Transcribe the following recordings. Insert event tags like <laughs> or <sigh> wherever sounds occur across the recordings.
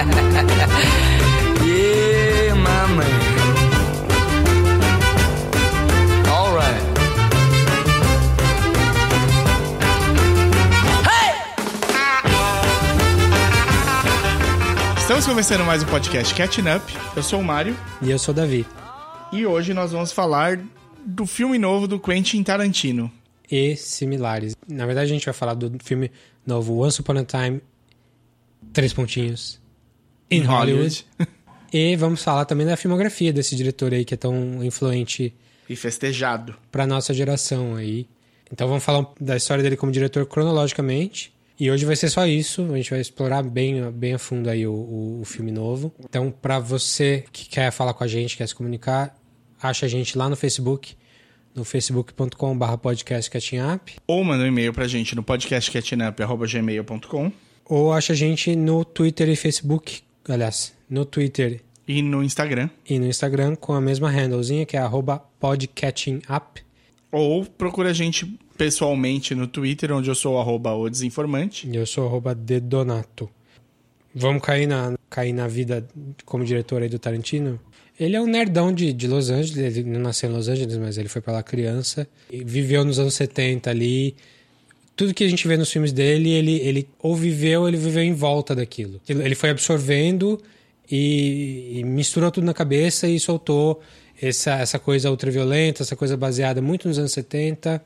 <laughs> yeah, my man. All right. Estamos começando mais um podcast Catching Up. Eu sou o Mário E eu sou o Davi. e hoje nós vamos falar do filme novo do Quentin Tarantino. E similares. Na verdade, a gente vai falar do filme novo Once Upon a Time, três pontinhos, in Hollywood. E vamos falar também da filmografia desse diretor aí que é tão influente E festejado. pra nossa geração aí. Então vamos falar da história dele como diretor cronologicamente. E hoje vai ser só isso. A gente vai explorar bem, bem a fundo aí o, o, o filme novo. Então, pra você que quer falar com a gente, quer se comunicar, acha a gente lá no Facebook, no facebook.com.br podcastcatchingup. Ou manda um e-mail pra gente no podcastcatchingup.gmail.com Ou acha a gente no Twitter e Facebook, aliás, no Twitter e no Instagram. e no Instagram com a mesma handlezinha, que é arroba podcatchingup. Ou procura a gente pessoalmente no Twitter, onde eu sou arroba o desinformante. E eu sou arroba dedonato. Vamos cair na, cair na vida como diretor aí do Tarantino? Ele é um nerdão de, de Los Angeles, ele não nasceu em Los Angeles, mas ele foi pra lá criança. E viveu nos anos 70 ali. Tudo que a gente vê nos filmes dele, ele, ele ou viveu, ele viveu em volta daquilo. Ele foi absorvendo e, e misturou tudo na cabeça e soltou essa, essa coisa ultraviolenta, essa coisa baseada muito nos anos 70,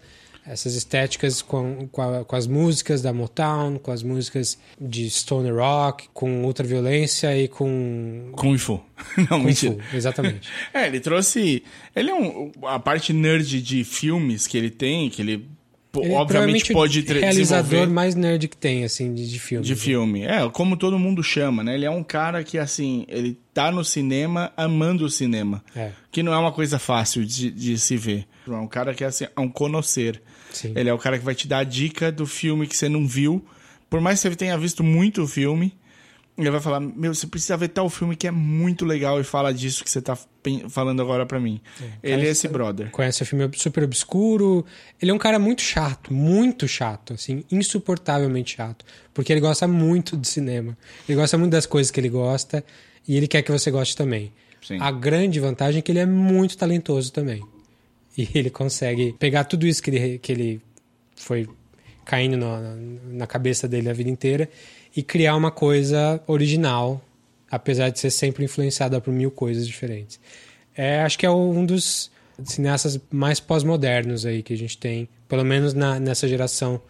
essas estéticas com, com, a- com as músicas da Motown, com as músicas de stoner rock, com ultraviolência e com Kung Fu. <laughs> Não, Kung mentira. Fu, exatamente. <laughs> É, ele trouxe. Ele é um. A parte nerd de filmes que ele tem, que ele, Ele é obviamente provavelmente pode o realizador mais nerd que tem, assim, de, de filme. de filme. É, como todo mundo chama, né? Ele é um cara que, assim, ele tá no cinema amando o cinema. É. Que não é uma coisa fácil de, de se ver. É um cara que assim, é um conhecer. Ele é o cara que vai te dar a dica do filme que você não viu. Por mais que você tenha visto muito filme, ele vai falar: Meu, você precisa ver tal filme que é muito legal e fala disso que você tá falando agora pra mim. ele é esse brother. Conhece o filme super obscuro. Ele é um cara muito chato, muito chato, assim, insuportavelmente chato. Porque ele gosta muito de cinema. Ele gosta muito das coisas que ele gosta e ele quer que você goste também. Sim. A grande vantagem é que ele é muito talentoso também. E <laughs> ele consegue pegar tudo isso que ele, que ele foi caindo na- na cabeça dele a vida inteira e criar uma coisa original, apesar de ser sempre influenciada por mil coisas diferentes. É, acho que é um dos cineastas mais pós-modernos aí que a gente tem, pelo menos na- nessa geração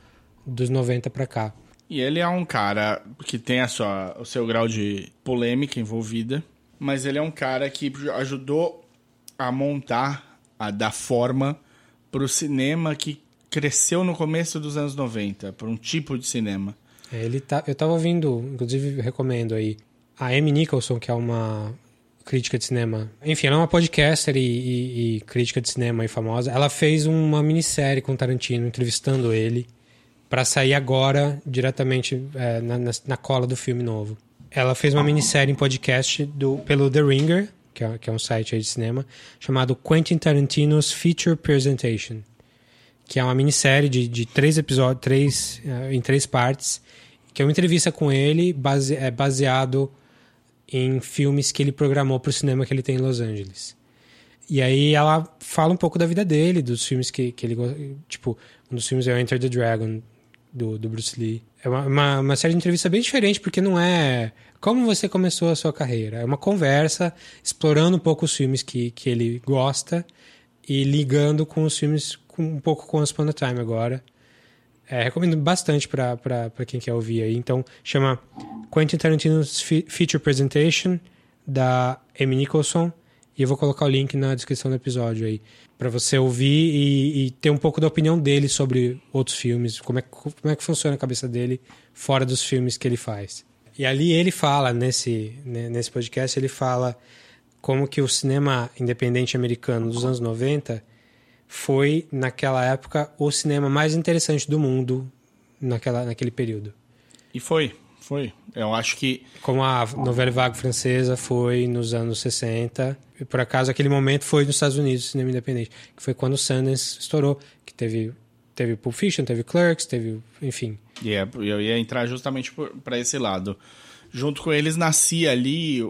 dos 90 pra cá. E ele é um cara que tem a sua, o seu grau de polêmica envolvida, mas ele é um cara que ajudou a montar, a dar forma pro cinema que cresceu no começo dos anos 90, para um tipo de cinema. É, ele tá, eu tava ouvindo, inclusive recomendo aí, a Amy Nicholson, que é uma crítica de cinema. Enfim, ela é uma podcaster e, e- e crítica de cinema aí famosa. Ela fez uma minissérie com o Tarantino, entrevistando ele, pra sair agora, diretamente é, na, na, na cola do filme novo. Ela fez uma minissérie em podcast do, pelo The Ringer, que é, que é um site de cinema, chamado Quentin Tarantino's Feature Presentation que é uma minissérie de, de três episódios, três, eh, em três partes, que é uma entrevista com ele base, é baseado em filmes que ele programou para o cinema que ele tem em Los Angeles. E aí ela fala um pouco da vida dele, dos filmes que, que ele gosta. Tipo, um dos filmes é o Enter the Dragon, do, do Bruce Lee. É uma, uma, uma série de entrevista bem diferente, porque não é como você começou a sua carreira. É uma conversa explorando um pouco os filmes que, que ele gosta e ligando com os filmes com, um pouco com Once Upon Time agora. É, recomendo bastante para quem quer ouvir aí. Então, chama Quentin Tarantino's Fe- Feature Presentation, da Amy Nicholson. E eu vou colocar o link na descrição do episódio aí. para você ouvir e, e ter um pouco da opinião dele sobre outros filmes. Como é, como é que funciona a cabeça dele fora dos filmes que ele faz. E ali ele fala, nesse, né, nesse podcast, ele fala como que o cinema independente americano dos anos 90 foi, naquela época, o cinema mais interessante do mundo naquela, naquele período. E foi, foi. Eu acho que Como a novela vague francesa foi nos anos 60. E por acaso, aquele momento foi nos Estados Unidos, o cinema independente. Que foi quando o Sundance estourou. Que teve, teve Pulp Fiction, teve Clerks, teve... Enfim. E é, eu ia entrar justamente para esse lado. junto com eles nascia ali,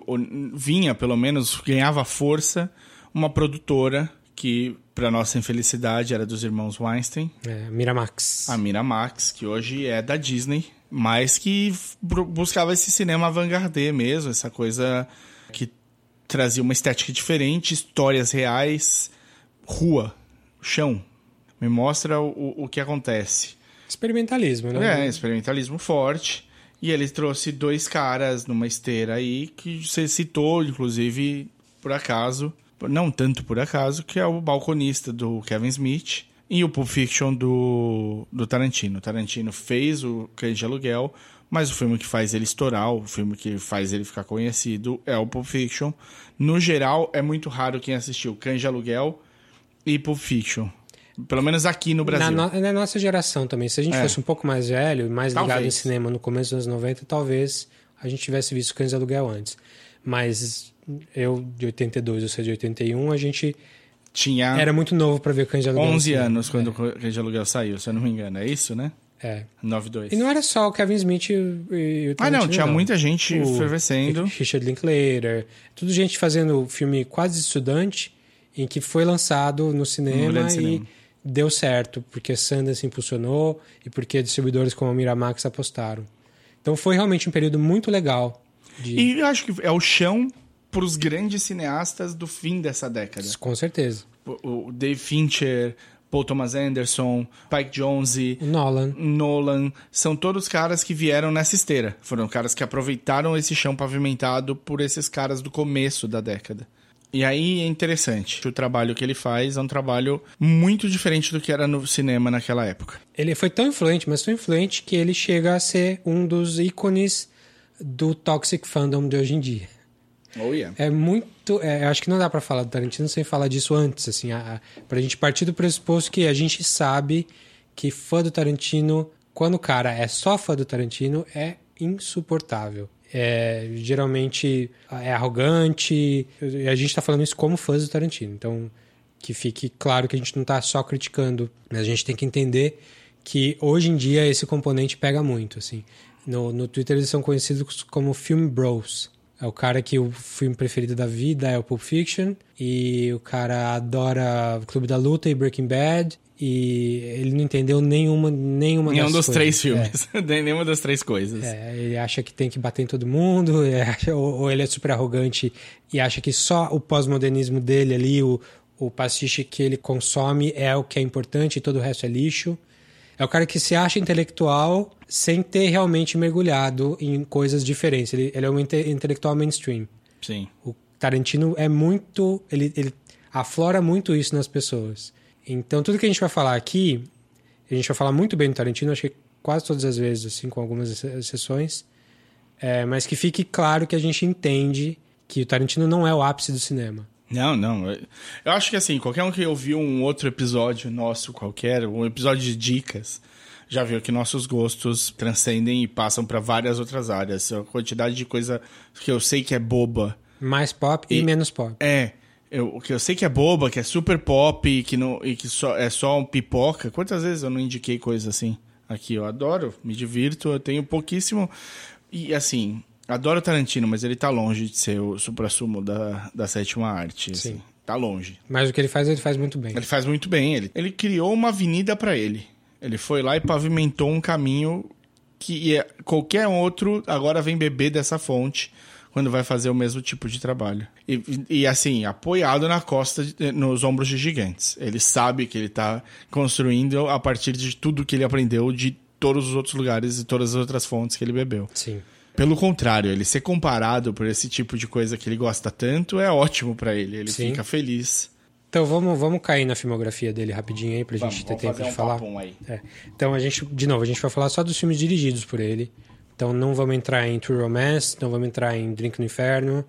vinha pelo menos, ganhava força, uma produtora que, para nossa infelicidade, era dos irmãos Weinstein, É, Miramax. a Miramax, que hoje é da Disney, mas que buscava esse cinema avant-garde mesmo, essa coisa que trazia uma estética diferente, histórias reais, rua, chão. Me mostra o, o- o que acontece. Experimentalismo, né? É, experimentalismo forte. E ele trouxe dois caras numa esteira aí que você citou, inclusive, por acaso, não tanto por acaso, que é o balconista do Kevin Smith e o Pulp Fiction do, do Tarantino. O Tarantino fez o Cães de Aluguel, mas o filme que faz ele estourar, o filme que faz ele ficar conhecido é o Pulp Fiction. No geral, é muito raro quem assistiu Cães de Aluguel e Pulp Fiction. Pelo menos aqui no Brasil. Na, no- na nossa geração também. Se a gente É. fosse um pouco mais velho, mais ligado Talvez. em cinema no começo dos anos 90, talvez a gente tivesse visto Cães de Aluguel antes. Mas eu, de 82, você de 81, a gente Tinha era muito novo pra ver Cães de Aluguel. no 11 cinema. anos quando o Cães de Aluguel saiu, se eu não me engano. É isso, né? É. 9-2. E não era só o Kevin Smith e, o Ah, não, tinha muita gente O fervescendo. Richard Linklater, tudo gente fazendo filme quase estudante, em que foi lançado no cinema, grande e cinema. deu certo, porque Sundance impulsionou e porque distribuidores como a Miramax apostaram. Então foi realmente um período muito legal. De... E eu acho que é o chão para os grandes cineastas do fim dessa década. Com certeza. O Dave Fincher, Paul Thomas Anderson, Spike Jonze, Nolan. Nolan, são todos caras que vieram nessa esteira. Foram caras que aproveitaram esse chão pavimentado por esses caras do começo da década. E aí é interessante. O trabalho que ele faz é um trabalho muito diferente do que era no cinema naquela época. Ele foi tão influente, mas tão influente que ele chega a ser um dos ícones do toxic fandom de hoje em dia. Oh, yeah. É muito. é, acho que não dá pra falar do Tarantino sem falar disso antes, assim, a, a, pra gente partir do pressuposto que a gente sabe que fã do Tarantino, quando o cara é só fã do Tarantino, é insuportável. É, geralmente é arrogante. E a gente tá falando isso como fãs do Tarantino. Então, que fique claro que a gente não tá só criticando, mas a gente tem que entender que hoje em dia esse componente pega muito, assim. No, no Twitter eles são conhecidos como film bros. É o cara que o filme preferido da vida é o Pulp Fiction e o cara adora Clube da Luta e Breaking Bad e ele não entendeu nenhuma nenhuma Nenhum dos coisas. três É. filmes. <laughs> Nenhuma das três coisas. É, ele acha que tem que bater em todo mundo, ele <laughs> acha- ou, ou ele é super arrogante e acha que só o pós-modernismo dele ali, o, o pastiche que ele consome é o que é importante e todo o resto é lixo. É o cara que se acha intelectual sem ter realmente mergulhado em coisas diferentes. Ele, ele é um inte- intelectual mainstream. Sim. O Tarantino é muito. Ele, ele aflora muito isso nas pessoas. Então, tudo que a gente vai falar aqui, a gente vai falar muito bem do Tarantino, acho que quase todas as vezes, assim, com algumas ex- exceções. É, mas que fique claro que a gente entende que o Tarantino não é o ápice do cinema. Não, não. Eu- acho que assim, qualquer um que ouviu um outro episódio nosso qualquer, um episódio de dicas, já viu que nossos gostos transcendem e passam para várias outras áreas. A quantidade de coisa que eu sei que é boba. Mais pop e, E- menos pop. É, eu, o que eu sei que é boba, que é super pop e que, não, e que só, é só um pipoca. Quantas vezes eu não indiquei coisa assim? Aqui, eu adoro, me divirto, eu tenho pouquíssimo. E assim, adoro Tarantino, mas ele tá longe de ser o supra-sumo da, da sétima arte. assim. Sim. Tá longe. Mas o que ele faz, ele faz muito bem. Ele faz muito bem. Ele, ele criou uma avenida pra ele. Ele foi lá e pavimentou um caminho que ia- qualquer outro agora vem beber dessa fonte quando vai fazer o mesmo tipo de trabalho. E, e- assim, apoiado na costa, de- nos ombros de gigantes. Ele sabe que ele tá construindo a partir de tudo que ele aprendeu de todos os outros lugares e todas as outras fontes que ele bebeu. Sim. Pelo contrário, ele ser comparado por esse tipo de coisa que ele gosta tanto é ótimo pra ele. Ele Sim. fica feliz. Então vamos, vamos cair na filmografia dele rapidinho aí pra Vamos, gente ter tempo de um falar. É. Então a gente, de novo, a gente vai falar só dos filmes dirigidos por ele. Então não vamos entrar em True Romance, não vamos entrar em Drink no Inferno,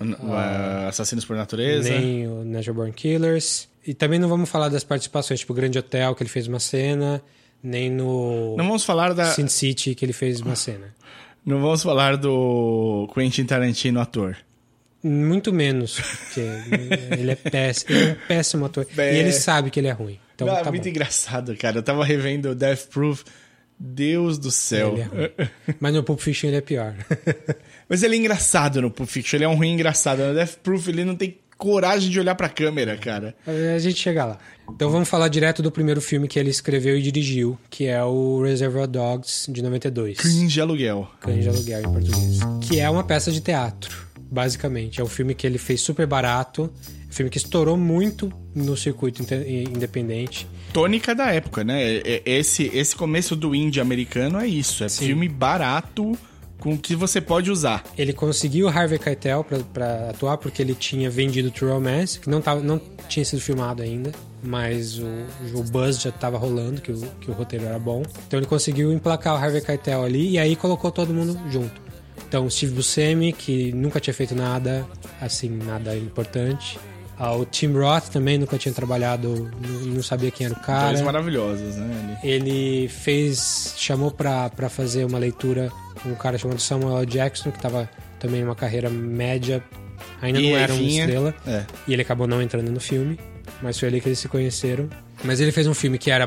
Uh, Assassinos por Natureza. nem o Natural Born Killers. E também não vamos falar das participações, tipo o Grande Hotel, que ele fez uma cena, nem no Não vamos falar da. Sin City, que ele fez uma <laughs> cena. Não vamos falar do Quentin Tarantino ator. Muito menos, porque <laughs> ele é péssimo, ele é um péssimo ator. E ele sabe que ele é ruim. Então Não, é tá muito bom. engraçado, cara. Eu tava revendo Death Proof Deus do céu. Ele é. Mas no Pulp Fiction ele é pior. <laughs> Mas ele é engraçado no Pulp Fiction, ele é um ruim engraçado. No Death Proof ele não tem coragem de olhar pra câmera, cara. A gente chega lá. Então vamos falar direto do primeiro filme que ele escreveu e dirigiu, que é o Reservoir Dogs, de 92. Cringe aluguel. De Aluguel em português. Que é uma peça de teatro, basicamente. É um filme que ele fez super barato, um filme que estourou muito no circuito independente. Tônica da época, né? É- é- Esse, esse começo do indie americano é isso. É Sim. filme barato com que você pode usar. Ele conseguiu o Harvey Keitel pra atuar porque ele tinha vendido True Romance, que não, tava, não tinha sido filmado ainda, mas o, o buzz já tava rolando, que o, que o roteiro era bom. Então ele conseguiu emplacar o Harvey Keitel ali e aí colocou todo mundo junto. Então o Steve Buscemi, que nunca tinha feito nada, assim, nada importante. Ah, o Tim Roth também nunca tinha trabalhado, não, sabia quem era o cara. Dois maravilhosos, né? ali. Ele fez. chamou pra, pra fazer uma leitura um cara chamado Samuel. Jackson, que tava também numa carreira média, ainda E não era uma estrela. É. E ele acabou não entrando no filme, mas foi ali que eles se conheceram. Mas ele fez um filme que era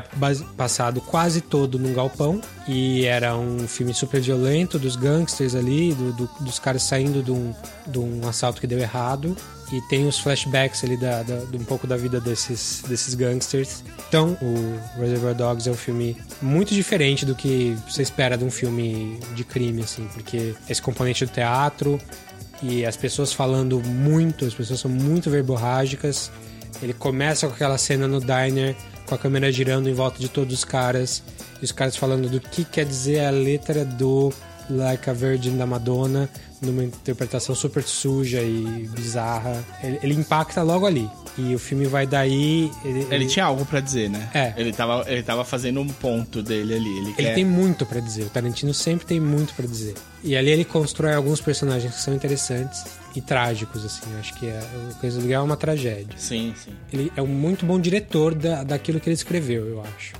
passado quase todo num galpão e era um filme super violento dos gangsters ali, do- do- dos caras saindo de um, de um assalto que deu errado. E tem os flashbacks ali da, da- de um pouco da vida desses, desses gangsters. Então, o Reservoir Dogs é um filme muito diferente do que você espera de um filme de crime, assim, porque esse componente do teatro, e as pessoas falando muito, as pessoas são muito verborrágicas. Ele começa com aquela cena no diner, com a câmera girando em volta de todos os caras, e os caras falando do que quer dizer a letra do Like a Virgin da Madonna, numa interpretação super suja e bizarra. Ele, ele impacta logo ali. E o filme vai daí. Ele, Ele tinha algo pra dizer, né? É. Ele tava, ele tava fazendo um ponto dele ali. Ele, Ele quer... tem muito pra dizer. O Tarantino sempre tem muito pra dizer. E ali ele constrói alguns personagens que são interessantes e trágicos, assim. Acho que é, o Coisa Guerra é uma tragédia. Sim, sim. Ele é um muito bom diretor da, daquilo que ele escreveu, eu acho.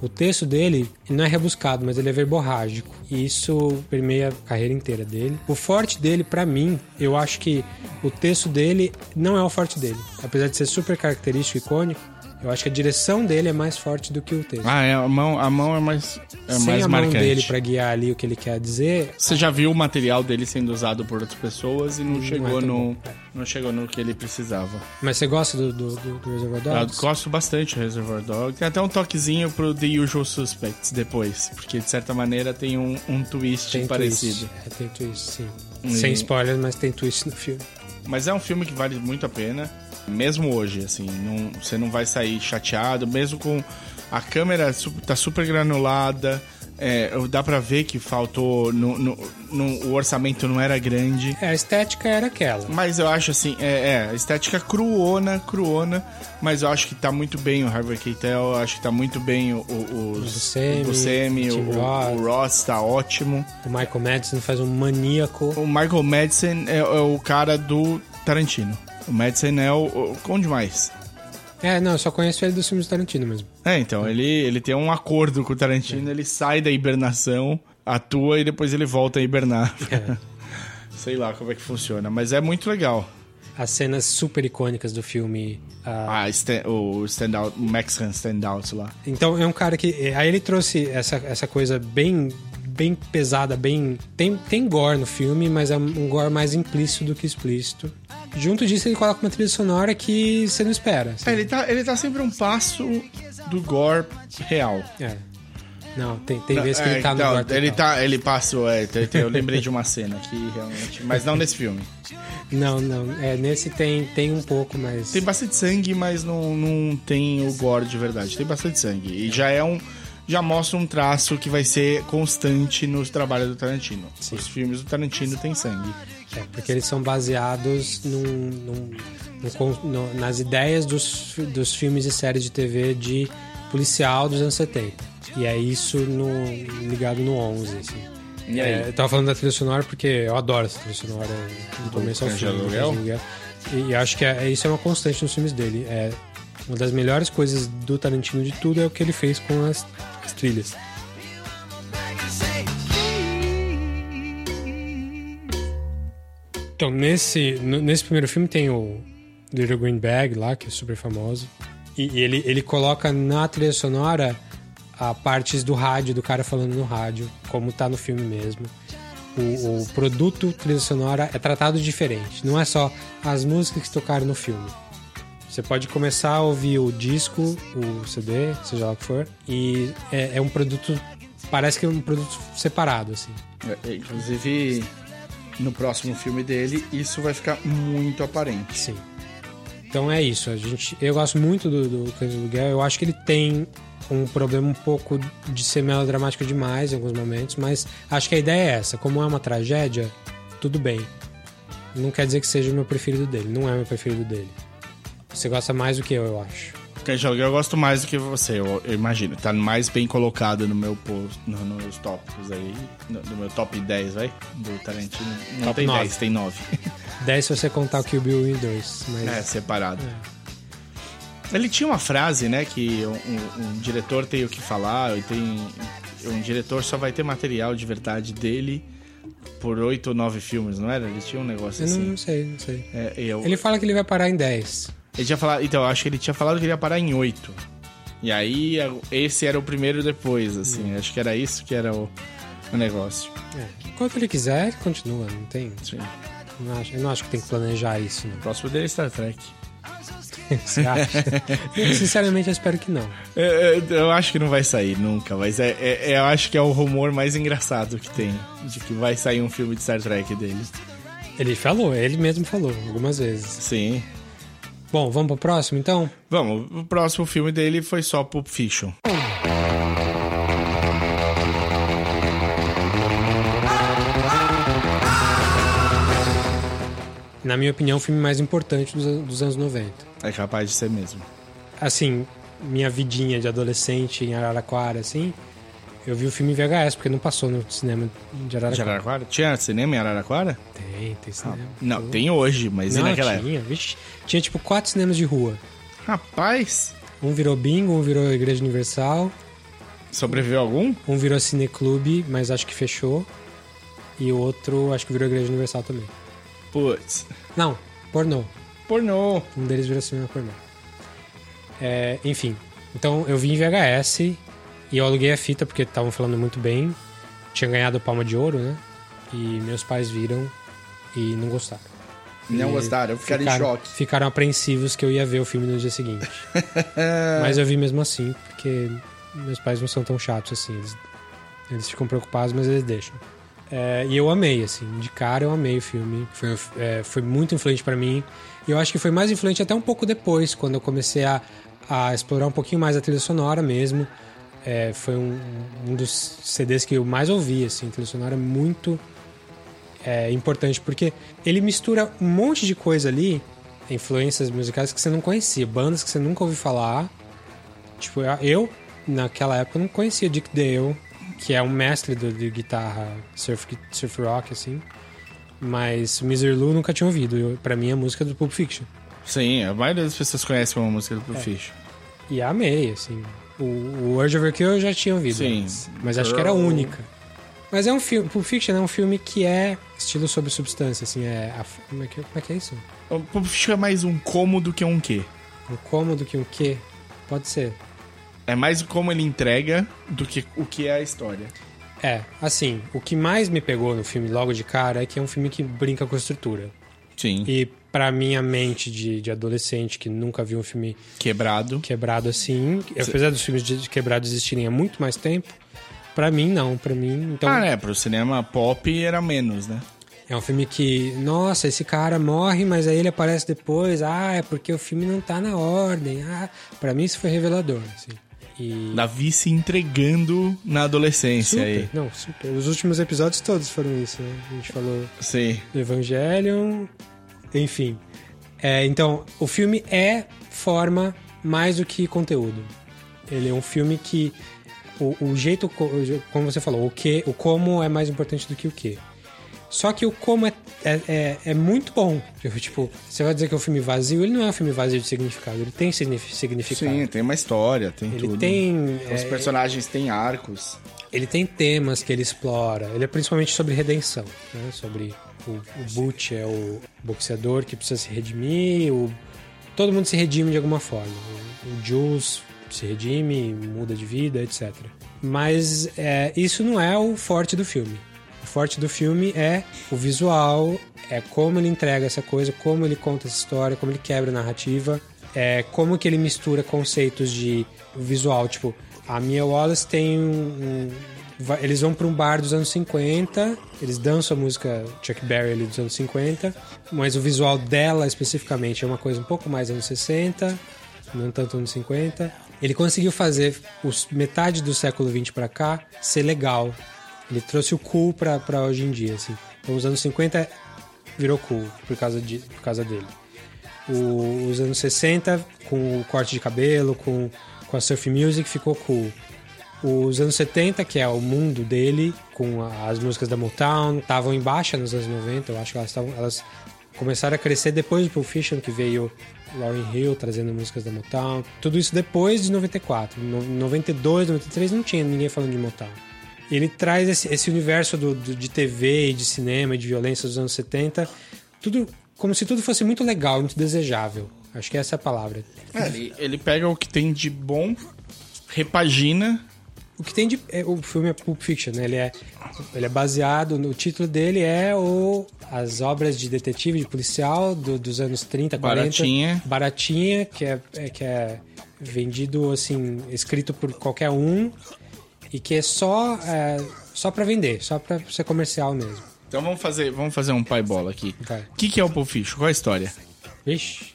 O texto dele ele não é rebuscado, mas ele é verborrágico. E isso permeia a carreira inteira dele. O forte dele, pra mim, eu acho que o texto dele não é o forte dele. Apesar de ser super característico e icônico, eu acho que a direção dele é mais forte do que o texto. Ah, é, a mão, a mão é mais, é Sem mais a mão marcante. dele pra guiar ali o que ele quer dizer, Você já viu o material dele sendo usado por outras pessoas e não, chegou é tão no bom, é. não chegou no que ele precisava. Mas você gosta do, do, do, do Reservoir Eu Dogs? gosto bastante do Reservoir Dogs. Tem até um toquezinho pro The Usual Suspects depois, porque de certa maneira tem um, um twist Tem parecido. twist. É, tem twist, sim. E- Sem spoilers, mas tem twist no filme. Mas é um filme que vale muito a pena, mesmo hoje, assim, não- você não vai sair chateado, mesmo com a câmera tá super granulada, é, dá pra ver que faltou, no, no- no- o orçamento não era grande. É, a estética era aquela. Mas eu acho assim, é, é, a estética cruona, cruona, mas eu acho que tá muito bem o Harvey Keitel, eu acho que tá muito bem o, o, os- o o o, Tim o, Ross tá ótimo. O Michael Madison faz um maníaco. O Michael Madsen é, é o cara do Tarantino. O Madsen é o, o onde mais? É, não, eu só conheço ele dos filmes do Tarantino mesmo. É, então, ele, ele tem um acordo com o Tarantino, ele sai da hibernação, atua e depois ele volta a hibernar. <laughs> Sei lá como é que funciona, mas é muito legal. As cenas super icônicas do filme. ah, Ah, stand, o standout, o Mexican standout lá. Então é um cara que. é, Aí ele trouxe essa, essa coisa bem bem pesada, bem. Tem, tem gore no filme, mas é um gore mais implícito do que explícito. Junto disso, ele coloca uma trilha sonora que você não espera. assim. É, ele tá, ele tá sempre um passo do gore real. É. Não, tem, tem vezes que ele tá no não, gore ele tá, ele passou, é, eu lembrei de uma cena aqui, realmente, mas não nesse filme. Não, não. É, nesse tem, tem um pouco, mas. Tem bastante sangue, mas não, não tem o gore de verdade. Tem bastante sangue. E já é um. Já mostra um traço que vai ser constante nos trabalhos do Tarantino. Os filmes do Tarantino têm sangue. É, porque eles são baseados num, num- num nas ideias dos, dos filmes e séries de TV de policial dos anos 70. E é isso no, ligado no 11, assim. E aí? É, eu tava falando da trilha sonora porque eu adoro essa trilha sonora do começo ao fim. E, e acho que é, isso é uma constante nos filmes dele. É, uma das melhores coisas do Tarantino de tudo é o que ele fez com as, as trilhas. Então, nesse, nesse primeiro filme tem o Little Green Bag lá, que é super famoso. E, ele, ele coloca na trilha sonora a partes do rádio, do cara falando no rádio, como tá no filme mesmo. O, o produto trilha sonora é tratado diferente. Não é só as músicas que tocaram no filme. Você pode começar a ouvir o disco, o CD, seja lá o que for, e é, é um produto. Parece que é um produto separado, assim. É, inclusive, no próximo filme dele, isso vai ficar muito aparente. Sim. Então é isso. A gente, eu gosto muito do, do Cães do. Eu acho que ele tem um problema um pouco de ser melodramático demais em alguns momentos, mas acho que a ideia é essa. Como é uma tragédia, tudo bem. Não quer dizer que seja o meu preferido dele. Não é o meu preferido dele. Você gosta mais do que eu, eu acho. De Aluguel eu gosto mais do que você, eu, eu imagino. Tá mais bem colocado no meu post, no- nos tópicos aí. No, no meu top 10, vai? Do Tarantino. Não Top tem nove. 10, tem 9. 10 <laughs> se você contar o Kill Bill 1 e 2. Mas É, separado. Ele tinha uma frase, né? Que um, um- um diretor tem o que falar, e tem. Um diretor só vai ter material de verdade dele por oito ou nove filmes, não era? Ele tinha um negócio eu assim. não sei, não sei. É, eu, Ele fala que ele vai parar em 10. Ele tinha falado. Então, eu acho que ele tinha falado que ele ia parar em oito. E aí, esse era o primeiro depois, assim. Acho que era isso que era o, o negócio. É. Enquanto ele quiser, ele continua. Não tem. Sim. Não acho, eu não acho que tem que planejar isso, não. O próximo dele é Star Trek. <laughs> Você acha? Eu, Sinceramente, eu espero que não. É, é, Eu acho que não vai sair nunca, mas é, é- é- eu acho que é o rumor mais engraçado que tem. De que vai sair um filme de Star Trek dele. Ele falou, ele mesmo falou algumas vezes. Sim. Bom, vamos pro próximo então? Vamos, o próximo filme dele foi só Pulp Fiction. Na minha opinião, o filme mais importante dos, dos anos 90. É capaz de ser mesmo. Assim, minha vidinha de adolescente em Araraquara, assim, eu vi o filme em VHS, porque não passou no cinema de De Araraquara. Araraquara? Tinha cinema em Araraquara? Tem, tem cinema. Não, tem hoje, mas e Não, naquela época? tinha, vixe, tinha tipo quatro cinemas de rua. Rapaz, Um virou bingo, um virou Igreja Universal, sobreviveu algum? um virou Cineclube, mas acho que fechou. E o outro, acho que virou Igreja Universal também. Putz. Não, pornô. Pornô. Um deles virou cinema pornô. É, enfim, então eu vi em VHS e eu aluguei a fita porque estavam falando muito bem. Tinha ganhado Palma de Ouro, né? E meus pais viram e não gostaram. Não E gostaram, ficaram em choque. Ficaram apreensivos que eu ia ver o filme no dia seguinte. <laughs> Mas eu vi mesmo assim, porque meus pais não são tão chatos assim. Eles, eles ficam preocupados, mas eles deixam. É, e eu amei, assim, de cara eu amei o filme. Foi, é, foi muito influente pra mim. E eu acho que foi mais influente até um pouco depois, quando eu comecei a, a explorar um pouquinho mais a trilha sonora mesmo. É, foi um, um dos CDs que eu mais ouvi, assim, trilha sonora muito é, importante, porque ele mistura um monte de coisa ali, influências musicais que você não conhecia, bandas que você nunca ouviu falar. Tipo, eu, naquela época, não conhecia Dick Dale, que é um mestre do, de guitarra surf, surf rock, assim. Mas Misery Lou nunca tinha ouvido. Pra mim, é a música do Pulp Fiction. Sim, a maioria das pessoas conhece como música do É. Pulp Fiction. E amei, assim. O, o Urge Overkill eu já tinha ouvido. Sim. antes, mas acho que era a única. Mas é um filme. Pulp Fiction é um filme que é estilo sobre substância, assim. É, a- como, é que, como é que é isso? O Pulp Fiction é mais um como do que um quê. Um cômodo que um quê? Pode ser. É mais como ele entrega do que o que é a história. É, assim, o que mais me pegou no filme logo de cara é que é um filme que brinca com a estrutura. Sim. E pra minha mente de, de adolescente que nunca viu um filme Quebrado. quebrado assim, apesar dos filmes de quebrado existirem há muito mais tempo, pra mim não, pra mim, então Ah, né? Pro cinema pop era menos, né? é um filme que, nossa, esse cara morre, mas aí ele aparece depois, ah, é porque o filme não tá na ordem. Ah, para mim isso foi revelador, assim. E Davi se entregando na adolescência super, aí. não, super. Os últimos episódios todos foram isso, né? A gente falou Sim. do Evangelion, enfim. É, então, o filme é forma mais do que conteúdo. Ele é um filme que o, o jeito, co- como você falou, o que, o como é mais importante do que o que. Só que o como é, é, é, é muito bom. Tipo, você vai dizer que é um filme vazio, ele não é um filme vazio de significado, ele tem signif- significado. Sim, tem uma história, tem Ele tudo. tem. Os é, personagens têm arcos. ele tem temas que ele explora. Ele é principalmente sobre redenção, né? Sobre o, Butch é o boxeador que precisa se redimir, o, todo mundo se redime de alguma forma. O, o Jules se redime, muda de vida, etc. Mas é, isso não é o forte do filme. O forte do filme é o visual, é como ele entrega essa coisa, como ele conta essa história, como ele quebra a narrativa, é como que ele mistura conceitos de visual, tipo, a Mia Wallace tem um, um vai- eles vão para um bar dos anos 50, eles dançam a música Chuck Berry ali dos anos 50, mas o visual dela especificamente é uma coisa um pouco mais anos 60, não tanto anos 50. Ele conseguiu fazer os metade do século 20 para cá ser legal. Ele trouxe o cool pra hoje em dia, assim. Então, os anos 50 virou cool por causa, de, por causa dele. O- os anos 60, com o corte de cabelo, com, com a surf music, ficou cool. Os anos 70, que é o mundo dele, com as músicas da Motown, estavam em baixa nos anos 90. Eu acho que elas, tavam, elas começaram a crescer depois do Pulp Fiction, que veio Lauryn Hill trazendo músicas da Motown. Tudo isso depois de 94. No- 92, 93 não tinha ninguém falando de Motown. Ele traz esse, esse universo do, do- de TV e de cinema e de violência dos anos 70, tudo como se tudo fosse muito legal, muito desejável. Acho que essa é a palavra. É, ele, ele pega o que tem de bom, repagina. O que tem de. é, o filme é Pulp Fiction, né? Ele é, ele é baseado. No, o título dele é o, As Obras de Detetive, de Policial do- dos anos 30, 40. Baratinha. Baratinha, que é, é- que é vendido, assim, escrito por qualquer um. E que é só, é, só pra vender, só pra ser comercial mesmo. Então vamos fazer, vamos fazer um pai bola aqui. Vai. O que, que é o Pulp Fiction? Qual é a história? Vixe.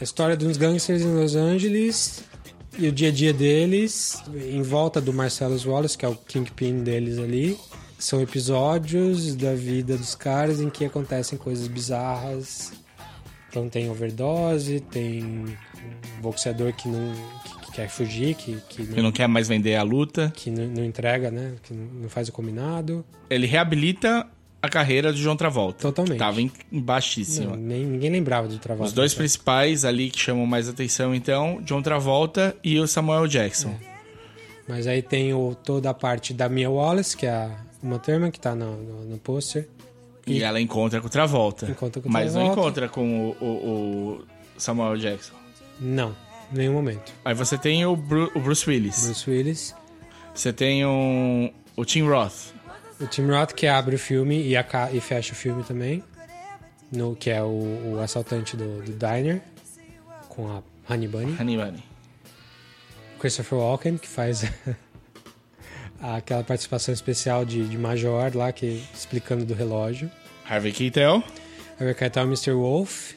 A história de uns gangsters em Los Angeles e o dia a dia deles em volta do Marcellus Wallace, que é o kingpin deles ali. São episódios da vida dos caras em que acontecem coisas bizarras. Então tem overdose, tem um boxeador que não que, que quer fugir, que, que, não, não quer mais vender a luta. que não, não entrega, né? Que não faz o combinado. Ele reabilita a carreira do João Travolta. Totalmente. Tava em, em baixíssima. Não, nem, ninguém lembrava do trabalho. Os dois principais ali que chamam mais atenção, então, John Travolta e o Samuel Jackson. Mas aí tem o, toda a parte da Mia Wallace, que é a Uma Thurman, que tá no, no, no pôster. E ela encontra com o Travolta. Encontra com o mas não Travolta. encontra com o, o- o Samuel Jackson. Não, em nenhum momento. Aí você tem o, Bru- o Bruce Willis. Bruce Willis. Você tem um, o Tim Roth. O Tim Roth, que abre o filme e, e fecha o filme também. No, que é o, o assaltante do, do diner. Com a Honey Bunny. Honey Bunny. Christopher Walken, que faz <laughs> aquela participação especial de, de Major lá, que explicando do relógio. Harvey Keitel. Vai Keitel Mr. Wolf.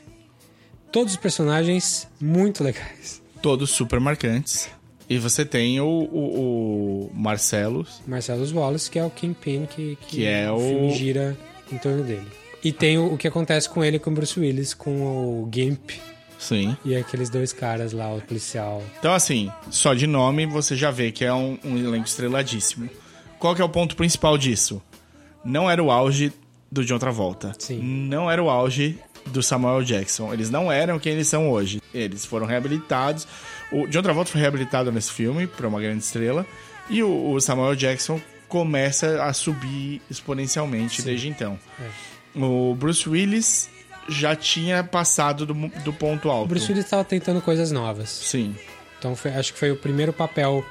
Todos os personagens muito legais. Todos super marcantes. E você tem o, o, o Marcelos. Marcellus Wallace, que é o Kingpin que, Que é o- filme gira em torno dele. E tem o, o que acontece com ele com o Bruce Willis, com o Gimp Sim. e aqueles dois caras lá, o policial. Então, assim, só de nome você já vê que é um, um elenco estreladíssimo. Qual que é o ponto principal disso? Não era o auge do John Travolta. Sim. Não era o auge do Samuel Jackson. Eles não eram quem eles são hoje. Eles foram reabilitados. O John Travolta foi reabilitado nesse filme para uma grande estrela. E o, o Samuel Jackson começa a subir exponencialmente desde então. É. O Bruce Willis já tinha passado do, do ponto alto. O Bruce Willis estava tentando coisas novas. Sim. Então foi- acho que foi o primeiro papel,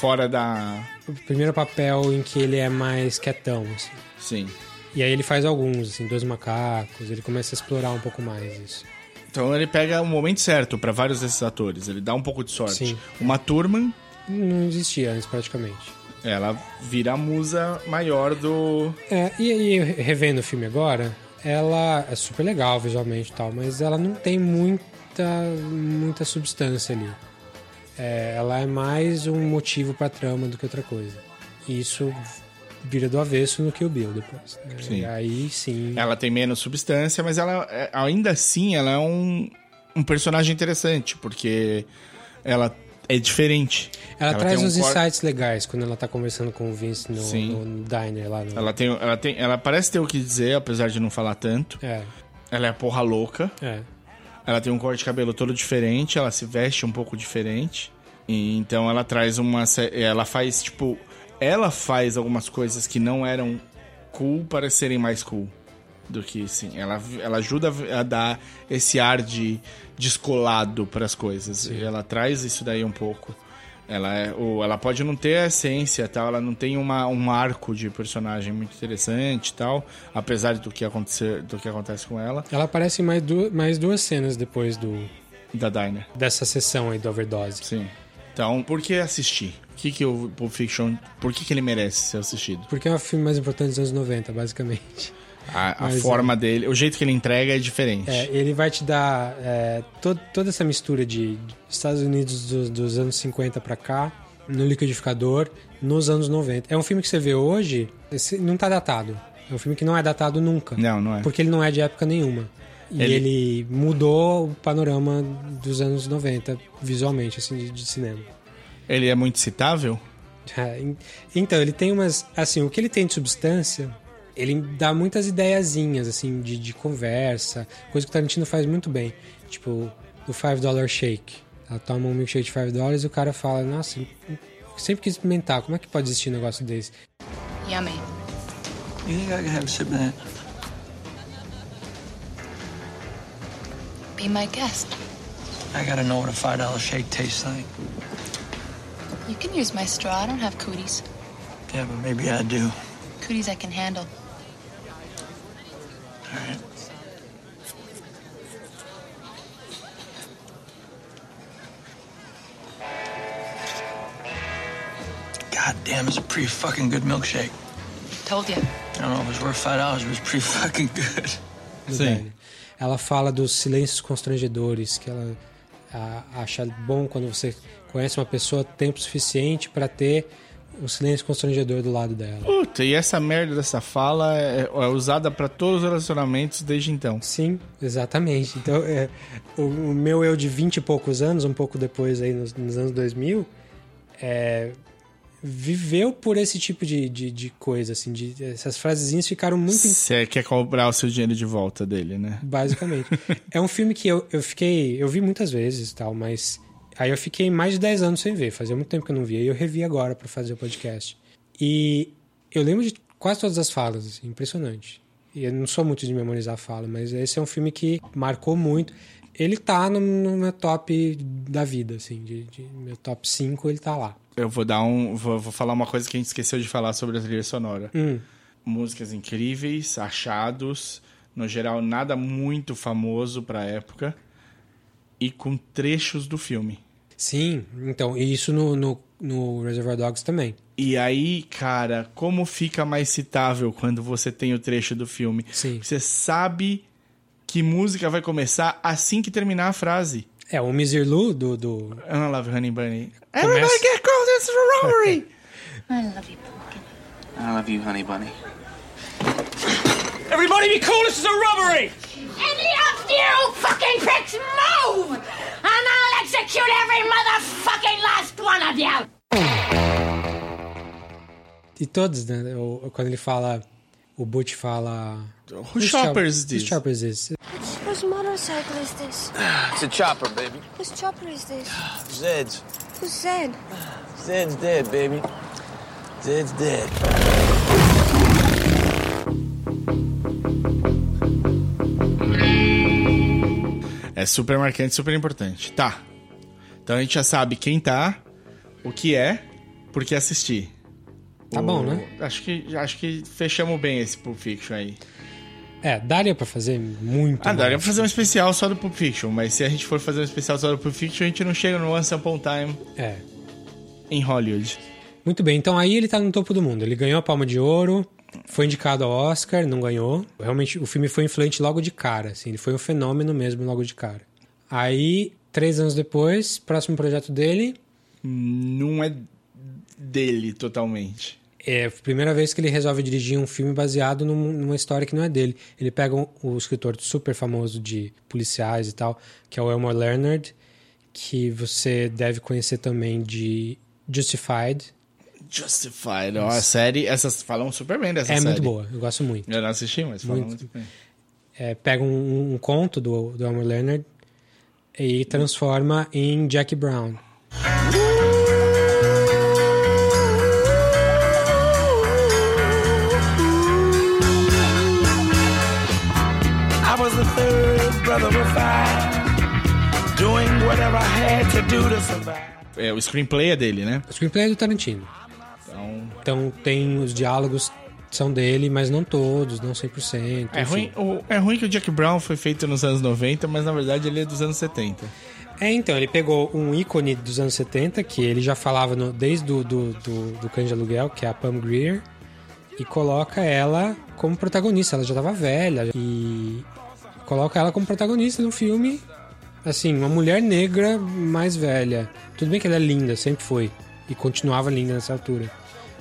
Fora da. o primeiro papel em que ele é mais quietão, assim. Sim. E aí ele faz alguns, assim, Dois Macacos, ele começa a explorar um pouco mais isso. Então ele pega o momento certo para vários desses atores. Ele dá um pouco de sorte. Sim. Uma turma, Não existia antes, praticamente. ela vira a musa maior do. É, e aí, revendo o filme agora, ela é super legal visualmente e tal, mas ela não tem muita, muita substância ali. É, ela é mais um motivo pra trama do que outra coisa. E isso vira do avesso no Kill Bill depois. né? Sim. Aí sim. Ela tem menos substância, mas ela é- ainda assim ela é um, um personagem interessante, porque ela é diferente. Ela, traz tem um uns cor- insights legais quando ela tá conversando com o Vince no, no- diner lá no. Ela tem, ela tem, ela parece ter o que dizer, apesar de não falar tanto. É, Ela é a porra louca. é. Ela tem um corte de cabelo todo diferente, ela se veste um pouco diferente. E então ela traz uma. Ela faz, tipo. Ela faz algumas coisas que não eram cool para serem mais cool. Do que, sim. Ela, ela ajuda a dar esse ar de descolado para as coisas. E ela traz isso daí um pouco. Ela, é, o, ela pode não ter a essência, tal, ela não tem uma, um arco de personagem muito interessante e tal, apesar do que, acontecer, do que acontece com ela, Ela aparece em mais, du mais duas cenas depois do, da Diner. dessa sessão aí do Overdose. Sim. Então, por que assistir? O que, que o Pulp Fiction. Por que, que ele merece ser assistido? Porque é o filme mais importante dos anos 90, basicamente. A, a Mas, forma dele, o jeito que ele entrega é diferente. É, ele vai te dar é, to- toda essa mistura de Estados Unidos do- dos anos 50 pra cá, no liquidificador, nos anos 90. É um filme que você vê hoje, esse não tá datado. É um filme que não é datado nunca. Não, não é. Porque ele não é de época nenhuma. E Ele- ele, mudou o panorama dos anos 90, visualmente, assim, de, de cinema. Ele é muito citável? É, en- então, ele tem umas. Assim, o que ele tem de substância, ele dá muitas ideiazinhas, assim, de, de conversa, coisa que o Tarantino faz muito bem. Tipo, o 5 dollar shake. Ela toma um milkshake de 5 dólares e o cara fala: Nossa, eu sempre quis experimentar, como é que pode existir um negócio desse? Yummy. You think I can have a sip of that? Be my guest. I gotta know what a five dollar shake tastes like. You can use my straw. I don't have cooties. Yeah, but maybe I do. Cooties I can handle. All right. God damn, it's a pretty fucking good milkshake. Told you. I don't know if it's worth five dollars, but it's pretty fucking good. do Sim. Dine. Ela fala dos silêncios constrangedores, que ela acha bom quando você conhece uma pessoa tempo suficiente pra ter o silêncio constrangedor do lado dela. Puta, e essa merda dessa fala é, é usada pra todos os relacionamentos desde então. Sim, exatamente. Então, é, o, o meu eu de 20 e poucos anos, um pouco depois aí nos, nos anos 2000, é, viveu por esse tipo de, de, de coisa, assim, de, essas frasezinhas ficaram muito Você quer cobrar o seu dinheiro de volta dele, né? Basicamente. <laughs> é um filme que eu, eu fiquei. Eu vi muitas vezes e tal, mas. Aí eu fiquei mais de 10 anos sem ver. Fazia muito tempo que eu não via. E eu revi agora pra fazer o podcast. E eu lembro de quase todas as falas, assim, impressionante. E eu não sou muito de memorizar a fala, mas esse é um filme que marcou muito. Ele tá no, no meu top da vida, assim, de, de- meu top 5, ele tá lá. Eu vou dar um. Vou, vou falar uma coisa que a gente esqueceu de falar sobre a trilha sonora. Hum. Músicas incríveis, achados, no geral nada muito famoso pra época. E com trechos do filme. Sim, então, e isso no, no, no Reservoir Dogs também. E aí, cara, como fica mais citável quando você tem o trecho do filme? Sim. Você sabe que música vai começar assim que terminar a frase. É, o Misirlu do, do I don't love Honey Bunny. Começa- Everybody get cold, this is a robbery! <laughs> I love you, Pumpkin. I love you, honey bunny. Everybody be cool, this is a robbery! Any of you fucking pricks move! And I'll execute every motherfucking last one of you! E todos, né? Quando ele fala. O Butch fala. Who shoppers is Whose this? chopper is this? Whose motorcycle is this? <sighs> It's a chopper, baby. Whose chopper is this? <sighs> Zed's. Who's Zed? <sighs> Zed's dead, baby. Zed's dead. É super marcante, super importante. Tá. Então a gente já sabe quem tá, o que é, por que assistir. Tá O- bom, né? Acho que, acho que fechamos bem esse Pulp Fiction aí. É, daria pra fazer muito. Ah, daria pra mais. fazer um especial só do Pulp Fiction, mas se a gente for fazer um especial só do Pulp Fiction, a gente não chega no Once Upon a Time É. em Hollywood. Muito bem, então aí ele tá no topo do mundo. Ele ganhou a Palma de Ouro, foi indicado ao Oscar, não ganhou. Realmente, o filme foi influente logo de cara, assim, ele foi um fenômeno mesmo logo de cara. Aí, três anos depois, próximo projeto dele, Não é dele totalmente. É a primeira vez que ele resolve dirigir um filme baseado num- numa história que não é dele. Ele pega um, o escritor super famoso de policiais e tal, que é o Elmore Leonard, que você deve conhecer também de Justified. Justified, ó, a série, essas falam super bem dessa é série. muito boa, eu gosto muito. Eu não assisti, mas falam Muito. muito, bem. É, pega um, um conto do, do Elmer Leonard e transforma em Jack Brown. I é, o screenplay é dele, né? O screenplay é do Tarantino. Então, Então tem os diálogos são dele, mas não todos, não 100%. é enfim. ruim, o, é ruim que o Jack Brown foi feito nos anos 90, mas na verdade ele é dos anos 70. É, então, ele pegou um ícone dos anos 70, que ele já falava no- desde do, do, do, do Cães de Aluguel, que é a Pam Grier, e coloca ela como protagonista. Ela já tava velha e coloca ela como protagonista no filme. Assim, uma mulher negra mais velha. Tudo bem que ela é linda, sempre foi. E continuava linda nessa altura.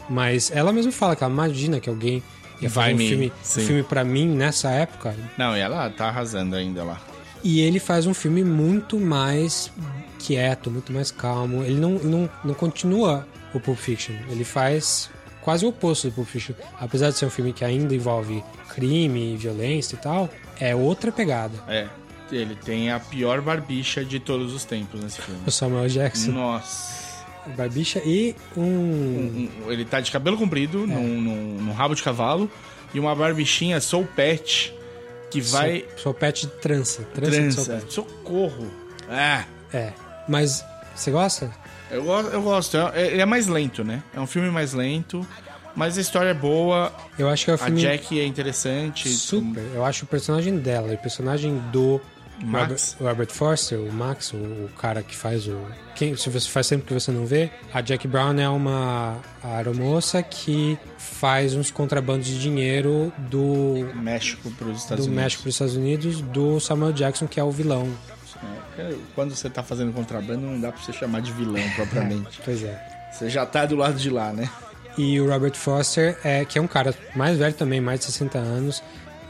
Mas ela mesma fala que ela imagina que alguém ia Vai fazer um me- filme, um filme pra mim nessa época. Não, e ela tá arrasando ainda lá. E ele faz um filme muito mais quieto, muito mais calmo. Ele não, não, não continua o Pulp Fiction. Ele faz quase o oposto do Pulp Fiction. Apesar de ser um filme que ainda envolve crime, violência e tal, é outra pegada. É, ele tem a pior barbicha de todos os tempos nesse filme. O Samuel Jackson, Nossa. Barbicha e um... Um- ele tá de cabelo comprido, num, num- num rabo de cavalo, e uma barbichinha soul pet que vai. Sou, sou pet de trança. Trança, de soul Trança. pet. Socorro. Ah, É. Mas você gosta? eu, eu gosto. É- Ele é mais lento, né? É um filme mais lento, mas a história é boa. Eu acho que é o A filme... Jack é interessante. Super. Eu acho o personagem dela e o personagem do Max. Robert, Forster, o Max, o, o cara que faz o. Quem, se você faz sempre que você não vê, a Jack Brown é uma aeromoça que faz uns contrabandos de dinheiro do, México pros do Estados Unidos. México para os Estados Unidos do Samuel Jackson, que é o vilão. É, Quando você tá fazendo contrabando, não dá pra você chamar de vilão <laughs> propriamente. Pois é. Você já tá do lado de lá, né? E o Robert Foster, é, que é um cara mais velho também, mais de 60 anos,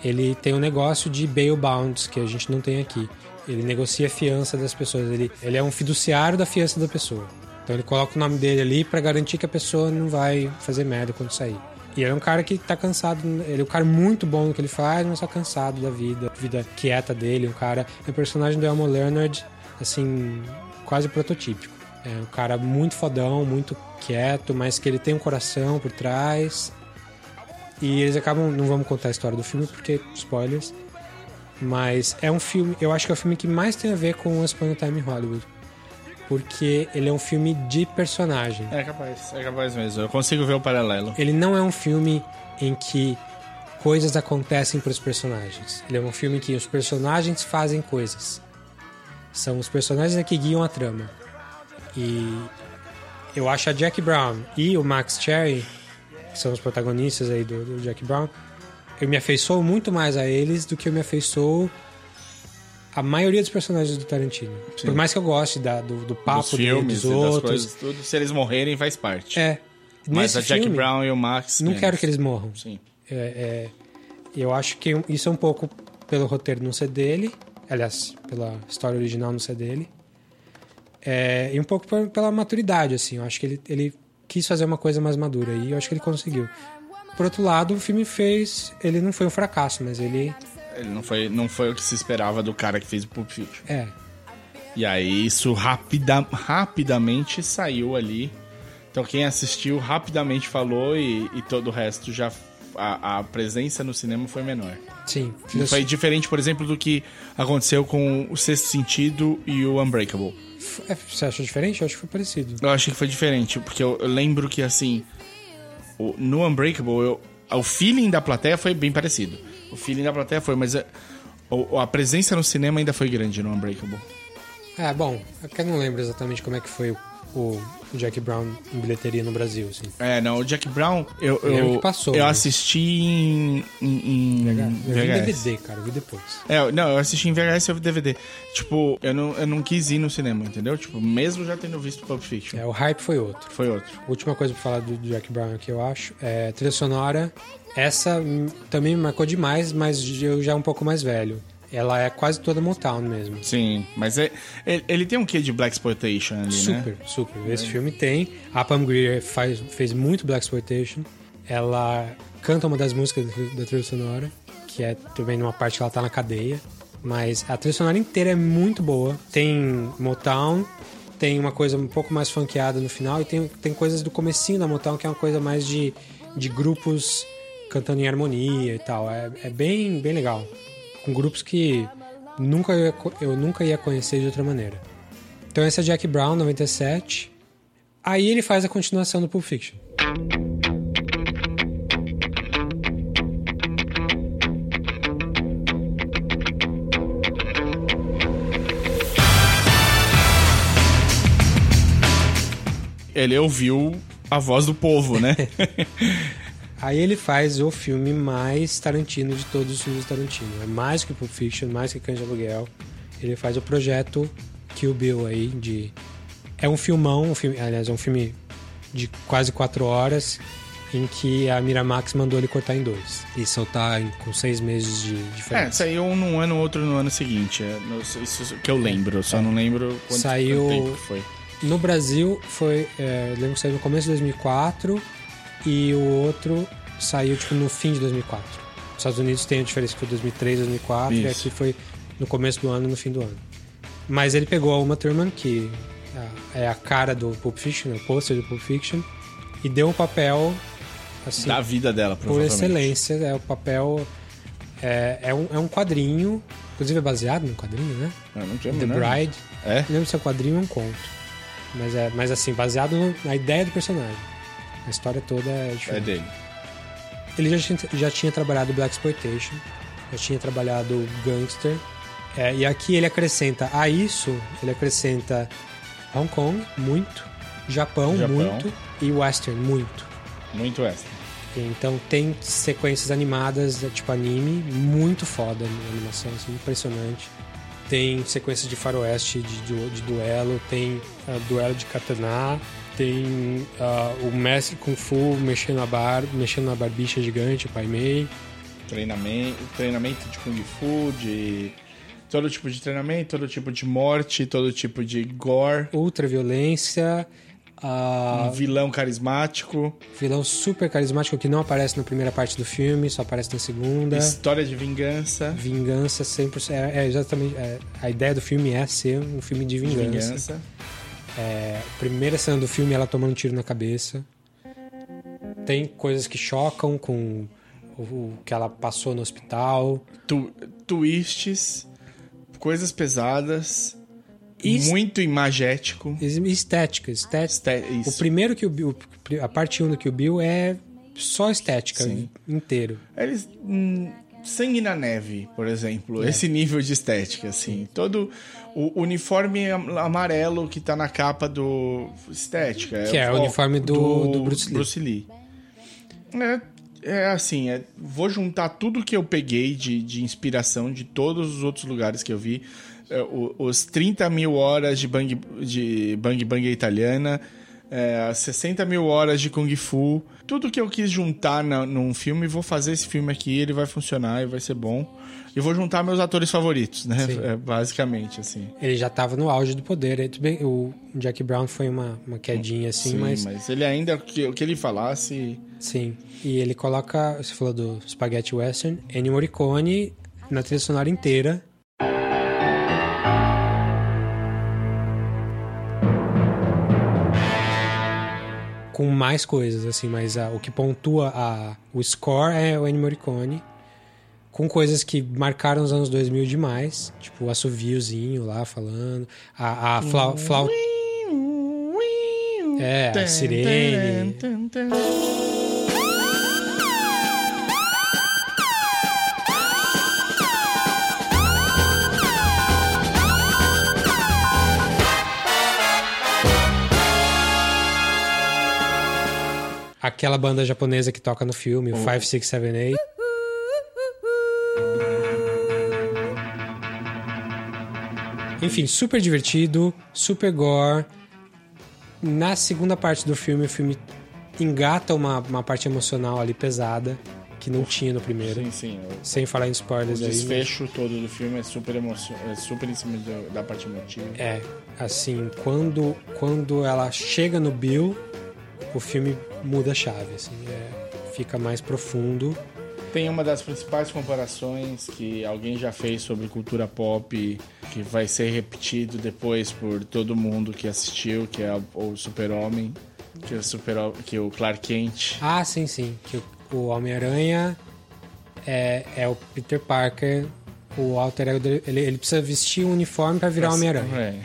ele tem um negócio de bail bonds que a gente não tem aqui. Ele negocia a fiança das pessoas. Ele, ele é um fiduciário da fiança da pessoa. Então ele coloca o nome dele ali pra garantir que a pessoa não vai fazer merda quando sair. E ele é um cara que tá cansado. Ele é um cara muito bom no que ele faz, mas tá cansado da vida, vida quieta dele. Um cara. É um personagem do Elmo Leonard, assim, quase prototípico. É um cara muito fodão, muito quieto, mas que ele tem um coração por trás. E eles acabam. Não vamos contar a história do filme porque spoilers. Mas é um filme. Eu acho que é o filme que mais tem a ver com Once Upon a Time in Hollywood. Porque ele é um filme de personagem. É capaz, é capaz mesmo. Eu consigo ver o paralelo. Ele não é um filme em que coisas acontecem para os personagens. Ele é um filme em que os personagens fazem coisas. São os personagens é que guiam a trama. E eu acho a Jack Brown e o Max Cherry, que são os protagonistas aí do, do Jack Brown, eu me afeiçoo muito mais a eles do que eu me afeiçoo a maioria dos personagens do Tarantino. Por mais que eu goste da- do, do papo Dos dele, filmes dos e das outros. coisas, tudo. Se eles morrerem, faz parte. É. Mas a Jack filme, Brown e o Max. Não quero que eles morram. Sim. É, é, eu acho que isso é um pouco pelo roteiro não ser dele, aliás, pela história original não ser dele, é, e um pouco por- pela maturidade, assim. Eu acho que ele, ele quis fazer uma coisa mais madura e eu acho que ele conseguiu. Por outro lado, o filme fez. Ele não foi um fracasso, mas ele. Ele não foi, não foi o que se esperava do cara que fez o Pulp Fiction. É. E aí isso rapida, rapidamente saiu ali. Então quem assistiu rapidamente falou e, e todo o resto já. A, a presença no cinema foi menor. Sim. Não foi diferente, por exemplo, do que aconteceu com o Sexto Sentido e o Unbreakable. É, Você achou diferente? Eu acho que foi parecido. Eu achei que foi diferente, porque eu, eu lembro que assim. o- no Unbreakable, eu- o feeling da plateia foi bem parecido. O feeling da plateia foi, mas a, o- a presença no cinema ainda foi grande no Unbreakable. É, bom, é eu não lembro exatamente como é que foi o, o Jack Brown em bilheteria no Brasil, assim. É, não, o Jack Brown, eu, Eu lembro eu, passou, eu mas- assisti em, em, em Eu vi VHS. DVD, cara, eu vi depois. É, não, eu assisti em VHS e eu vi DVD. Tipo, eu não, eu não quis ir no cinema, entendeu? Tipo, mesmo já tendo visto Pulp Fiction. É, o hype foi outro. Foi outro. Última coisa pra falar do Jack Brown que eu acho é trilha sonora. Essa também me marcou demais, mas eu já um pouco mais velho. Ela é quase toda Motown mesmo. Sim, mas é, ele, ele tem um quê de Black Exploitation ali, Super, né? super. Esse filme tem. A Pam Grier faz, fez muito Black Exploitation. Ela canta uma das músicas da- da trilha sonora, que é também numa parte que ela tá na cadeia. Mas a trilha sonora inteira é muito boa. Tem Motown, tem uma coisa um pouco mais funkeada no final e tem, tem coisas do comecinho da Motown que é uma coisa mais de, de grupos cantando em harmonia e tal. É, é bem, bem legal. Com grupos que nunca eu, ia eu nunca ia conhecer de outra maneira. Então esse é Jack Brown, 97. Aí ele faz a continuação do Pulp Fiction. Ele ouviu a voz do povo, né? <laughs> Aí ele faz o filme mais Tarantino de todos os filmes de Tarantino. É mais que Pulp Fiction, mais que Cães de Aluguel. Ele faz o projeto Kill Bill aí de... É um filmão, um filme, aliás, é um filme de quase quatro horas em que a Miramax mandou ele cortar em dois e soltar com seis meses de é, diferença. saiu um num ano, outro no ano seguinte. É, isso que eu lembro, só não lembro quanto, Saiu- quanto tempo foi. No Brasil foi, é, lembro que saiu no começo de 2004 e o outro saiu tipo no fim de 2004. Nos Estados Unidos tem a diferença que foi 2003, 2004 e Isso. aqui foi no começo do ano e no fim do ano. Mas ele pegou a Uma Thurman, que ah, é a cara do Pulp Fiction, é o pôster do Pulp Fiction, e deu o papel assim, Da vida dela, por excelência. É o papel. É, é, um, é um quadrinho, inclusive é baseado num quadrinho, né? Eu não tinha The menor- Bride. É? Não lembro se é um quadrinho ou um conto. Mas, é, mas assim, baseado na ideia do personagem. A história toda é diferente. É dele. Ele já tinha, já tinha trabalhado Black Exploitation, já tinha trabalhado Gangster. é, e aqui ele acrescenta a isso, ele acrescenta Hong Kong, muito, Japão, Japão. muito, e Western, muito. Muito extra. Então tem sequências animadas, é, tipo anime, muito foda a animação, assim, impressionante. Tem sequências de faroeste, de, du- de duelo, tem ah, duelo de katana, tem ah, o mestre Kung Fu mexendo a bar, mexendo na barbicha gigante, o Pai Mei. Treinamento, treinamento de Kung Fu, de todo tipo de treinamento, todo tipo de morte, todo tipo de gore. Ultra violência, ah, Um vilão carismático, vilão super carismático que não aparece na primeira parte do filme, só aparece na segunda. história de vingança. Vingança 100%. É, é exatamente. é, a ideia do filme é ser um filme de De vingança. É, primeira cena do filme ela tomando um tiro na cabeça. Tem coisas que chocam com o, o que ela passou no hospital. Tu, twists, coisas pesadas, Is- muito imagético. Estética, estética. Esté- O primeiro que o Bill, a parte 1 do que o Bill é só estética Sim. inteiro. Eles. hum, Sangue na neve, por exemplo. É. Esse nível de estética, assim. Todo o uniforme am- amarelo que tá na capa do. Estética. Que é o uniforme do- do Bruce Lee. É, é assim, é- vou juntar tudo que eu peguei de, de inspiração de todos os outros lugares que eu vi. É, o- os 30 mil horas de Bang de Bang, Bang Italiana, é, as 60 mil horas de Kung Fu. Tudo que eu quis juntar na, num filme, vou fazer esse filme aqui, ele vai funcionar e vai ser bom. E vou juntar meus atores favoritos, né? É, basicamente, assim. Ele já tava no auge do poder. Bem, O Jack Brown foi uma, uma quedinha assim, Sim, mas, mas ele ainda, o que, ele falasse... Sim. E ele coloca. Você falou do Spaghetti Western, Ennio Morricone na trilha sonora inteira. Com mais coisas, assim, mas ah, o que pontua a, o score é o Ennio Morricone. Com coisas que marcaram os anos 2000 demais, tipo o assoviozinho lá falando, a, a flau, flau, É, a sirene. Aquela banda japonesa que toca no filme, o 5678. Enfim, super divertido, super gore. Na segunda parte do filme, o filme engata uma, uma parte emocional ali pesada, que não tinha no primeiro. Sim, sim. O, Sem falar em o spoilers aí. mas- desfecho todo do filme é super emocio... é super em cima da- da parte emotiva. É, assim, quando, quando ela chega no Bill, o filme muda a chave, assim, é, fica mais profundo. Tem uma das principais comparações que alguém já fez sobre cultura pop, que vai ser repetido depois por todo mundo que assistiu, que é o, Super-Homem, que, é o super, que é o Clark Kent. Ah, sim, sim, que o, Homem-Aranha é, é o Peter Parker, o alter ego dele, ele, ele precisa vestir um uniforme pra virar Homem-Aranha. É.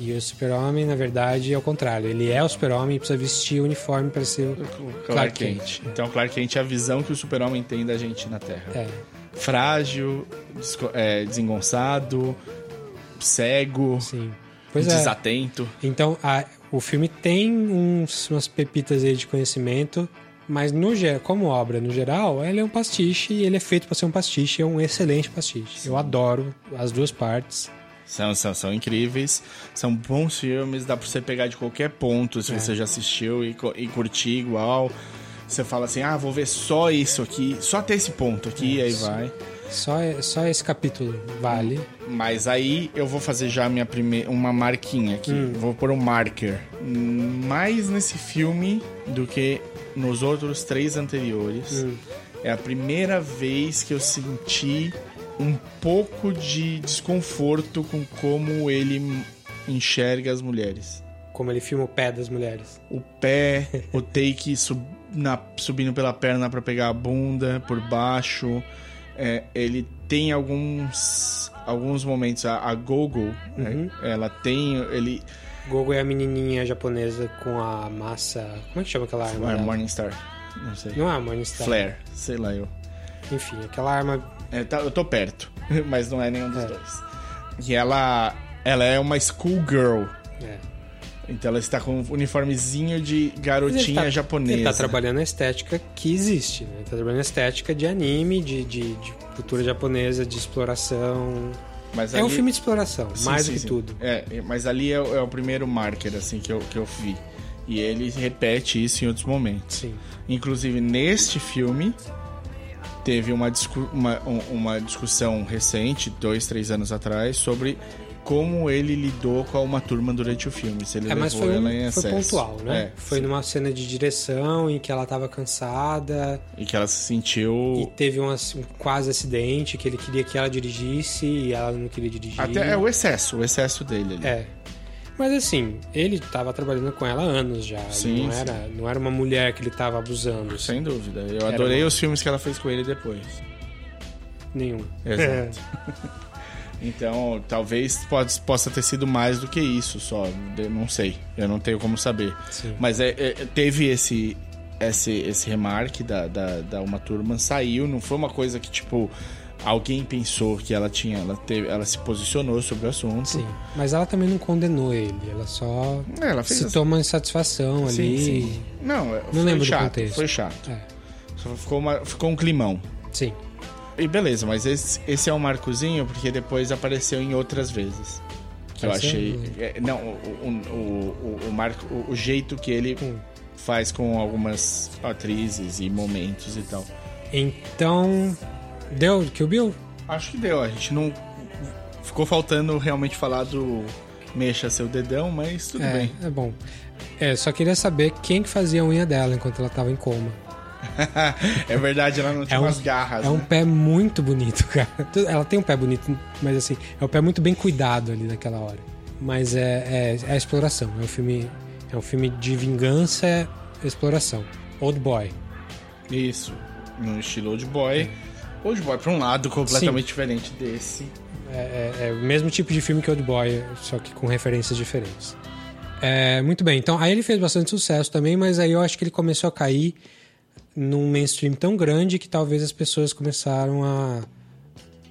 E o super-homem, na verdade, é o contrário. Ele é o super-homem e precisa vestir o uniforme para ser o Clark, Clark Kent. Kent. Então, Clark Kent é a visão que o super-homem tem da gente na Terra. É. Frágil, é, desengonçado, cego, Sim. Pois é. desatento. Então, a- o filme tem uns- umas pepitas aí de conhecimento, mas no, como obra no geral, ele é um pastiche e ele é feito para ser um pastiche, é um excelente pastiche. Eu adoro as duas partes. São, são, são incríveis, são bons filmes, dá pra você pegar de qualquer ponto se É. você já assistiu e, e curtir igual. Você fala assim, ah, vou ver só isso aqui, só até esse ponto aqui, É, aí sim. vai. Só, só esse capítulo vale. Mas aí eu vou fazer já minha primeira uma marquinha aqui. Hum. Vou pôr um marker. Mais nesse filme do que nos outros três anteriores. Hum. É a primeira vez que eu senti um pouco de desconforto com como ele enxerga as mulheres. Como ele filma o pé das mulheres. O pé, o take <laughs> sub- na- subindo pela perna pra pegar a bunda por baixo. É, ele tem alguns alguns momentos. A, a Gogo, Uhum. é, ela tem. Ele. Gogo é a menininha japonesa com a massa. Como é que chama aquela arma? Ah? Morningstar. Não sei. Não é a Morningstar. Flare, sei lá eu. Enfim, aquela arma. É, tá- eu tô perto, <laughs> mas não é nenhum dos É. dois. E ela. Ela é uma schoolgirl. É. Então ela está com um uniformezinho de garotinha tá- japonesa. Ele tá trabalhando a estética que existe, né? Ele tá trabalhando a estética de anime, de, de, de cultura japonesa, de exploração. Mas É um filme de exploração, Sim, mais sim, do que sim. tudo. É, mas ali é, o- é o primeiro marker, assim, que eu, que eu vi. E ele repete isso em outros momentos. Sim. Inclusive, neste filme, teve uma, discu uma, um- uma discussão recente, dois, três anos atrás, sobre como ele lidou com uma turma durante o filme. Se ele É, mas levou foi, ela em foi excesso. pontual, né? É, foi numa cena de direção em que ela tava cansada E que ela se e sentiu... teve um, um quase acidente que ele queria que ela dirigisse e ela não queria dirigir. Até é o excesso, o excesso dele ali. É. Mas assim, ele tava trabalhando com ela há anos já. Sim, não, sim. era, não era uma mulher que ele tava abusando. Sem dúvida. Eu Era adorei uma- os filmes que ela fez com ele depois. Nenhum. Exato. <laughs> Então, talvez pode, possa ter sido mais do que isso só. Não sei. Eu não tenho como saber. Sim. Mas é, é, teve esse, esse, esse remarque da, da, da Uma Turma, saiu, não foi uma coisa que, tipo, alguém pensou que ela tinha. Ela, teve, ela se posicionou sobre o assunto. Sim. Mas ela também não condenou ele. Ela só É, ela fez citou uma insatisfação Sim, ali. sim. Não, é- foi lembro do chato. contexto. Foi chato. É. Só ficou, uma, ficou um climão. Sim. E beleza, mas esse, esse é um marcozinho porque depois apareceu em outras vezes. Que eu achei. é, não, o, o, o, o, marco, o, o jeito que ele Hum. faz com algumas atrizes e momentos e tal. Então. Deu Kill Bill? Acho que deu, a gente não. Ficou faltando realmente falar do mexa seu dedão, mas tudo é, bem. é bom. É, só queria saber quem que fazia a unha dela enquanto ela tava em coma. <laughs> é verdade, ela não tinha É um, umas garras. é um né? pé muito bonito, cara. Ela tem um pé bonito, mas assim, é um pé muito bem cuidado ali naquela hora. Mas é, é, é a exploração. É um filme, é um filme de vingança e exploração. Old Boy. Isso, no estilo Old Boy. Old Boy pra um lado completamente diferente desse. É, é- é o mesmo tipo de filme que Old Boy, só que com referências diferentes. É, muito bem, então aí ele fez bastante sucesso também, mas aí eu acho que ele começou a cair num mainstream tão grande que talvez as pessoas começaram a,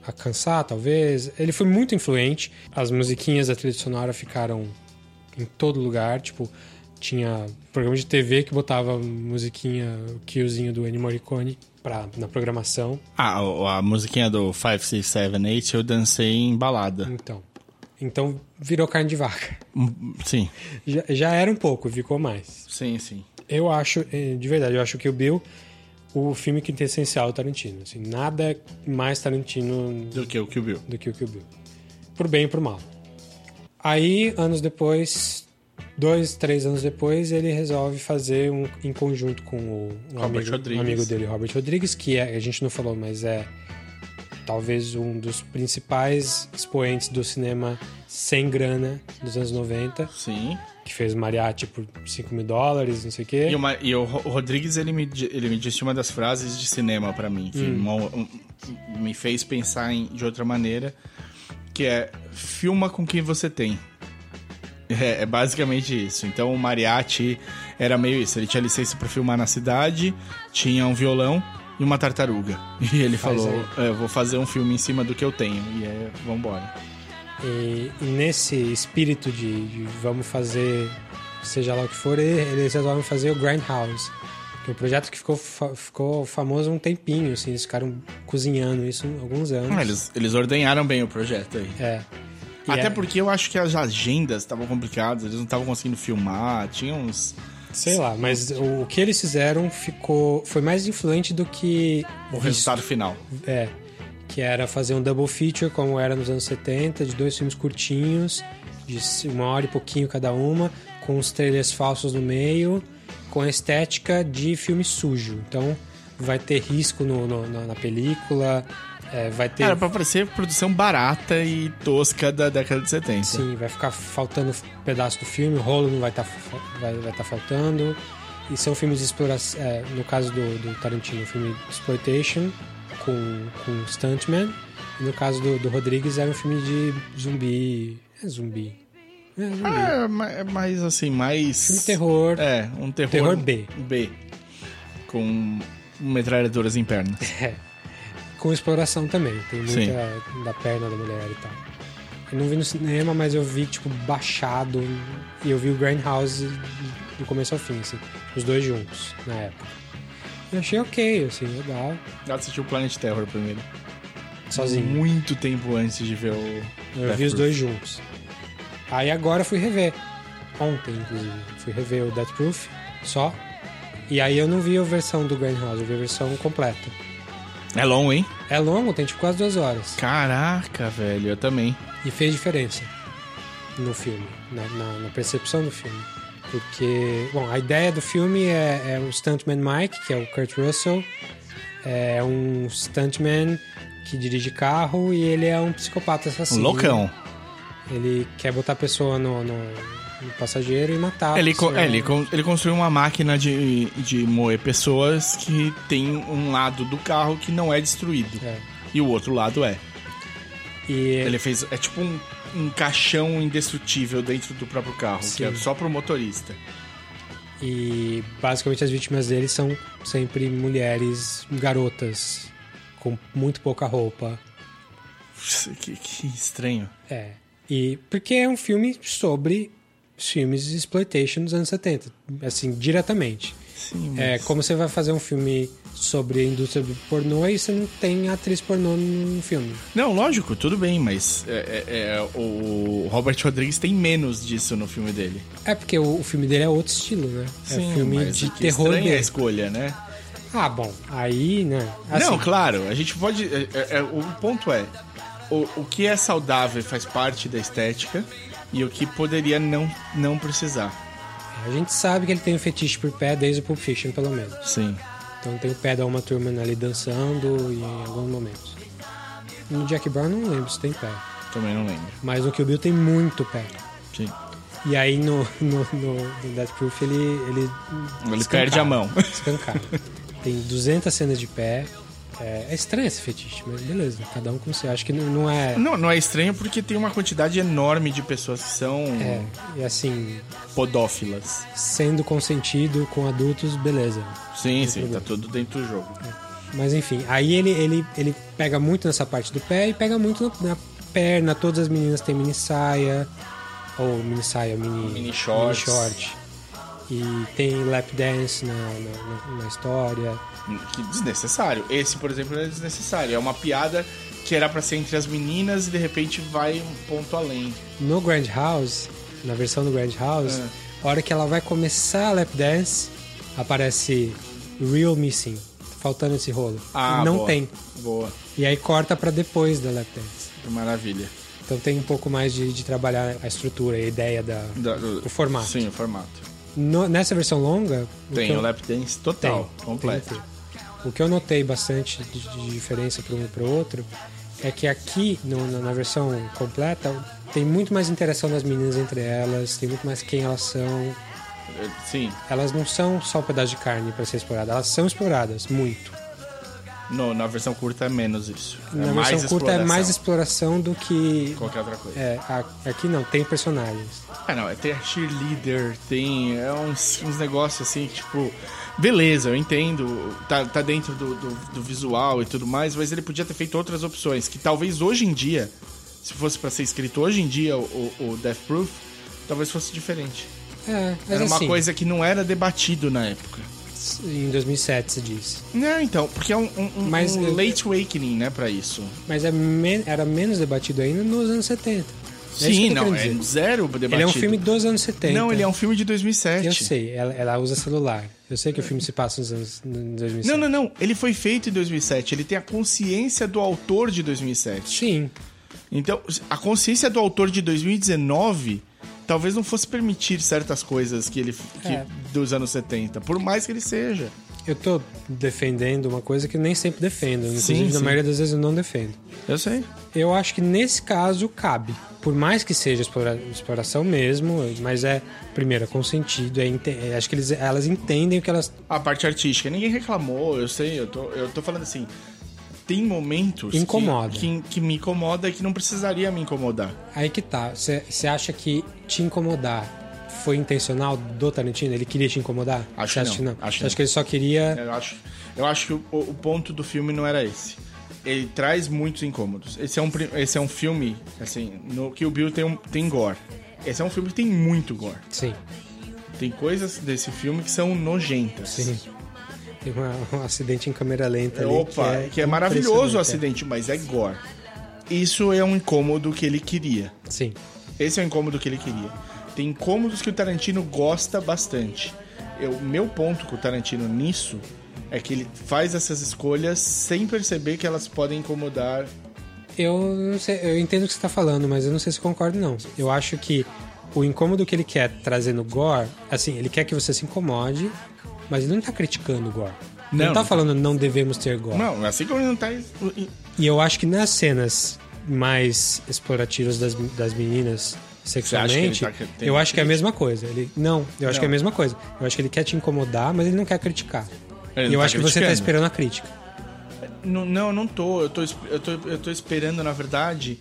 a cansar, talvez. Ele foi muito influente, as musiquinhas da trilha sonora ficaram em todo lugar, tipo, tinha programa de TV que botava musiquinha, o killzinho do Ennio Morricone pra, na programação. Ah, a musiquinha do 5, 6, 7, 8 eu dancei em balada. Então, então virou carne de vaca. Hum, Sim, Já, já era um pouco, ficou mais. sim, sim. Eu acho, eh, de verdade, eu acho que o Bill, o filme que tem essencial do Tarantino. Assim, nada mais Tarantino Do que o Kill Bill. do que o Kill Bill. Por bem e por mal. Aí, anos depois, dois, três anos depois, ele resolve fazer um em conjunto com o, um amigo, um amigo dele, Robert Rodrigues, que é, a gente não falou, mas é talvez um dos principais expoentes do cinema sem grana dos anos 90, Sim. que fez Mariachi por 5 mil dólares, não sei o quê. E, uma- e o Ro- o Rodrigues, ele me, ele me disse uma das frases de cinema pra mim, que Hum. um- me fez pensar em- de outra maneira, que é filma com quem você tem. É, é basicamente isso. Então o mariachi era meio isso. Ele tinha licença pra filmar na cidade, tinha um violão e uma tartaruga. <laughs> E ele Faz falou: "É, eu vou fazer um filme em cima do que eu tenho. E é, vambora. E, e nesse espírito de, de vamos fazer, seja lá o que for, eles resolvem fazer o Grindhouse. Que é um projeto que ficou, ficou famoso um tempinho, assim, eles ficaram cozinhando isso há alguns anos. Ah, eles, eles ordenharam bem o projeto aí. É. Até é- porque eu acho que as agendas estavam complicadas, eles não estavam conseguindo filmar, tinha uns. Sei lá, mas o, que eles fizeram ficou foi mais influente do que O visto. resultado final. É, que era fazer um double feature como era nos anos 70, de dois filmes curtinhos, de uma hora e pouquinho cada uma, com os trailers falsos no meio, com a estética de filme sujo. Então vai ter risco no, no- na película, é, vai ter. Era pra parecer produção barata e tosca da década de 70. Sim, vai ficar faltando pedaço do filme, o rolo não vai estar vai, vai tá faltando. E são filmes de exploração. é, no caso do, do Tarantino, um filme exploitation com, com Stuntman. E no caso do, do Rodrigues era um filme de zumbi. É zumbi. É zumbi. É, ma- é mais assim, mais. Filme terror. É, um terror. Terror B. B. Com metralhadoras em pernas. <laughs> É. Com exploração também. Tem muita Sim. da perna da mulher e tal. Eu não vi no cinema, mas eu vi, tipo, baixado. E eu vi o Grindhouse do começo ao fim, assim. Os dois juntos, na época. Eu achei ok, assim, legal. Eu assisti o Planet Terror primeiro. Sozinho. Muito tempo antes de ver o. Eu Death vi os Proof. dois juntos. Aí agora eu fui rever. Ontem, inclusive. Fui rever o Death Proof só. E aí eu não vi a versão do Grindhouse, eu vi a versão completa. É longo, hein? É longo, tem tipo quase duas horas. Caraca, velho, eu também. E fez diferença no filme, na, na- na percepção do filme. Porque, bom, a ideia do filme é, é o Stuntman Mike, que é o Kurt Russell, é um stuntman que dirige carro e ele é um psicopata Um assassino. loucão. Ele quer botar a pessoa no, no- no passageiro e matar. Ele, co- é, ele, con- ele construiu uma máquina de, de moer pessoas que tem um lado do carro que não é destruído. É. E o outro lado é. E Ele fez. É tipo um, um caixão indestrutível dentro do próprio carro, que é Sim. só pro motorista. E basicamente as vítimas dele são sempre mulheres garotas com muito pouca roupa. Que, que estranho. É. E porque é um filme sobre os filmes de exploitation dos anos 70, assim, diretamente. Sim, É como você vai fazer um filme sobre a indústria do pornô e você não tem atriz pornô no filme. Não, lógico, tudo bem, mas é, é- é, o Robert Rodrigues tem menos disso no filme dele. É porque o, o filme dele é outro estilo, né? Sim, é filme mas de terror estranha a B. escolha, né? Ah, bom, aí, né? assim, Não, claro, a gente pode. é- é- é- o ponto é: o, o que é saudável faz parte da estética e o que poderia não, não precisar. A gente sabe que ele tem um fetiche por pé desde o Pulp Fiction, pelo menos. Sim. Então tem o pé da Uma Thurman ali dançando em alguns momentos. No Jack Brown não lembro se tem pé. Também não lembro. Mas no Kill Bill tem muito pé. Sim. E aí no, no, no, no Death Proof ele... Ele, Ele perde a mão. Escancara. <laughs> tem 200 cenas de pé. É, é estranho esse fetiche, mas beleza. Cada um com seu. Acho que não, não é... Não, não é estranho porque tem uma quantidade enorme de pessoas que são É, e assim, podófilas. sendo consentido com adultos, beleza. Sim, sim, tá tudo dentro do jogo. Mas enfim, aí ele, ele, ele pega muito nessa parte do pé e pega muito na, na perna. Todas as meninas têm mini saia. Ou mini saia, mini, Mini shorts. mini short. E tem lap dance na, na- na história. Que desnecessário. Esse, por exemplo, é desnecessário. É uma piada que era pra ser entre as meninas e de repente vai um ponto além. No Grand House, na versão do Grand House, É. a hora que ela vai começar a lap dance, aparece Real Missing. Faltando esse rolo. Ah, E não boa. tem. Boa. E aí corta pra depois da lap dance. Que maravilha. Então tem um pouco mais de, de trabalhar a estrutura, a ideia da, Da- do- o formato. Sim, o formato. No- nessa versão longa, Tem o eu- lap dance total, tem, completo. tem, tem. O que eu notei bastante de, de diferença para um e para o outro é que aqui, no- na, versão completa, tem muito mais interação das meninas entre elas, tem muito mais quem elas são. Sim. Elas não são só um pedaço de carne para ser explorada, elas são exploradas muito. No- na versão curta é menos isso. Na é versão curta é exploração. mais exploração do que. Qualquer outra coisa. É, aqui não, tem personagens. Ah, não, tem a cheerleader, tem é uns, uns negócios assim, tipo. Beleza, eu entendo, tá, tá dentro do, do, do visual e tudo mais, mas ele podia ter feito outras opções, que talvez hoje em dia, se fosse pra ser escrito hoje em dia o, o Death Proof, talvez fosse diferente. É, Era uma assim, coisa que não era debatido na época. Em 2007 se disse. Não, então, porque é um, um, Mas um late awakening, né, pra isso. Mas é men- era menos debatido ainda nos anos 70. É Sim, não, é zero debatido. Ele é um filme dos anos 70. Não, ele é um filme de 2007. Eu sei, ela, ela usa celular. Eu sei que o filme se passa nos anos em 2007. Não, não, não. Ele foi feito em 2007. Ele tem a consciência do autor de 2007. Sim. Então, a consciência do autor de 2019 talvez não fosse permitir certas coisas que ele que, É. dos anos 70, por mais que ele seja. Eu tô defendendo uma coisa que eu nem sempre defendo. Inclusive, Sim, na sim. maioria das vezes eu não defendo. Eu sei. Eu acho que nesse caso cabe. Por mais que seja explora- exploração mesmo, mas é, primeiro, é consentido. É, é, acho que eles, elas entendem o que elas. A parte artística, ninguém reclamou, eu sei, eu tô, eu tô falando assim. Tem momentos que- Incomoda. Que, que, me incomoda e que não precisaria me incomodar. Aí que tá. Você acha que te incomodar foi intencional do Tarantino? Ele queria te incomodar? Acho não, que não. acho Você não. que ele só queria. Eu acho, eu acho que o, o ponto do filme não era esse. Ele traz muitos incômodos. Esse é um, esse é um filme, assim, no que o Bill tem, um, tem gore. Esse é um filme que tem muito gore. Sim, Tem coisas desse filme que são nojentas. sim. Tem uma- um acidente em câmera lenta ali. Opa, que é, maravilhoso o é. acidente, mas é gore. Isso é um incômodo que ele queria. Sim. Esse é o incômodo que ele queria. Tem incômodos que o Tarantino gosta bastante. O meu ponto com o Tarantino nisso é que ele faz essas escolhas sem perceber que elas podem incomodar. Eu, não sei, eu entendo o que você tá falando, mas eu não sei se concordo, não. Eu acho que o incômodo que ele quer trazer no gore, assim, ele quer que você se incomode, mas ele não tá criticando o gore. Não, não tá não tá. falando não devemos ter gore. Não, assim como ele não tá. E eu acho que nas cenas mais explorativas das, das meninas sexualmente, tá- eu acho que é a mesma coisa. Ele, não, eu acho Não. que é a mesma coisa. Eu acho que ele quer te incomodar, mas ele não quer criticar. Ele E eu tá acho que você tá esperando a crítica. Não, não, não tô. Eu tô, eu tô, eu tô esperando, na verdade.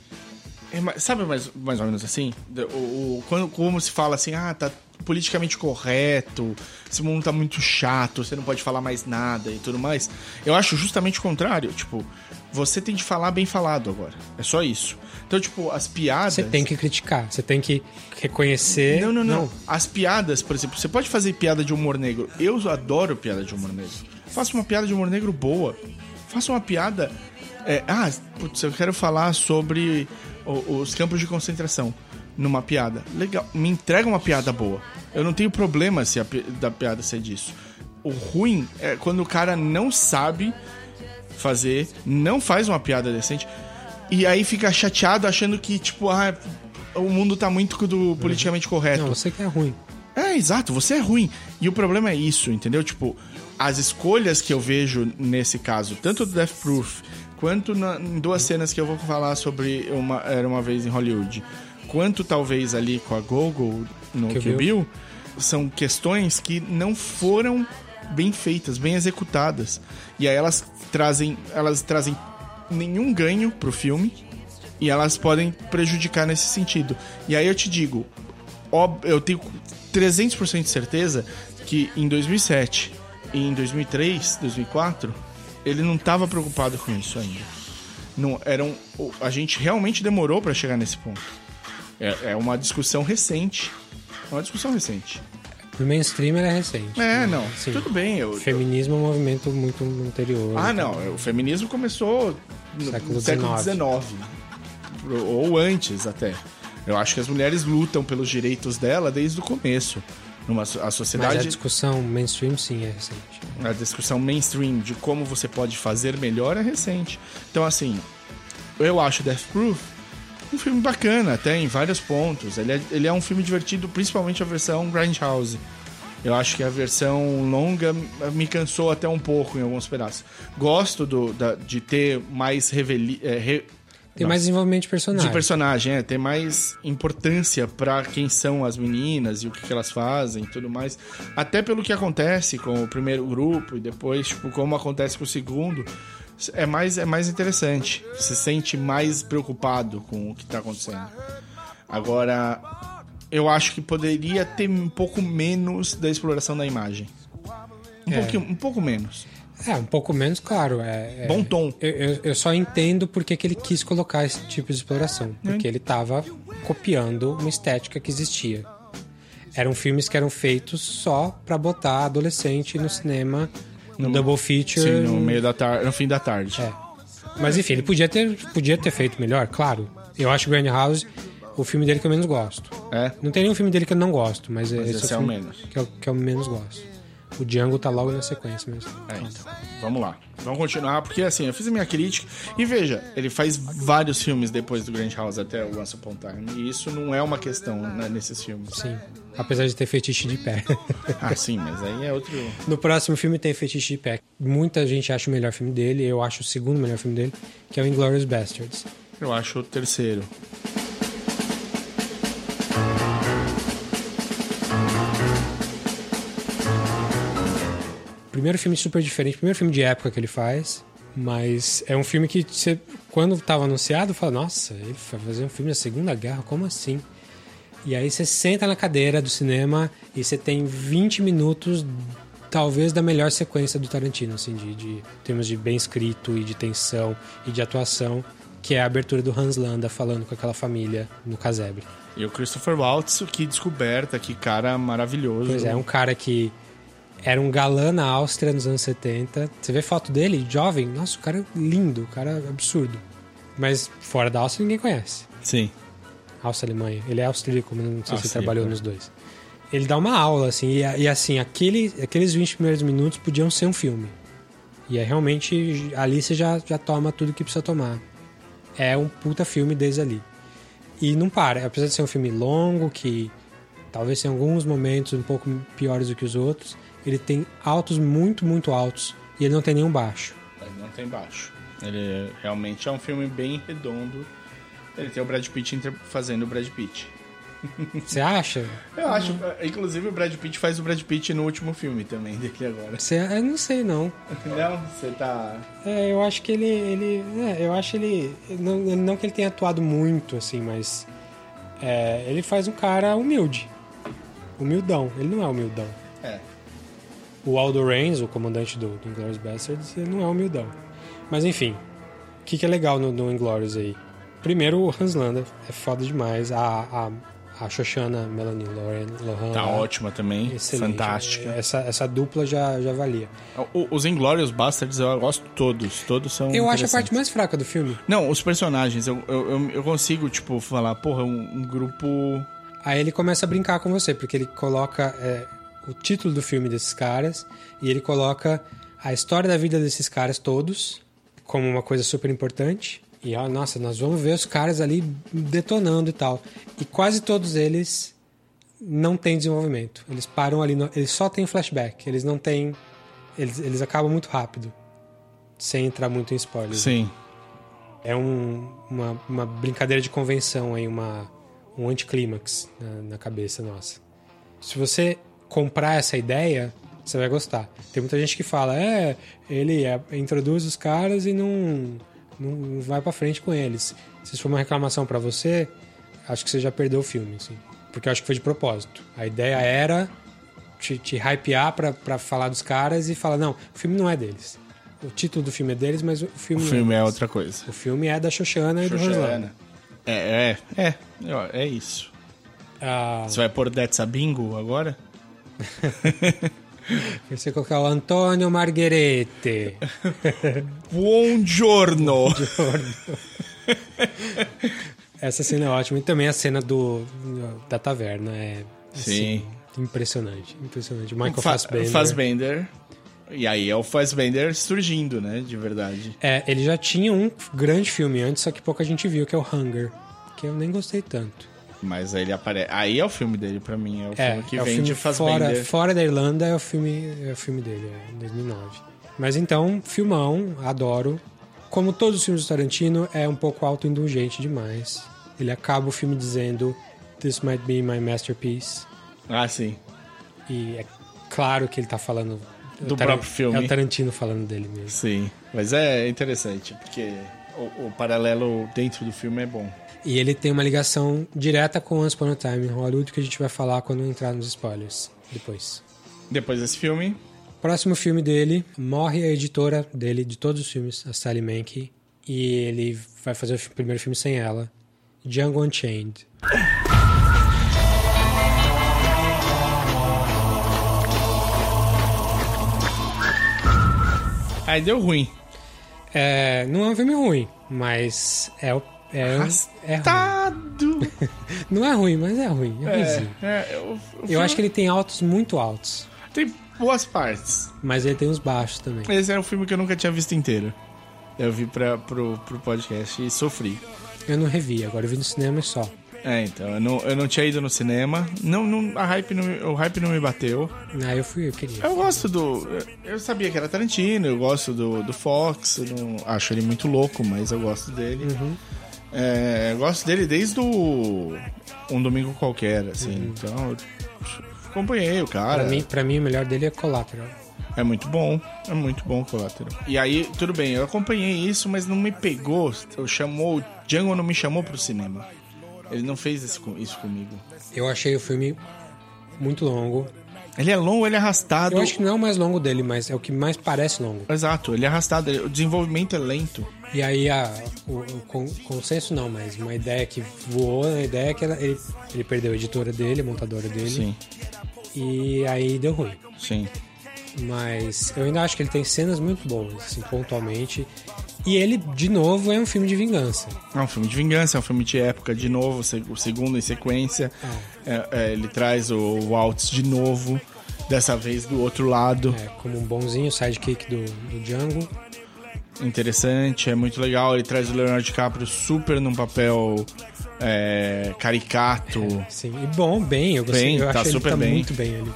é sabe mais, mais ou menos assim? O, o- quando, como se fala assim, ah, tá politicamente correto, esse mundo tá muito chato, você não pode falar mais nada e tudo mais. Eu acho justamente o contrário. Tipo, você tem de falar bem falado agora. É só isso. Então, tipo, as piadas. Você tem que criticar, você tem que reconhecer. Não, não, não, As piadas, por exemplo, você pode fazer piada de humor negro. Eu adoro piada de humor negro. Faça uma piada de humor negro boa. Faça uma piada. é, ah, putz, eu quero falar sobre os campos de concentração numa piada. Legal. Me entrega uma piada boa. Eu não tenho problema se a pi- da piada ser disso. O ruim é quando o cara não sabe fazer, não faz uma piada decente e aí fica chateado achando que, tipo, ah, o mundo tá muito do politicamente correto. Não, você que é ruim. É, exato, você é ruim. E o problema é isso, entendeu? Tipo, as escolhas que eu vejo nesse caso, tanto do Death Proof, quanto na- em duas cenas que eu vou falar sobre uma, Era Uma Vez em Hollywood, quanto talvez ali com a Gogo no Kill Kill Bill. São questões que não foram bem feitas, bem executadas. E aí elas trazem, elas trazem nenhum ganho pro filme e elas podem prejudicar nesse sentido. E aí eu te digo, eu tenho 300% de certeza que em 2007 e em 2003, 2004, ele não estava preocupado com isso ainda. Não, eram, a gente realmente demorou para chegar nesse ponto. É, é uma discussão recente. É uma discussão recente. No mainstream é recente. É, não. Sim. Tudo bem. Eu, feminismo é um movimento muito anterior. Ah, não. O feminismo começou no Século século XIX. Ou antes até. Eu acho que as mulheres lutam pelos direitos dela desde o começo. Numa, a Mas sociedade. a discussão mainstream sim é recente. a discussão mainstream de como você pode fazer melhor é recente. Então, assim, eu acho Death Proof um filme bacana, até em vários pontos. Ele é, ele é um filme divertido, principalmente a versão Grindhouse. Eu acho que a versão longa me cansou até um pouco em alguns pedaços. Gosto do, da- de ter mais reveli... é, re- Tem mais desenvolvimento de personagem. de personagem, é, ter mais importância pra quem são as meninas e o que, que elas fazem e tudo mais. Até pelo que acontece com o primeiro grupo e depois, tipo, como acontece com o segundo. É mais, é mais interessante. Você se sente mais preocupado com o que tá acontecendo. Agora, eu acho que poderia ter um pouco menos da exploração da imagem. Um, É. um pouco menos. É, um pouco menos, claro. É, é- Bom tom. Eu, eu- eu só entendo porque que ele quis colocar esse tipo de exploração. Porque ele tava copiando uma estética que existia. Eram filmes que eram feitos só pra botar adolescente no cinema, no double feature. Sim, no meio da tarde, no fim da tarde. É. Mas enfim, ele podia ter, podia ter feito melhor, claro. Eu acho Grindhouse o filme dele que eu menos gosto. É? Não tem nenhum filme dele que eu não gosto, mas, Mas esse, esse é é o o filme menos. Que eu, que eu menos gosto. O Django tá logo na sequência mesmo. É, então. Vamos lá. Vamos continuar, porque assim, eu fiz a minha crítica. E veja, ele faz vários filmes depois do Grand House até o Once Upon Time. E isso não é uma questão né, nesses filmes. Sim. Apesar de ter fetiche de pé. <laughs> Ah, sim, mas aí é outro. No próximo filme tem Fetiche de Pé. Muita gente acha o melhor filme dele, eu acho o segundo melhor filme dele, que é o Inglourious Bastards. Eu acho o terceiro. Primeiro filme super diferente, primeiro filme de época que ele faz, mas é um filme que você, quando estava anunciado, fala, nossa, ele vai fazer um filme da Segunda Guerra, como assim? E aí você senta na cadeira do cinema e você tem 20 minutos, talvez, da melhor sequência do Tarantino, assim, de, de em termos de bem escrito e de tensão e de atuação, que é a abertura do Hans Landa falando com aquela família no casebre. E o Christopher Waltz, que descoberta, que cara maravilhoso. Pois é, um cara que era um galã na Áustria nos anos 70. Você vê foto dele, jovem, nossa, o cara é lindo, o cara é absurdo. Mas fora da Áustria ninguém conhece. Sim. Áustria, Alemanha. Ele é austríaco, mas não sei se trabalhou é. nos dois. Ele dá uma aula, assim, e, e assim, aquele, aqueles 20 primeiros minutos podiam ser um filme. E é realmente, ali você já, já toma tudo que precisa tomar. É um puta filme desde ali. E não para, apesar de ser um filme longo, que talvez tenha alguns momentos um pouco piores do que os outros, ele tem altos muito, muito altos, e ele não tem nenhum baixo. Ele não tem baixo. Ele realmente é um filme bem redondo. Ele tem o Brad Pitt fazendo o Brad Pitt. <laughs> Você acha? Eu acho, inclusive o Brad Pitt faz o Brad Pitt no último filme também dele agora. Você, eu não sei, não. Não, você tá. É, eu acho que ele. ele é, eu acho ele. Não, não que ele tenha atuado muito, assim, mas. é, ele faz um cara humilde. Humildão. Ele não é humildão. É. O Aldo Rains, o comandante do, do Inglourious Bastards, ele não é humildão. Mas enfim, o que, que é legal no, no Inglourious aí? Primeiro, o Hans Landa é foda demais. A, a, a Shoshana Melanie Lohan, Lohan Tá ótima também. excelente. Fantástica. Essa, essa dupla já, já valia. O- os Inglorious Bastards eu gosto todos. Todos são. Eu acho a parte mais fraca do filme. Não, os personagens. Eu, eu, eu, eu consigo, tipo, falar, porra, um, um grupo. Aí ele começa a brincar com você, porque ele coloca é, o título do filme desses caras e ele coloca a história da vida desses caras todos como uma coisa super importante. E, ó, nossa, nós vamos ver os caras ali detonando e tal. E quase todos eles não têm desenvolvimento. Eles param ali, no, eles só têm flashback. Eles não têm. Eles, eles acabam muito rápido, sem entrar muito em spoilers. Sim. É um- uma, uma brincadeira de convenção aí, uma, um anticlímax na, na cabeça nossa. Se você comprar essa ideia, você vai gostar. Tem muita gente que fala, é, ele é- introduz os caras e não, não vai pra frente com eles. Se isso for uma reclamação pra você, acho que você já perdeu o filme, assim. Porque eu acho que foi de propósito. A ideia era te, te hypear pra, pra falar dos caras e falar, não, o filme não é deles. O título do filme é deles, mas o filme O não filme é é outra coisa. O filme é da Xoxana e do. Roslana. É, é, é. É isso. Ah, Você vai pôr Detsa Bingo agora? <laughs> você colocar o Antônio Margherete. <laughs> Buongiorno! Essa cena é ótima. E também a cena do, da taverna. É Sim. assim, impressionante. Impressionante. Michael Fa- Fassbender. Fassbender. E aí é o Fassbender surgindo, né? De verdade. É, ele já tinha um grande filme antes, só que pouca gente viu, que é o Hunger. Que eu nem gostei tanto. Mas aí ele aparece. Aí é o filme dele pra mim. É o É, filme que é vem filme de fora, fora da Irlanda é o filme, é o filme dele, é 2009. Mas então, filmão, adoro. Como todos os filmes do Tarantino, é um pouco autoindulgente demais. Ele acaba o filme dizendo This might be my masterpiece. Ah, sim. E é claro que ele tá falando do o Taran- próprio filme. É o Tarantino falando dele mesmo. Sim, mas é interessante, porque o, o paralelo dentro do filme é bom. E ele tem uma ligação direta com Once Upon a Time em Hollywood que a gente vai falar quando entrar nos spoilers depois. Depois desse filme, Próximo filme dele, morre a editora dele de todos os filmes, a Sally Menke, e ele vai fazer o primeiro filme sem ela, Django Unchained. aí deu ruim. É, não é um filme ruim, mas é, o- é, é. Arrastado. <laughs> Não é ruim, mas é ruim. É, É, é, Eu filme acho que ele tem altos muito altos, tem boas partes. mas ele tem uns baixos também. Esse é um filme que eu nunca tinha visto inteiro. Eu vi pra, pro, pro podcast e sofri. Eu não revi, agora eu vi no cinema e só. É, então, eu não, eu não tinha ido no cinema. Não, não, a hype não, o hype não me bateu. Ah, eu fui, eu queria. Eu gosto do. Eu sabia que era Tarantino, eu gosto do, do Fox. Eu não acho ele muito louco, mas eu gosto dele. Uhum. É, gosto dele desde o. Um domingo qualquer, assim. Uhum. Então, acompanhei o cara. Pra mim, pra mim, o melhor dele é Collateral. É muito bom, é muito bom o Collateral. E aí, tudo bem, eu acompanhei isso, mas não me pegou. Eu chamou, o Django não me chamou pro cinema. Ele não fez isso comigo. Eu achei o filme muito longo. Ele é longo, ele é arrastado. Eu acho que não é o mais longo dele, mas é o que mais parece longo. Exato, ele é arrastado, o desenvolvimento é lento. E aí a, o, o con- consenso não, mas uma ideia que voou, a ideia é que ela- ele, ele perdeu a editora dele, a montadora dele. Sim, E aí deu ruim. sim. Mas eu ainda acho que ele tem cenas muito boas, assim, pontualmente. E ele, de novo, é um filme de vingança. É um filme de vingança, é um filme de época, de novo, o segundo em sequência. É, é, ele traz o Waltz de novo, dessa vez do outro lado. É, como um bonzinho sidekick do, do Django. Interessante, é muito legal. Ele traz o Leonardo DiCaprio super num papel é, caricato. Sim, e bom, bem, eu gostei. Bem, eu tá achei super ele tá bem. muito bem ali.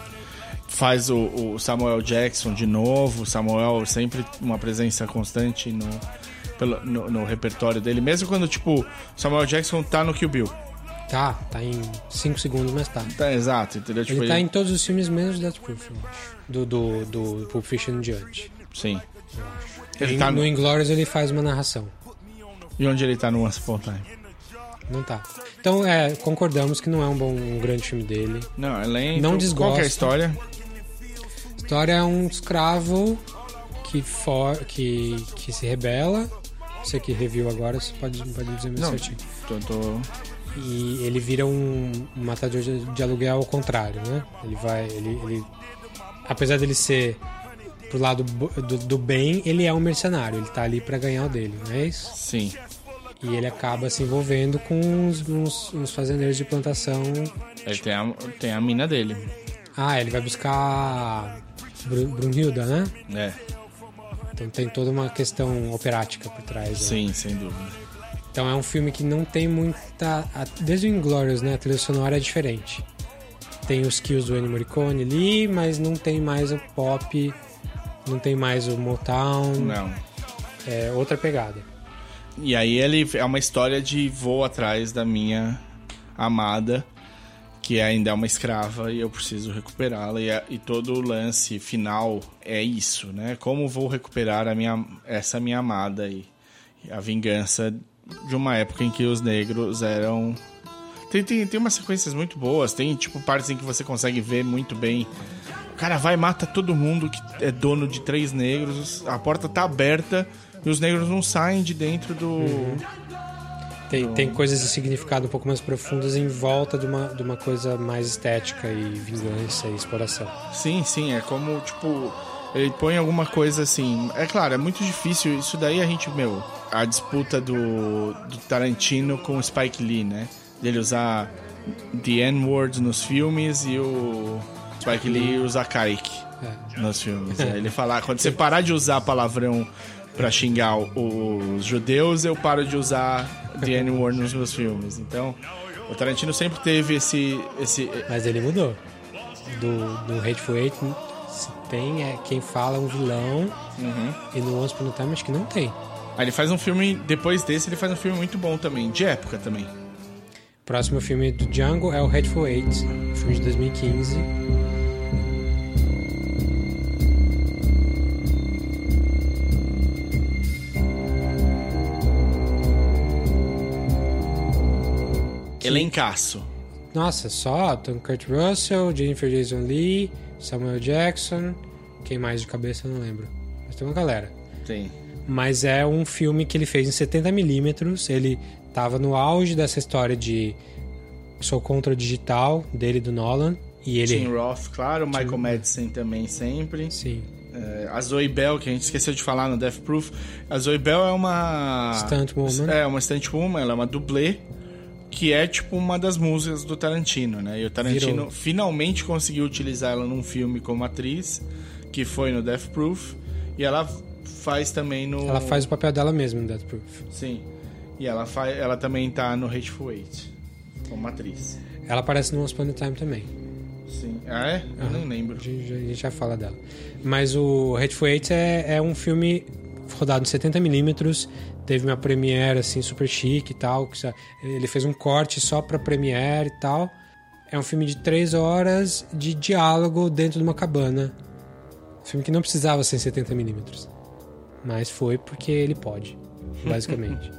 Faz o, o Samuel Jackson de novo. Samuel sempre uma presença constante no, pelo- no, no repertório dele. Mesmo quando, tipo, Samuel Jackson tá no Kill Bill. Tá, tá em 5 segundos, mas tá. Tá, exato, entendeu? Tipo, Ele tá em todos os filmes menos Death Proof, eu acho. Do, do, do Pulp Fiction diante. Sim. eu acho. Ele Em- tá no Inglourious ele faz uma narração. E onde ele tá no Once Upon a Time? Não tá. Então, é, concordamos que não é um bom, um grande filme dele. Não, é lento. Não Qual que é a história? A história é um escravo que, for, que, que se rebela. Você que reviu agora, você pode, pode dizer mais Não. certinho. Tô, tô- E ele vira um, um matador de, de aluguel ao contrário, né? Ele vai. Ele, ele- apesar dele ser pro lado do, do bem, ele é um mercenário. Ele tá ali pra ganhar o dele, não é isso? Sim. E ele acaba se envolvendo com uns, uns- uns fazendeiros de plantação. Ele tem a, tem a mina dele. Ah, ele vai buscar Bru- Brunhilda, né? É. Então tem toda uma questão operática por trás. né? Sim, sem dúvida. Então é um filme que não tem muita. Desde o Inglorious, né? A trilha sonora é diferente. Tem os kills do Ennio Morricone ali, mas não tem mais o pop, não tem mais o Motown. Não. É outra pegada. E aí ele é uma história de vou atrás da minha amada, que ainda é uma escrava e eu preciso recuperá-la. E, e todo o lance final é isso, né? Como vou recuperar a minha, essa minha amada e a vingança de uma época em que os negros eram. Tem, tem, tem umas sequências muito boas, tem tipo partes em que você consegue ver muito bem. O cara vai e mata todo mundo que é dono de três negros, a porta tá aberta e os negros não saem de dentro do. Tem, tem coisas de significado um pouco mais profundas em volta de uma, de uma coisa mais estética e vingança e exploração. Sim, sim, é como, tipo, ele põe alguma coisa assim. É claro, é muito difícil. Isso daí a gente, meu, a disputa do, do Tarantino com o Spike Lee, né? Dele usar The N-word nos filmes e o Spike Lee usar Kaique nos filmes. É, ele falar, quando você parar de usar palavrão pra xingar os judeus, eu paro de usar The N-word nos meus filmes. Então, o Tarantino sempre teve esse. esse Mas ele mudou. Do, do Hateful Eight, se tem é quem fala um vilão, e no Once Upon a Time acho que não tem. Aí ele faz um filme, depois desse, ele faz um filme muito bom também, de época também. Próximo filme do Django é o Hateful Eight, filme de 2015. Que... Elencaço. Nossa, só Tom Kurt Russell, Jennifer Jason Lee, Samuel Jackson, quem mais de cabeça eu não lembro. Mas tem uma galera. Tem. Mas é um filme que ele fez em 70mm. Ele tava no auge dessa história de sou contra o digital dele do Nolan. E ele. Tim Roth, claro. Michael Madsen também sempre. Sim. É, a Zoe Bell, que a gente esqueceu de falar no Death Proof. A Zoe Bell é uma. Stunt woman. É, uma stunt woman, ela é uma dublê. Que é tipo uma das músicas do Tarantino, né? E o Tarantino Virou. finalmente conseguiu utilizar ela num filme como atriz, que foi no Death Proof. E ela faz também no. Ela faz o papel dela mesma no Death Proof. Sim. E ela, faz, ela também tá no Hateful Eight, como atriz. Ela aparece no Once Upon a Time também. Sim. Ah, é? Eu Aham. não lembro. A gente, já- fala dela. Mas o Hateful Eight é, é um filme rodado em 70mm. Teve uma premiere, assim, super chique e tal. Ele fez um corte só pra premiere e tal. É um filme de três horas de diálogo dentro de uma cabana. Filme que não precisava ser em 70mm. Mas foi porque ele pode, <laughs> basicamente.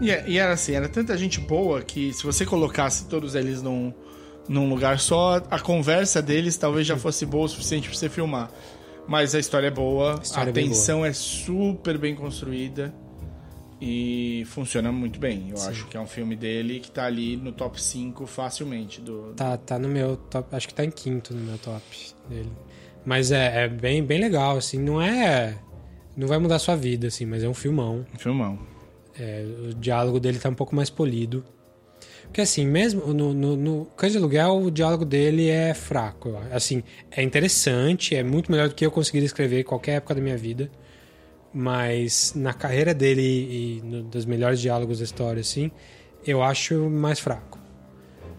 E, é- e era assim, era tanta gente boa que se você colocasse todos eles num, num lugar só, a conversa deles talvez já fosse boa o suficiente pra você filmar. Mas a história é boa, a, história é bem tensão é super bem construída e funciona muito bem. Eu acho que é um filme dele que tá ali no top 5 facilmente. Do... Tá, tá no meu top. Acho que tá em quinto no meu top dele. Mas é, é bem, bem legal, assim. Não é. Não vai mudar sua vida, assim, mas é um filmão. Filmão. É, o diálogo dele tá um pouco mais polido. Porque, assim, mesmo no, no, no Cães de Aluguel, o diálogo dele é fraco. Assim, é interessante, é muito melhor do que eu conseguiria escrever em qualquer época da minha vida. Mas na carreira dele e no, dos melhores diálogos da história, assim, eu acho mais fraco.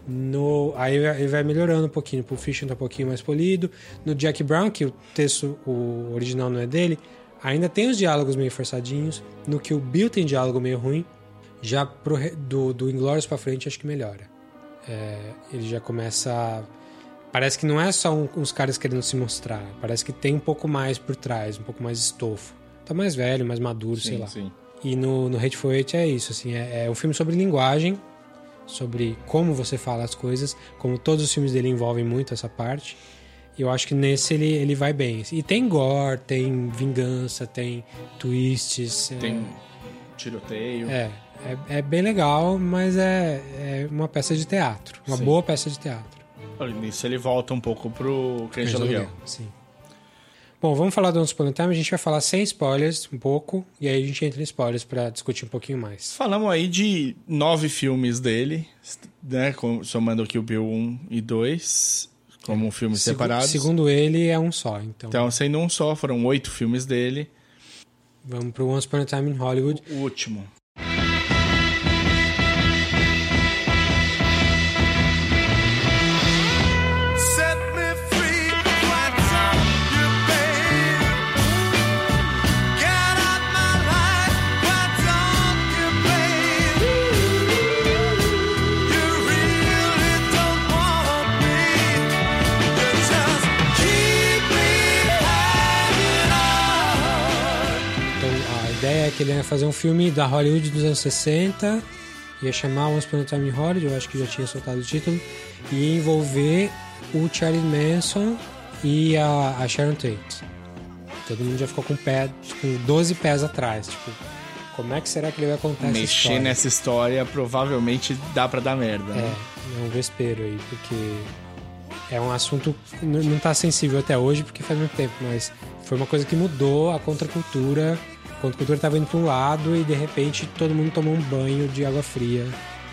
No, aí ele vai melhorando um pouquinho. O Fiction tá um pouquinho mais polido. No Jack Brown, que o texto o original não é dele, ainda tem os diálogos meio forçadinhos. No que o Bill tem diálogo meio ruim. Já pro, do, do Inglourious pra frente, acho que melhora. É, ele já começa. a- Parece que não é só um- uns caras querendo se mostrar. Parece que tem um pouco mais por trás, um pouco mais estofo. Tá mais velho, mais maduro, sei Sim, lá. sim. E no, no Hateful Eight é isso, assim, é, é um filme sobre linguagem, sobre como você fala as coisas, como todos os filmes dele envolvem muito essa parte. E eu acho que nesse ele, ele vai bem. E tem gore, tem vingança, tem twists. é- Tem tiroteio. É, é, é bem legal, mas é, é uma peça de teatro. Uma Sim. boa peça de teatro. Nisso ele volta um pouco pro Cães de Aluguel. Sim. Bom, vamos falar do Once Time. A gente vai falar sem spoilers, um pouco, e aí a gente entra em spoilers pra discutir um pouquinho mais. Falamos aí de nove filmes dele, né? Somando aqui o Bill 1 e 2, como filmes Segu- separados. Segundo ele, é um só. Então, Então, sendo um só, foram oito filmes dele. vamos pro Once Upon a Time in Hollywood. O último. Que ele ia fazer um filme da Hollywood dos anos 60, ia chamar Once Upon a Time in Hollywood, eu acho que já tinha soltado o título, e ia envolver o Charlie Manson e a, a Sharon Tate. Todo mundo já ficou com, o pé, com 12 pés atrás, tipo, como é que será que ele vai contar essa Mexer história? nessa história provavelmente dá pra dar merda. É, né? é um vespeiro aí, porque é um assunto não tá sensível até hoje, porque faz muito tempo, mas foi uma coisa que mudou a contracultura. Contracultura tava indo pra um lado e de repente todo mundo tomou um banho de água fria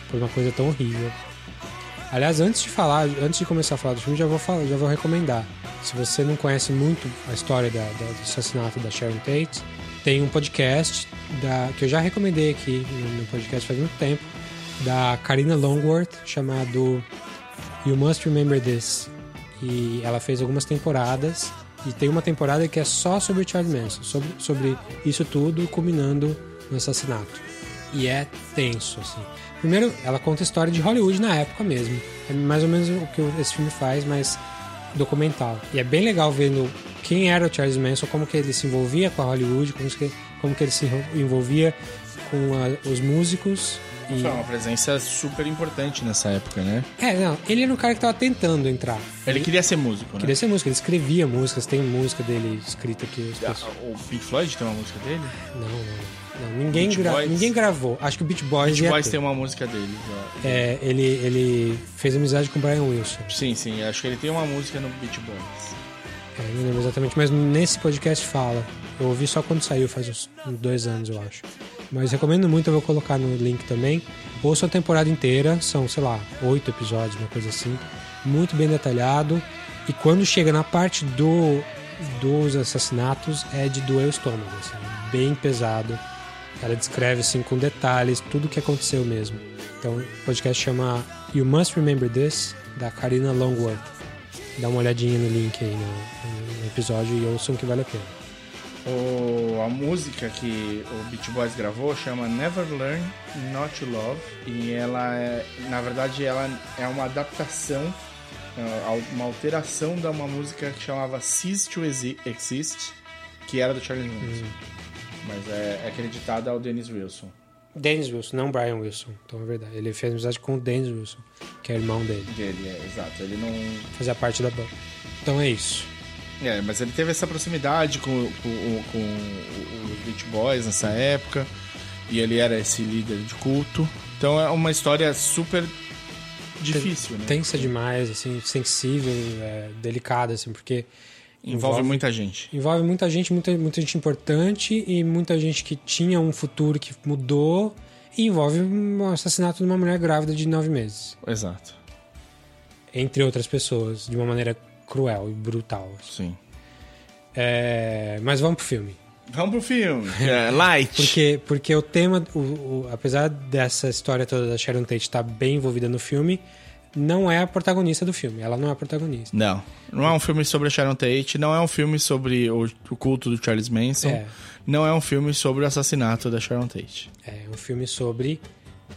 por uma coisa tão horrível. Aliás, antes de falar, antes de começar a falar do filme, já vou falar, já vou recomendar. Se você não conhece muito a história da- da- do assassinato da Sharon Tate, tem um podcast da, que eu já recomendei aqui no podcast faz muito tempo, da Karina Longworth, chamado You Must Remember This. E ela fez algumas temporadas. E tem uma temporada que é só sobre Charlie Manson, sobre, sobre isso tudo, culminando no assassinato. E é tenso, assim. Primeiro, ela conta a história de Hollywood na época mesmo. É mais ou menos o que esse filme faz, mas documental. E é bem legal vendo quem era o Charles Manson, como que ele se envolvia com a Hollywood, como que, como que ele se envolvia com a- os músicos E- Foi uma presença super importante nessa época, né? É, não, ele era um cara que tava tentando entrar. Ele queria ser músico, né? Queria ser músico, ele escrevia músicas, tem música dele escrita aqui. Ah, pessoas- O Pink Floyd tem uma música dele? Não, não, não. Ninguém, gra- Boys? ninguém gravou. Acho que o Beach Boys Beach Boys ter. tem uma música dele. já. É, ele, ele fez amizade com o Brian Wilson. Sim, sim, acho que ele tem uma música no Beach Boys. É, não lembro exatamente, mas nesse podcast fala. Eu ouvi só quando saiu, faz uns dois anos, eu acho. Mas recomendo muito, eu vou colocar no link também. Ouça a temporada inteira, são, sei lá, oito episódios, uma coisa assim. Muito bem detalhado. E quando chega na parte do, dos assassinatos, é de doer o estômago, assim, bem pesado. Ela descreve, assim, com detalhes, tudo o que aconteceu mesmo. Então, o podcast chama You Must Remember This, da Karina Longworth. Dá uma olhadinha no link aí no, no episódio e ouçam que vale a pena. O, a música que o Beach Boys gravou chama Never Learn Not to Love e ela é, na verdade, ela é uma adaptação, ah, uma alteração de uma música que chamava Cease to Exi- Exist, que era do Charlie Manson, mas é, é acreditada ao Dennis Wilson. Dennis Wilson, não Brian Wilson. Então é verdade. Ele fez amizade com o Dennis Wilson, que é irmão dele. Dele, é, exato. Ele não Fazia parte da banda. Então é isso. É, mas ele teve essa proximidade com, com, com o- os Beach Boys nessa época. E ele era esse líder de culto. Então é uma história super difícil, né? Tensa demais, assim, sensível, é, delicada, assim, porque Envolve, muita gente. envolve muita gente, muita, muita gente importante e muita gente que tinha um futuro que mudou. E envolve um assassinato de uma mulher grávida de nove meses. Exato. Entre outras pessoas, de uma maneira cruel e brutal. assim. Sim. É, mas vamos pro filme. Vamos pro filme. <laughs> É, light. Porque, porque o tema, o, o- apesar dessa história toda da Sharon Tate estar bem envolvida no filme, não é a protagonista do filme. Ela não é a protagonista. Não. Não é um filme sobre a Sharon Tate. Não é um filme sobre o, o culto do Charles Manson. É. Não é um filme sobre o assassinato da Sharon Tate. É um filme sobre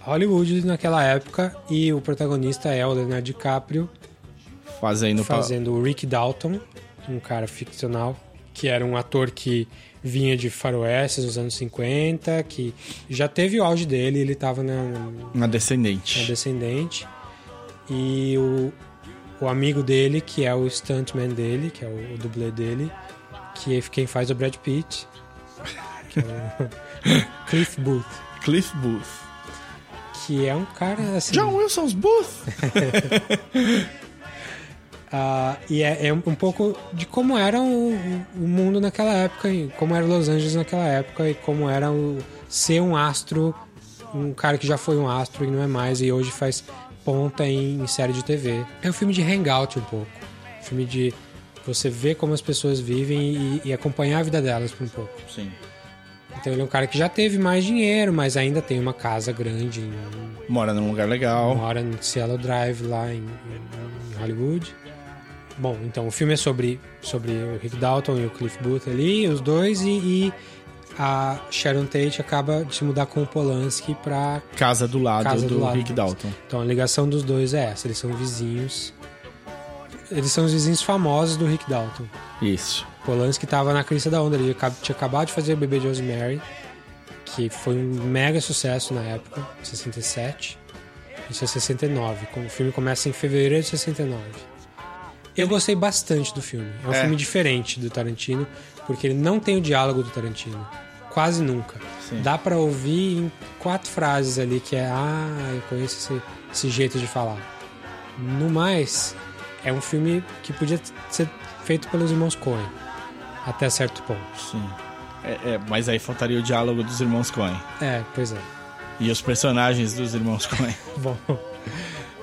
Hollywood naquela época e o protagonista é o Leonardo DiCaprio Fazendo... fazendo o Rick Dalton, um cara ficcional que era um ator que vinha de faroestes nos anos 50, que já teve o auge dele, ele estava na, Uma descendente. na Descendente. E o, o amigo dele, que é o stuntman dele, que é o, o dublê dele, que é quem faz o Brad Pitt, que é o <laughs> Cliff Booth, Cliff Booth. que é um cara assim. John Wilson's Booth. <laughs> Ah, e é, é um pouco de como era o, o mundo naquela época, e como era Los Angeles naquela época, e como era o, ser um astro, um cara que já foi um astro e não é mais, e hoje faz ponta em, em série de TV. É um filme de hangout um pouco. filme de você ver como as pessoas vivem e, e acompanhar a vida delas por um pouco. Sim. Então ele é um cara que já teve mais dinheiro, mas ainda tem uma casa grande, em, Mora num lugar legal. mora no Cielo Drive lá em- em Hollywood. Bom, então o filme é sobre, sobre o Rick Dalton e o Cliff Booth ali, os dois, e, e a Sharon Tate acaba de se mudar com o Polanski pra Casa do lado casa do, do lado. Rick Dalton. Então a ligação dos dois é essa, eles são vizinhos. Eles são os vizinhos famosos do Rick Dalton. Isso. Polanski tava na crista da onda, ele tinha acabado de fazer o Bebê de Rosemary, que foi um mega sucesso na época, 67. Isso é 69. O filme começa em fevereiro de 69. Eu gostei bastante do filme. É um É. filme diferente do Tarantino, porque ele não tem o diálogo do Tarantino. Quase nunca. Sim. Dá pra ouvir em quatro frases ali que é ah, eu conheço esse, esse jeito de falar. No mais, é um filme que podia ser feito pelos irmãos Coen. Até certo ponto. Sim. É, é, mas aí faltaria o diálogo dos irmãos Coen. É, pois é. E os personagens dos irmãos Coen. <laughs> <laughs> Bom.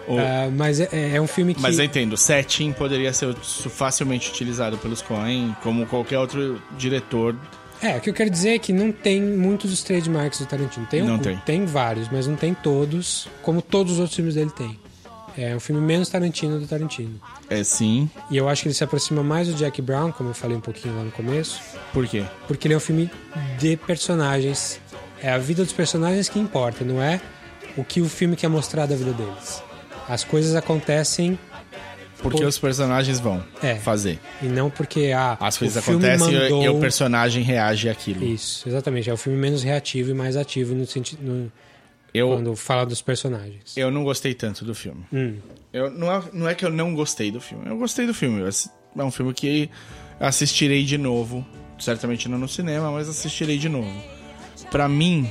O- Ah, mas é, é um filme que. Mas eu entendo, setting poderia ser facilmente utilizado pelos Coen, como qualquer outro diretor. É, o que eu quero dizer é que não tem muitos dos trademarks do Tarantino. Tem, Não um- tem. vários, mas não tem todos, como todos os outros filmes dele tem. É um filme menos Tarantino do Tarantino. É sim. E eu acho que ele se aproxima mais do Jack Brown, como eu falei um pouquinho lá no começo, Por quê? porque ele é um filme de personagens. É a vida dos personagens que importa, não é o que o filme quer mostrar da vida deles. As coisas acontecem Porque Por- os personagens vão É. fazer. e não porque ah, As coisas acontecem e- mandou... e o personagem reage àquilo. Isso, exatamente. É o filme menos reativo e mais ativo no sentido. no- Eu, quando fala dos personagens. eu não gostei tanto do filme. Hum. Eu, não, é, não é que eu não gostei do filme. Eu gostei do filme. É um filme que assistirei de novo. Certamente não no cinema, mas assistirei de novo. Pra mim,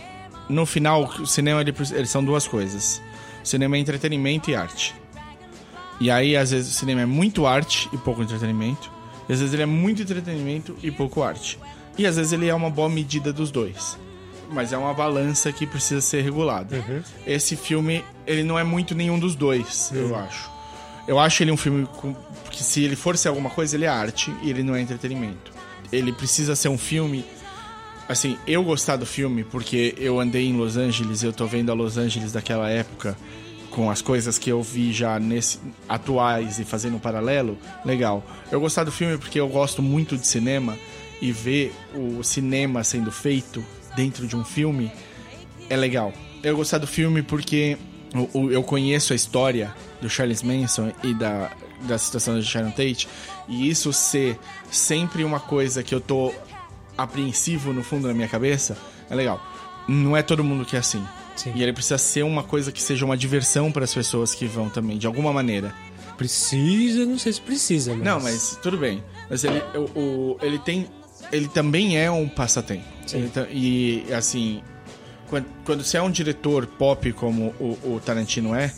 no final, o cinema ele, eles são duas coisas. Cinema é entretenimento e arte. E aí, às vezes, o cinema é muito arte e pouco entretenimento. E às vezes ele é muito entretenimento e pouco arte. E às vezes ele é uma boa medida dos dois. Mas é uma balança que precisa ser regulada. Esse filme, ele não é muito nenhum dos dois, eu acho. Eu acho ele um filme que se ele for ser alguma coisa, ele é arte e ele não é entretenimento. Ele precisa ser um filme assim, eu gostar do filme porque eu andei em Los Angeles, eu tô vendo a Los Angeles daquela época com as coisas que eu vi já nesse atuais e fazendo um paralelo, legal. Eu gostar do filme porque eu gosto muito de cinema e ver o cinema sendo feito dentro de um filme é legal. Eu gostar do filme porque eu conheço a história do Charles Manson e da, da situação de Sharon Tate e isso ser sempre uma coisa que eu tô apreensivo no fundo da minha cabeça é legal. Não é todo mundo que é assim. Sim. E ele precisa ser uma coisa que seja uma diversão para as pessoas que vão também, de alguma maneira. Precisa, não sei se precisa, mas... Não, mas tudo bem. Mas ele, o, o- ele tem. Ele também é um passatempo. E assim. Quando, quando você é um diretor pop como o, o Tarantino é,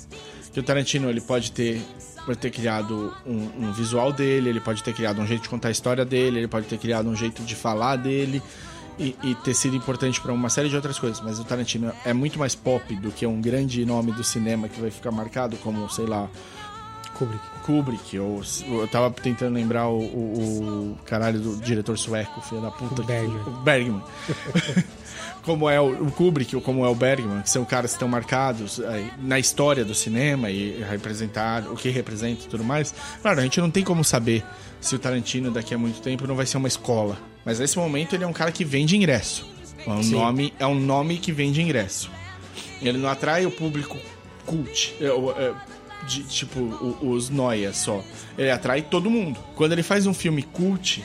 que o Tarantino ele pode ter. Pode ter criado um, um visual dele, ele pode ter criado um jeito de contar a história dele, ele pode ter criado um jeito de falar dele e, e ter sido importante para uma série de outras coisas. Mas o Tarantino é muito mais pop do que um grande nome do cinema que vai ficar marcado como, sei lá, Kubrick. Kubrick, ou eu tava tentando lembrar o, o- o caralho do diretor sueco, filho da puta. O que- Bergman. o Bergman. <laughs> como é o, Kubrick ou como é o Bergman, que são caras que estão marcados aí, na história do cinema e representar o que representa e tudo mais. Claro, a gente não tem como saber se o Tarantino daqui a muito tempo não vai ser uma escola. Mas nesse momento ele é um cara que vende ingresso. É um, Sim. nome, é um nome que vende ingresso. Ele não atrai o público cult, é, o- é, de, tipo, os noias só. Ele atrai todo mundo. Quando ele faz um filme cult,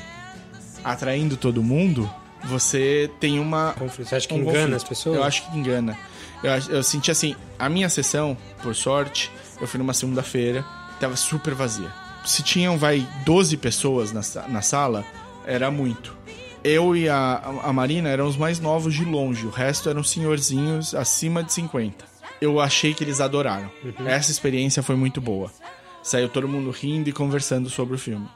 atraindo todo mundo, você tem uma. Conflito. Você acha que um engana conflito. as pessoas? Eu acho que engana. Eu, eu senti assim, a minha sessão, por sorte, eu fui numa segunda-feira, tava super vazia. Se tinham, vai, 12 pessoas na, na sala, era muito. Eu e a, a Marina eram os mais novos de longe, o resto eram senhorzinhos acima de 50. Eu achei que eles adoraram. Essa experiência foi muito boa. Saiu todo mundo rindo e conversando sobre o filme.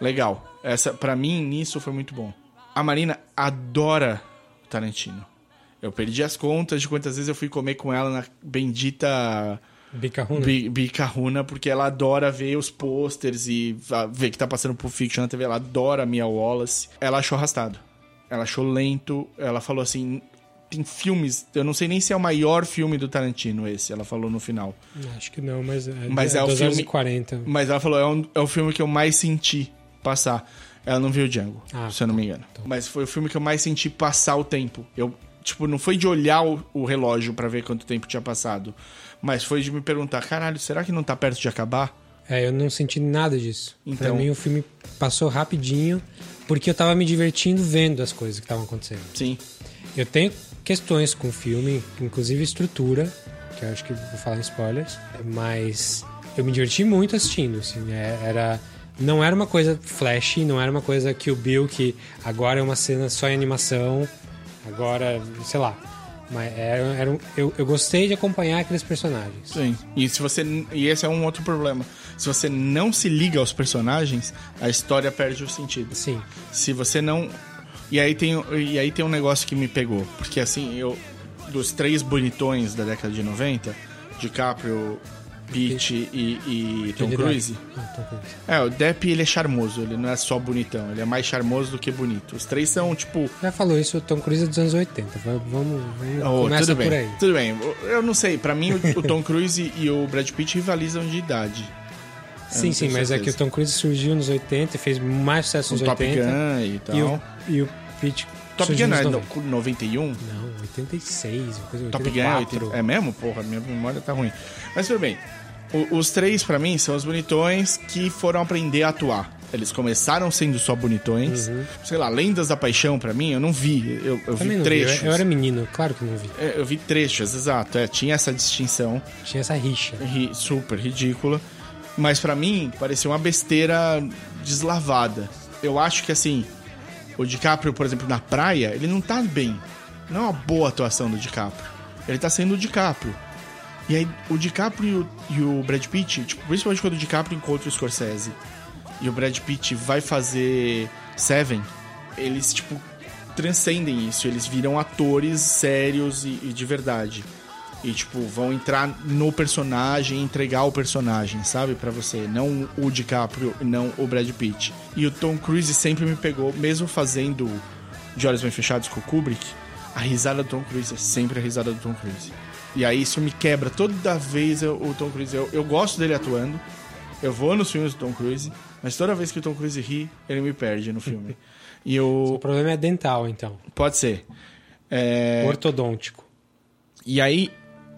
Legal. Essa, para mim, nisso foi muito bom. A Marina adora Tarantino. Eu perdi as contas de quantas vezes eu fui comer com ela na bendita Bicarruna. Bi- Bicarruna, porque ela adora ver os posters e ver que tá passando por Fiction na TV. Ela adora a Mia Wallace. Ela achou arrastado. Ela achou lento. Ela falou assim: tem filmes. Eu não sei nem se é o maior filme do Tarantino esse. Ela falou no final. Acho que não, mas é, Mas é, é o filme- horas e 40. Mas ela falou: é, um- é o filme que eu mais senti passar. Ela não viu o Django, Ah, se eu não me engano. Mas foi o filme que eu mais senti passar o tempo. Eu, tipo, não foi de olhar o, o relógio pra ver quanto tempo tinha passado. Mas foi de me perguntar: caralho, será que não tá perto de acabar? É, eu não senti nada disso. Então- Pra mim o filme passou rapidinho, porque eu tava me divertindo vendo as coisas que estavam acontecendo. Sim. Eu tenho questões com o filme, inclusive estrutura, que eu acho que vou falar em spoilers, mas eu me diverti muito assistindo, assim, é- era não era uma coisa flash, não era uma coisa que o Bill que agora é uma cena só em animação, agora, sei lá, mas era, era um- eu, eu gostei de acompanhar aqueles personagens. Sim. E se você. E esse é um outro problema. Se você não se liga aos personagens, a história perde o sentido. Sim. Se você não. E aí tem, e aí tem um negócio que me pegou. Porque assim, eu. Dos três bonitões da década de 90, DiCaprio, Pitt e, e Tom Johnny Cruise. Depp. Ah, Tom Cruise. É, o Depp ele é charmoso, ele não é só bonitão, ele é mais charmoso do que bonito. Os três são, tipo. Já falou isso, o Tom Cruise é dos anos 80. va- Vamos, vamos Oh, começa tudo por bem, aí. tudo bem. Eu não sei, pra mim o, o Tom Cruise <laughs> e o Brad Pitt rivalizam de idade. Sim, sim, mas é que o. Tom Cruise surgiu nos 80 e fez mais sucesso O nos Top 80. Gun e tal. E o, e o Pitt Top Gun é 90. no, 91? Não, 86, uma coisa Top Gun é 84. 80. É mesmo? Porra, minha memória tá ruim. Mas tudo bem. O- os três, pra mim, são os bonitões que foram aprender a atuar. Eles começaram sendo só bonitões. Sei lá, Lendas da Paixão, pra mim, eu não vi. Eu, eu vi não vi. Eu, trechos. eu era menino, claro que não vi. É, eu vi trechos, exato. É, tinha essa distinção Tinha essa rixa. ri- super ridícula. Mas pra mim, parecia uma besteira deslavada. Eu acho que assim, o DiCaprio, por exemplo, na praia, ele não tá bem. Não é uma boa atuação do DiCaprio. Ele tá sendo o DiCaprio. E aí, o DiCaprio e o Brad Pitt, tipo, principalmente quando o DiCaprio encontra o Scorsese e o Brad Pitt vai fazer Seven, eles, tipo, transcendem isso. Eles viram atores sérios e, e de verdade. E, tipo, vão entrar no personagem, entregar o personagem, sabe? Pra você. Não o DiCaprio, não o Brad Pitt. E o Tom Cruise sempre me pegou, mesmo fazendo De Olhos Bem Fechados com o Kubrick, a risada do Tom Cruise é sempre a risada do Tom Cruise. E aí isso me quebra. Toda vez eu- o Tom Cruise... Eu, eu gosto dele atuando. Eu vou nos filmes do Tom Cruise. Mas toda vez que o Tom Cruise ri, ele me perde no filme. <laughs> E O eu... problema é dental, então. Pode ser. É... Ortodôntico. E aí,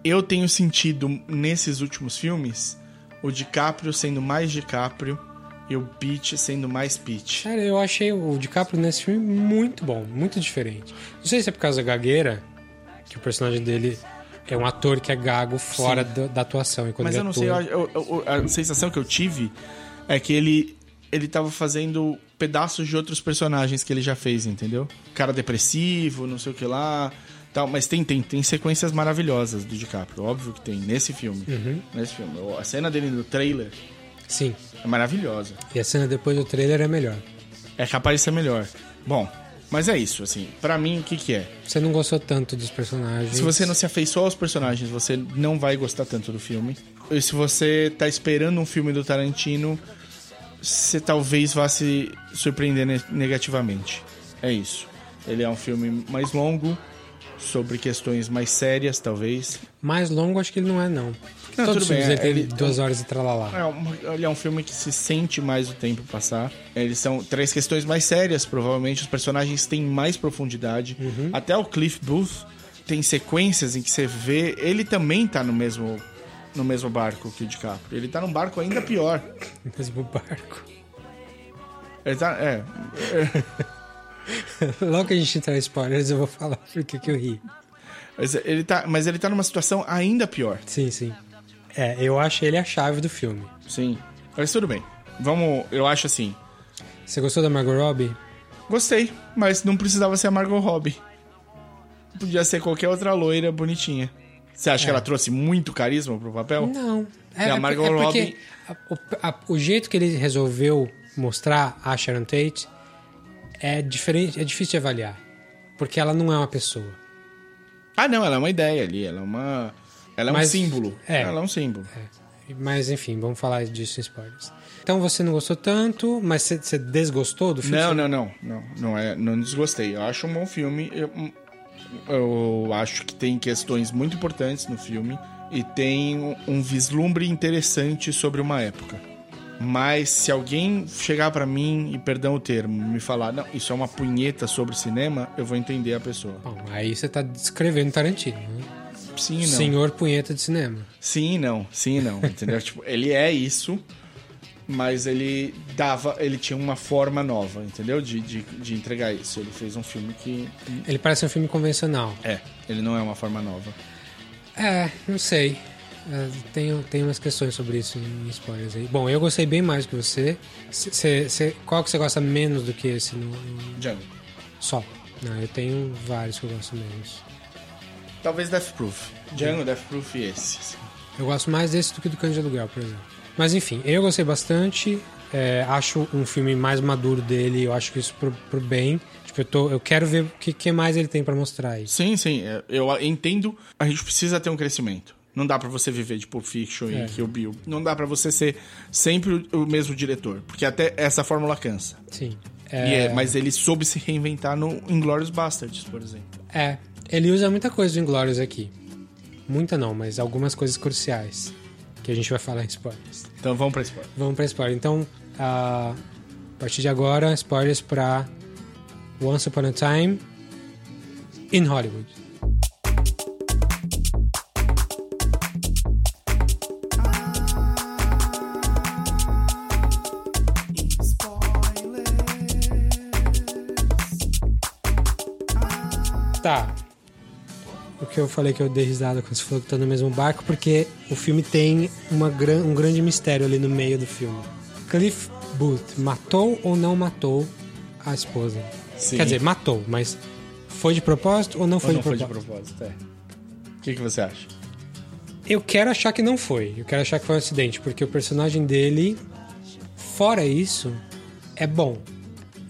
eu tenho sentido nesses últimos filmes o DiCaprio sendo mais DiCaprio e o Pitt sendo mais Pitt. Cara, eu achei o DiCaprio nesse filme muito bom, muito diferente. Não sei se é por causa da gagueira, que o personagem dele é um ator que é gago fora da, da atuação. Mas eu não sei, eu- eu- a sensação que eu tive é que ele ele tava fazendo pedaços de outros personagens que ele já fez, entendeu? Cara depressivo, não sei o que lá, tal, mas tem tem tem sequências maravilhosas do DiCaprio, óbvio que tem nesse filme. Nesse filme, a cena dele no trailer Sim. é maravilhosa. E a cena depois do trailer é melhor. É capaz de ser melhor. Bom, mas é isso, assim. Pra mim, o que que é? Você não gostou tanto dos personagens. Se você não se afeiçoa aos personagens, você não vai gostar tanto do filme. E se você tá esperando um filme do Tarantino, você talvez vá se surpreender ne- negativamente. É isso. Ele é um filme mais longo, sobre questões mais sérias, talvez. Mais longo, acho que ele não é, não. Não, Todos os filmes bem, ele- tem duas horas e tralalá. É um, ele é um filme que se sente mais o tempo passar. Eles são três questões mais sérias, provavelmente. Os personagens têm mais profundidade. Até o Cliff Booth tem sequências em que você vê. Ele também tá no mesmo, no mesmo barco que o DiCaprio. Ele tá num barco ainda pior. Mesmo barco. Ele tá. É. <laughs> <laughs> Logo que a gente entrar em spoilers, eu vou falar por que eu ri. Mas ele tá, mas ele tá numa situação ainda pior. Sim, sim. É, eu acho ele a chave do filme. Sim. Mas tudo bem. Vamos. Eu acho assim. Você gostou da Margot Robbie? Gostei, mas não precisava ser a Margot Robbie. Podia ser qualquer outra loira bonitinha. Você acha que ela trouxe muito carisma pro papel? Não. E a Margot é porque Robbie- a- o, a- o jeito que ele resolveu mostrar a Sharon Tate é diferente, é difícil de avaliar. Porque ela não é uma pessoa. Ah, não, ela é uma ideia ali. Ela é uma. Ela é Mas- um símbolo. é. Ela é um símbolo. Mas enfim, vamos falar disso em spoilers. Então você não gostou tanto, mas você, desgostou do filme? Não, não, não, não. Não, é, não desgostei. Eu acho um bom filme. Eu, eu acho que tem questões muito importantes no filme. E tem um vislumbre interessante sobre uma época. Mas se alguém chegar pra mim e, perdão o termo, me falar, não, isso é uma punheta sobre cinema, eu vou entender a pessoa. Bom, aí você tá descrevendo Tarantino, né? Sim e não. Senhor punheta de cinema. Sim não, sim não, entendeu? <laughs> tipo, ele é isso, mas ele dava, ele tinha uma forma nova, entendeu? De, de, de entregar isso. Ele fez um filme que Ele parece um filme convencional. é, ele não é uma forma nova. É, não sei. É, tenho, tenho umas questões sobre isso em spoilers aí. Bom, eu gostei bem mais que você. Cê- cê- cê- qual que você gosta menos do que esse no, no- Django. só? Não, eu tenho vários que eu gosto menos. Talvez Death Proof. Django, Death Proof e esse. assim. Eu gosto mais desse do que do Cães de Aluguel, por exemplo. Mas enfim, eu gostei bastante. É, acho um filme mais maduro dele. Eu acho que isso pro, pro bem. Tipo, eu, tô, eu quero ver o que, que mais ele tem pra mostrar aí. Sim, sim, é, eu entendo. A gente precisa ter um crescimento. Não dá pra você viver de Pulp Fiction É. e Kill Bill. Não dá pra você ser sempre o mesmo diretor, porque até essa fórmula cansa. Sim. E é, mas ele soube se reinventar no Inglourious Bastards, por exemplo. É, ele usa muita coisa do Inglourious aqui. Muita não, mas algumas coisas cruciais. Que a gente vai falar em spoilers. Então vamos pra spoiler. Vamos pra spoiler. Então, a a partir de agora, spoilers pra Once Upon a Time in Hollywood. Tá. O que eu falei que eu dei risada quando você falou que tá no mesmo barco, porque o filme tem uma gran, um grande mistério ali no meio do filme. Cliff Booth matou ou não matou a esposa? Sim. Quer dizer, matou, mas foi de propósito ou não foi, Ou não de, foi de propósito? propósito, é. O que, que você acha? Eu quero achar que não foi. Eu quero achar que foi um acidente, porque o personagem dele, fora isso, é bom.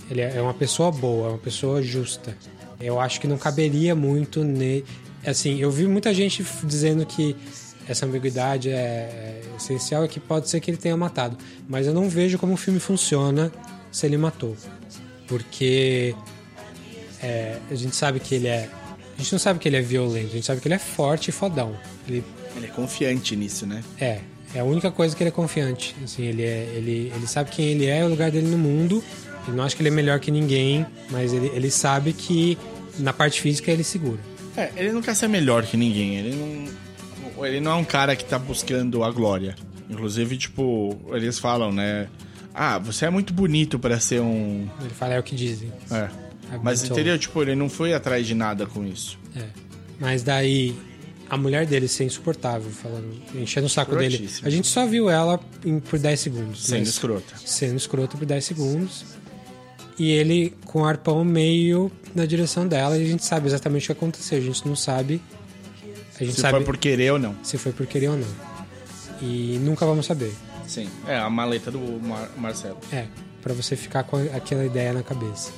Ele é uma pessoa boa, é uma pessoa justa. Eu acho que não caberia muito nele. Assim, eu vi muita gente dizendo que essa ambiguidade é é essencial e que pode ser que ele tenha matado. Mas eu não vejo como o filme funciona se ele matou. Porque é, a gente sabe que ele é. A gente não sabe que ele é violento, a gente sabe que ele é forte e fodão. Ele Ele é confiante nisso, né? é, é a única coisa que ele é confiante. Assim, ele, é, ele, ele sabe quem ele é, o lugar dele no mundo. Ele não acha que ele é melhor que ninguém, mas ele, ele sabe que na parte física ele segura. É, ele não quer ser melhor que ninguém. Ele não. Ele não é um cara que tá buscando a glória. Inclusive, tipo, eles falam, né? Ah, você é muito bonito pra ser um. Ele fala, é o que dizem. É. Mas Então- entendeu? Tipo, ele não foi atrás de nada com isso. É. Mas daí, a mulher dele ser insuportável, falando, enchendo o saco dele. A gente só viu ela em- por 10 segundos. Sendo mas- escrota. Sendo escrota por 10 segundos. E ele com o arpão meio na direção dela e a gente sabe exatamente o que aconteceu. A gente não sabe. A gente Se sabe foi por querer ou não. se foi por querer ou não. E nunca vamos saber. Sim. É, a maleta do Mar- Marcelo. É, pra você ficar com aquela ideia na cabeça.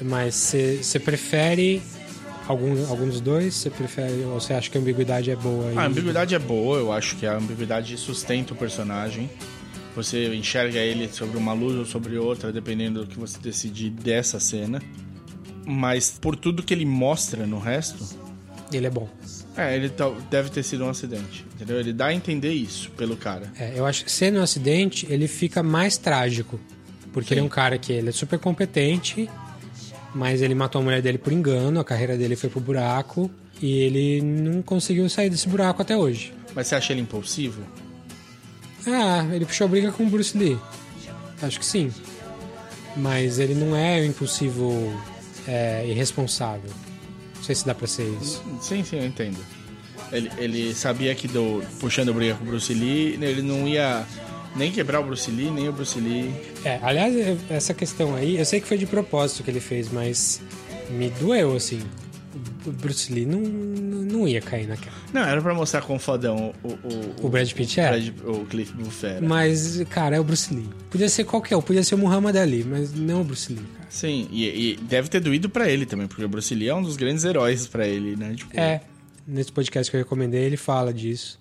Mas você prefere algum, algum dos dois? Você prefere ou você acha que a ambiguidade é boa? A e- ambiguidade é boa, eu acho que a ambiguidade sustenta o personagem. Você enxerga ele sobre uma luz ou sobre outra, dependendo do que você decidir dessa cena. Mas por tudo que ele mostra no resto, Ele é bom. é, ele tá- deve ter sido um acidente. Entendeu? Ele dá a entender isso pelo cara. É, eu acho que sendo um acidente, ele fica mais trágico. Porque Sim. ele é um cara que ele é super competente, mas ele matou a mulher dele por engano, a carreira dele foi pro buraco e ele não conseguiu sair desse buraco até hoje. Mas você acha ele impulsivo? Ah, ele puxou briga com o Bruce Lee. Acho que sim. Mas ele não é impulsivo é, irresponsável. Não sei se dá pra ser isso. Sim, sim, eu entendo. Ele, ele sabia que do, puxando briga com o Bruce Lee, ele não ia nem quebrar o Bruce Lee, nem o Bruce Lee. É, aliás, essa questão aí, eu sei que foi de propósito que ele fez, mas me doeu, assim. O Bruce Lee não, não ia cair naquela. Não, era pra mostrar quão fodão o, o, O Brad Pitt é? Brad- o Cliff Booth era. Mas, cara, é o Bruce Lee. Podia ser qualquer um, podia ser o Muhammad Ali, mas não o Bruce Lee, cara. Sim, e, e deve ter doído pra ele também, porque o Bruce Lee é um dos grandes heróis pra ele, né? Tipo, É, nesse podcast que eu recomendei, ele fala disso.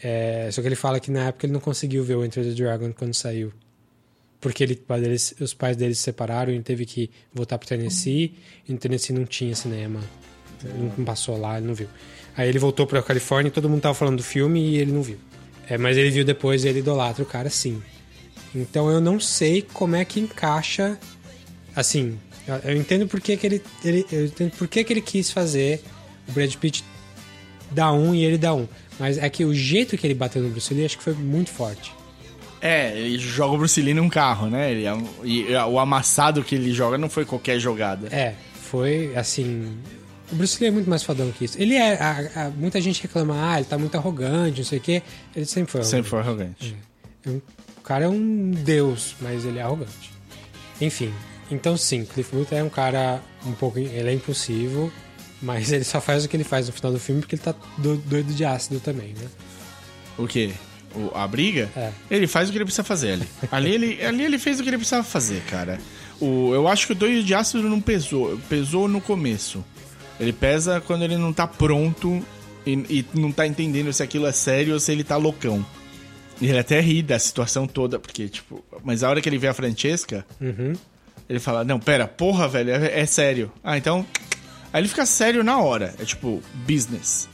É, só que ele fala que na época ele não conseguiu ver o Enter the Dragon quando saiu. Porque ele, os pais dele se separaram ele teve que voltar pro Tennessee. E no Tennessee não tinha cinema. Ele Não passou lá, ele não viu. Aí ele voltou pra Califórnia e todo mundo tava falando do filme e ele não viu. É, mas ele viu depois e ele idolatra o cara sim. Então eu não sei como é que encaixa. Assim, eu- eu entendo por que, que ele, ele. Eu entendo por que, que ele quis fazer o Brad Pitt dar um e ele dar um. Mas é que o jeito que ele bateu no Bruce Lee acho que foi muito forte. É, ele joga o Bruce Lee num carro, né? Ele, é e o amassado que ele joga não foi qualquer jogada. É, foi assim. O Bruce Lee é muito mais fodão que isso. Ele é. a- a- muita gente reclama, ah, ele tá muito arrogante, não sei o quê. Ele sempre foi Sempre foi arrogante. arrogante. O cara é um deus, mas ele é arrogante. Enfim, então sim, Cliff Booth é um cara um pouco. Ele é impulsivo, mas ele só faz o que ele faz no final do filme porque ele tá do- doido de ácido também, né? O quê? O- a briga? É. Ele faz o que ele precisa fazer ali. ali, ele, ali ele fez o que ele precisava fazer, cara. O, eu acho que o doido de ácido não pesou. Pesou no começo. Ele pesa quando ele não tá pronto e, e não tá entendendo se aquilo é sério ou se ele tá loucão. E ele até ri da situação toda, porque, tipo... Mas a hora que ele vê a Francesca, Uhum. ele fala, não, pera, porra, velho, é, é sério. Ah, então... Aí ele fica sério na hora. É tipo, business.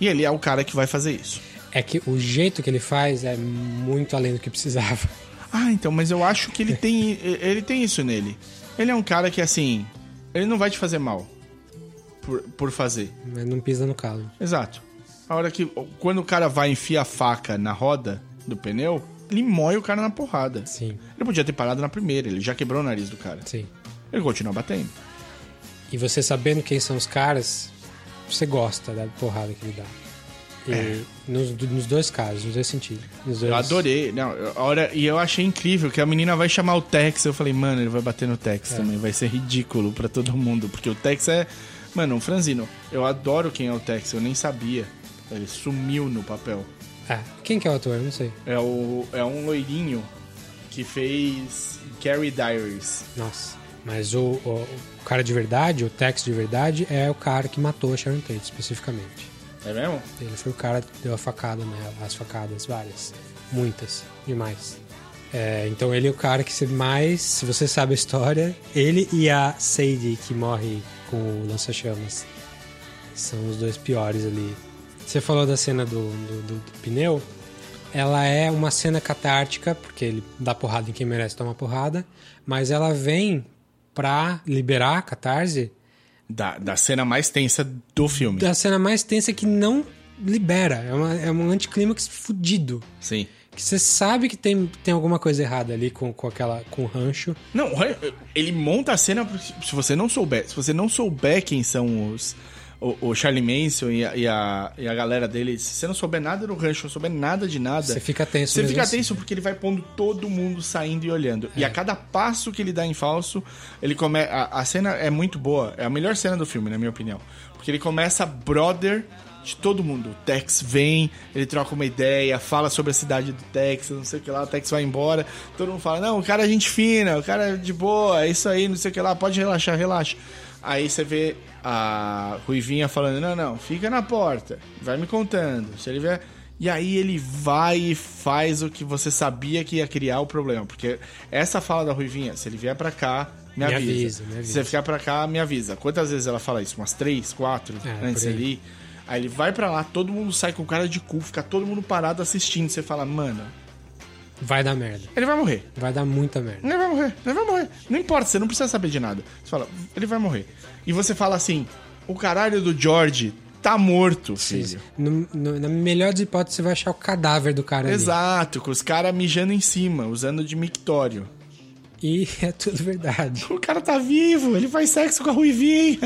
E ele é o cara que vai fazer isso. É que o jeito que ele faz é muito além do que precisava. Ah, então, mas eu acho que ele tem, ele tem isso nele. Ele é um cara que, assim, ele não vai te fazer mal por, por fazer. Mas não pisa no calo. Exato. A hora que, quando o cara vai enfiar a faca na roda do pneu, ele moe o cara na porrada. Sim, Ele podia ter parado na primeira, ele já quebrou o nariz do cara. sim. Ele continua batendo. E você sabendo quem são os caras, você gosta da porrada que ele dá. É. nos, nos dois casos, nos dois sentidos. Nos dois... Eu adorei. Não, a hora, e eu achei incrível que a menina vai chamar o Tex. Eu falei, mano, ele vai bater no Tex É. também. Vai ser ridículo pra todo mundo. Porque o Tex é. Mano, um franzino. Eu adoro quem é o Tex. Eu nem sabia. Ele sumiu no papel. Ah, quem que é o ator? Eu não sei. É, o, é um loirinho que fez Carrie Diaries. Nossa. Mas o, o, o cara de verdade, o Tex de verdade, é o cara que matou a Sharon Tate, especificamente. É mesmo? Ele foi o cara que deu a facada nela, as facadas, várias. Muitas, demais. É, então ele é o cara que mais, se você sabe a história, ele e a Sadie que morre com o lança-chamas. São os dois piores ali. Você falou da cena do, do, do- do pneu. Ela é uma cena catártica, porque ele dá porrada em quem merece tomar porrada, mas ela vem pra liberar a catarse Da, da cena mais tensa do filme. da cena mais tensa que não libera. É, uma, é um anticlímax fudido. Sim. Que você sabe que tem, tem alguma coisa errada ali com, com aquela com o rancho. Não, ele monta a cena se você não souber, se você não souber quem são os o, o Charlie Manson e a, e, a, e a galera dele, se você não souber nada do rancho, não souber nada de nada, Você fica tenso Você fica assim. tenso porque ele vai pondo todo mundo saindo e olhando. E a cada passo que ele dá em falso, ele come a, a cena é muito boa, é a melhor cena do filme, na minha opinião, porque ele começa brother de todo mundo. O Tex vem, ele troca uma ideia, fala sobre a cidade do Texas, não sei o que lá, o Tex vai embora, todo mundo fala: "Não, o cara é gente fina, o cara é de boa, é isso aí, não sei o que lá, pode relaxar, relaxa". Aí você vê a Ruivinha falando: "Não, não, fica na porta, vai me contando". Se ele vier e aí ele vai e faz o que você sabia que ia criar o problema, porque essa fala da Ruivinha, se ele vier pra cá, me, Me avisa. avisa, me avisa. Se você ficar pra cá, me avisa. Quantas vezes ela fala isso? Umas três, quatro, É, antes aí. ali. Aí ele vai pra lá, todo mundo sai com cara de cu, fica todo mundo parado assistindo. Você fala, mano, Vai dar merda. ele vai morrer. Vai dar muita merda. Ele vai morrer, ele vai morrer. Não importa, você não precisa saber de nada. Você fala, ele vai morrer. E você fala assim, o caralho do George tá morto, filho. No- no- na melhor das hipóteses, você vai achar o cadáver do cara ali. Exato, com os caras mijando em cima, usando de mictório. E <laughs> é tudo verdade. O cara tá vivo, ele faz sexo com a Ruivinha.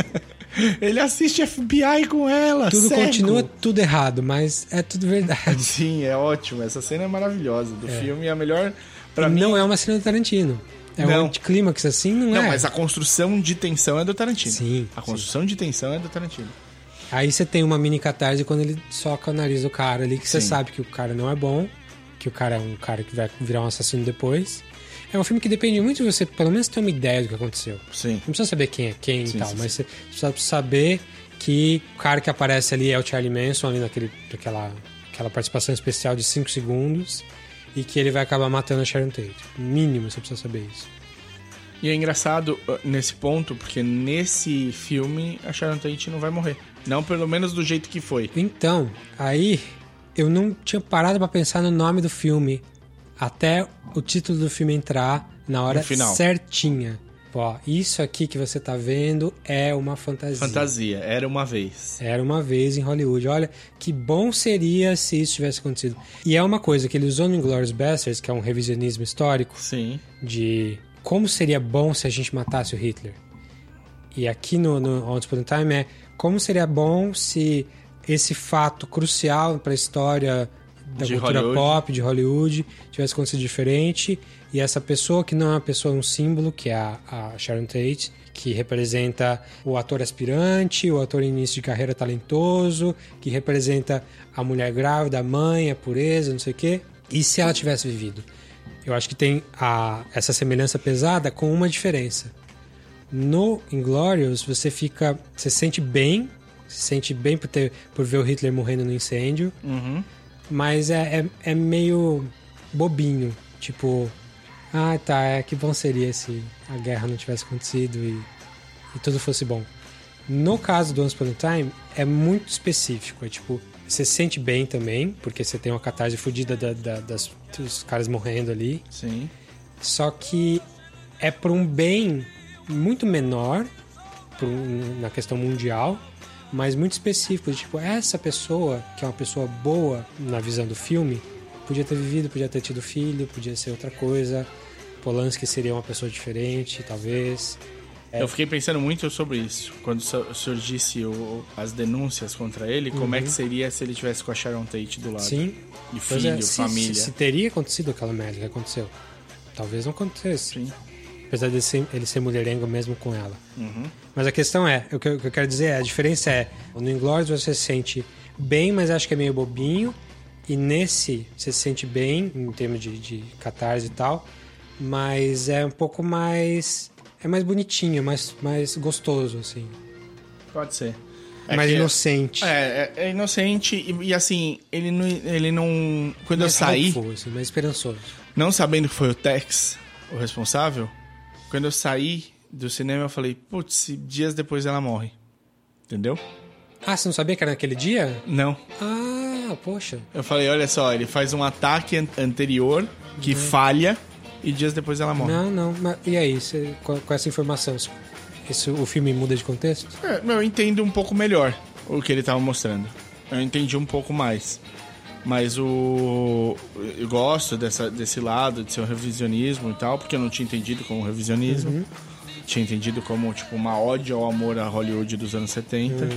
Ele assiste FBI com ela. Tudo cego. continua tudo errado, mas é tudo verdade. <laughs> Sim, é ótimo. Essa cena é maravilhosa do filme. É a melhor. Pra mim. não é uma cena do Tarantino. É Não. um anticlímax assim, não, Não, é. mas a construção de tensão é do Tarantino. Sim, A construção de tensão é do Tarantino. Aí você tem uma mini catarse quando ele soca o nariz do cara ali, que você Sim. sabe que o cara não é bom, que o cara é um cara que vai virar um assassino depois. É um filme que depende muito de você, pelo menos, ter uma ideia do que aconteceu. Sim. Não precisa saber quem é quem Sim, e tal, sim, mas você precisa saber que o cara que aparece ali é o Charlie Manson, ali naquele, naquela aquela participação especial de 5 segundos, e que ele vai acabar matando a Sharon Tate. Mínimo você precisa saber isso. E é engraçado uh, nesse ponto, porque nesse filme a Sharon Tate não vai morrer. Não pelo menos do jeito que foi. Então, aí eu não tinha parado pra pensar no nome do filme até o título do filme entrar na hora certinha. Ó, isso aqui que você tá vendo é uma fantasia. Fantasia, era uma vez. Era uma vez em Hollywood. Olha, que bom seria se isso tivesse acontecido. E é uma coisa que ele usou no Inglourious Basterds, que é um revisionismo histórico, Sim. de como seria bom se a gente matasse o Hitler. E aqui no, no Once Upon a Time é como seria bom se esse fato crucial para a história da De cultura Hollywood. pop de Hollywood tivesse acontecido diferente e essa pessoa que não é uma pessoa, é um símbolo, que é a, a Sharon Tate, que representa o ator aspirante, o ator em início de carreira talentoso, que representa a mulher grávida, a mãe, a pureza, não sei o quê. E se ela tivesse vivido? Eu acho que tem a, essa semelhança pesada com uma diferença. No Inglorious, você fica. Você se sente bem, se sente bem por, ter, por ver o Hitler morrendo no incêndio, mas é, é, é meio bobinho. Tipo, ah tá, é, que bom seria se a guerra não tivesse acontecido e, e tudo fosse bom. No caso do Once Upon a Time, é muito específico. É tipo, você se sente bem também, porque você tem uma catarse fodida da, da- das, dos caras morrendo ali. Sim. Só que é por um bem muito menor um- na questão mundial, mas muito específico. de, Tipo, essa pessoa, que é uma pessoa boa na visão do filme, podia ter vivido, podia ter tido filho, podia ser outra coisa. Polanski seria uma pessoa diferente, talvez. Eu fiquei pensando muito sobre isso. Quando su- surgisse o- as denúncias contra ele, como é que seria se ele tivesse com a Sharon Tate do lado? Uhum. Sim. E Pois filho, é, se- família. Se, se teria acontecido aquela merda que aconteceu. Talvez não acontecesse. Sim. Apesar de ser- ele ser mulherengo mesmo com ela. Uhum. Mas a questão é, o que, eu, o que eu quero dizer é, a diferença é, no Inglourious você se sente bem, mas acho que é meio bobinho. E nesse, você se sente bem, em termos de, de catarse e tal. Mas é um pouco mais... É mais bonitinho, mais, mais gostoso, assim. Pode ser. É mais que- inocente. É, é, é inocente e, e, assim, ele não, ele não. Quando mais eu saí, hopeful, assim, mais esperançoso. não sabendo que foi o Tex o responsável, quando eu saí do cinema, eu falei, putz, dias depois ela morre. Entendeu? Ah, você não sabia que era naquele dia? Não. Ah, poxa. Eu falei, olha só, ele faz um ataque an- anterior que falha e dias depois ela morre. Não, não. Mas, e aí, você, com, com essa informação, isso, o filme muda de contexto? É, eu entendo um pouco melhor o que ele tava mostrando. Eu entendi um pouco mais. Mas o. Eu gosto dessa, desse lado, de ser um revisionismo e tal, porque eu não tinha entendido como revisionismo. Tinha entendido como, tipo, uma ódio ao amor a Hollywood dos anos 70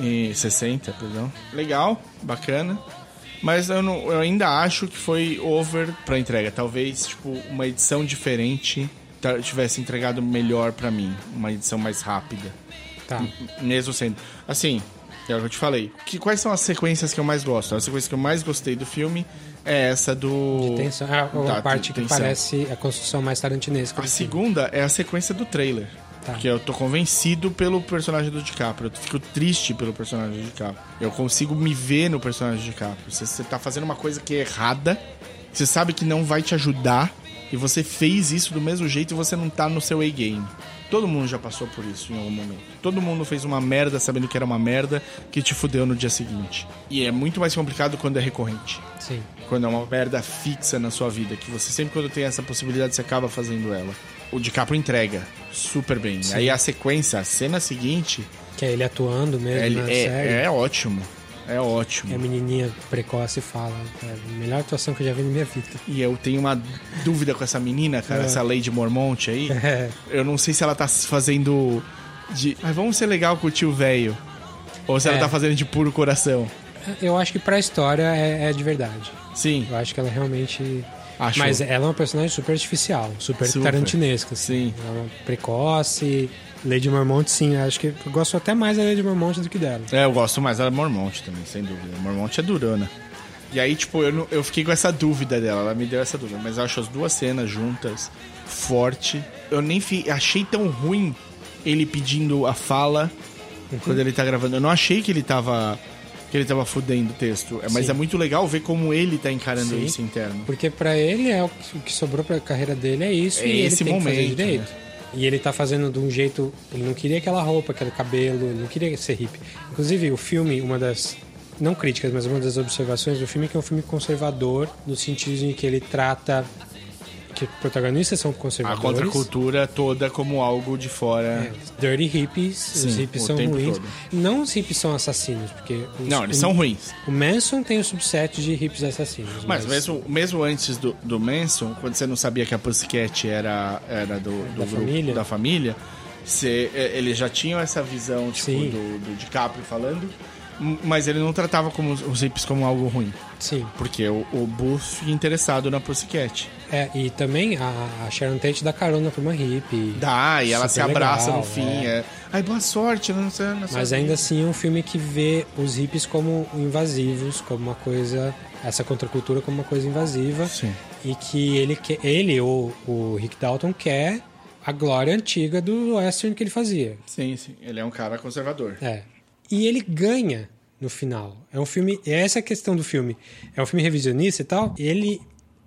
e 60, perdão. Legal, bacana. Mas eu, não, eu ainda acho que foi over pra entrega. Talvez, tipo, uma edição diferente tivesse entregado melhor pra mim. Uma edição mais rápida. Tá. Mesmo sendo. Assim, é o que eu te falei. Que, quais são as sequências que eu mais gosto? A sequência que eu mais gostei do filme é essa do. Tensão, é a da parte que parece a construção mais tarantinesca. A do filme. segunda é a sequência do trailer. Tá. Porque eu tô convencido pelo personagem do DiCaprio. Eu fico triste pelo personagem do DiCaprio. Eu consigo me ver no personagem do DiCaprio. Você, você tá fazendo uma coisa que é errada, você sabe que não vai te ajudar, e você fez isso do mesmo jeito e você não tá no seu A-game. Todo mundo já passou por isso em algum momento. Todo mundo fez uma merda sabendo que era uma merda que te fudeu no dia seguinte. E é muito mais complicado quando é recorrente. Sim. Quando é uma merda fixa na sua vida, que você sempre quando tem essa possibilidade, você acaba fazendo ela. O DiCaprio entrega super bem. Sim. Aí a sequência, a cena seguinte, Que é ele atuando mesmo série. é, é ótimo. É ótimo. E a menininha precoce fala. É a melhor atuação que eu já vi na minha vida. E eu tenho uma dúvida com essa menina, cara, É. essa Lady Mormont aí. <laughs> É. Eu não sei se ela tá fazendo de. Mas vamos ser legal com o tio velho. Ou se ela É. tá fazendo de puro coração. Eu acho que pra história é, é de verdade. Sim. Eu acho que ela realmente. Acho. Mas ela é uma personagem super artificial, super, Super. tarantinesca. Assim. Sim. Ela é precoce. Lady Mormont, sim. Acho que eu gosto até mais da Lady Mormont do que dela. É, eu gosto mais da Mormont também, sem dúvida. A Mormont é durona. E aí, tipo, eu, não- eu fiquei com essa dúvida dela, ela me deu essa dúvida. Mas eu acho as duas cenas juntas, forte. Eu nem fi- achei tão ruim ele pedindo a fala quando ele tá gravando. Eu não achei que ele tava. Que ele tava fudendo o texto. É, Mas Sim. é muito legal ver como ele tá encarando Sim. isso interno. Porque pra ele é o que sobrou pra carreira dele é isso É e ele esse tem que fazer momento, direito. né? E ele tá fazendo de um jeito. Ele não queria aquela roupa, aquele cabelo, ele não queria ser hippie. Inclusive, o filme, uma das. Não críticas, mas uma das observações do filme é que é um filme conservador, no sentido em que ele trata. Que protagonistas são A conservadores. contracultura toda como algo de fora. É, dirty hippies, Sim, os hippies são ruins. todo. Não os hippies são assassinos, porque. os- Não, eles o- são ruins. O Manson tem o subset de hippies assassinos. Mas mesmo, mesmo antes do, do Manson, quando você não sabia que a Pussycat era, era do, do Da grupo, família. da família, você, eles já tinham essa visão tipo, Sim. do, do DiCaprio falando, mas ele não tratava como os, os hippies como algo ruim. Sim. Porque o, o fica interessado na Pussycat. É, e também a, a Sharon Tate dá carona pra uma hippie. Dá, e ela se abraça legal, no fim. é. É. Ai, boa sorte, não sei. na sua Mas vida." ainda assim é um filme que vê os hippies como invasivos, como uma coisa. Essa contracultura como uma coisa invasiva. Sim. E que ele, que ele ou o Rick Dalton, quer a glória antiga do western que ele fazia. Sim, sim. Ele é um cara conservador. É. E ele ganha no final. É um filme. Essa é a questão do filme. É um filme revisionista e tal. Ele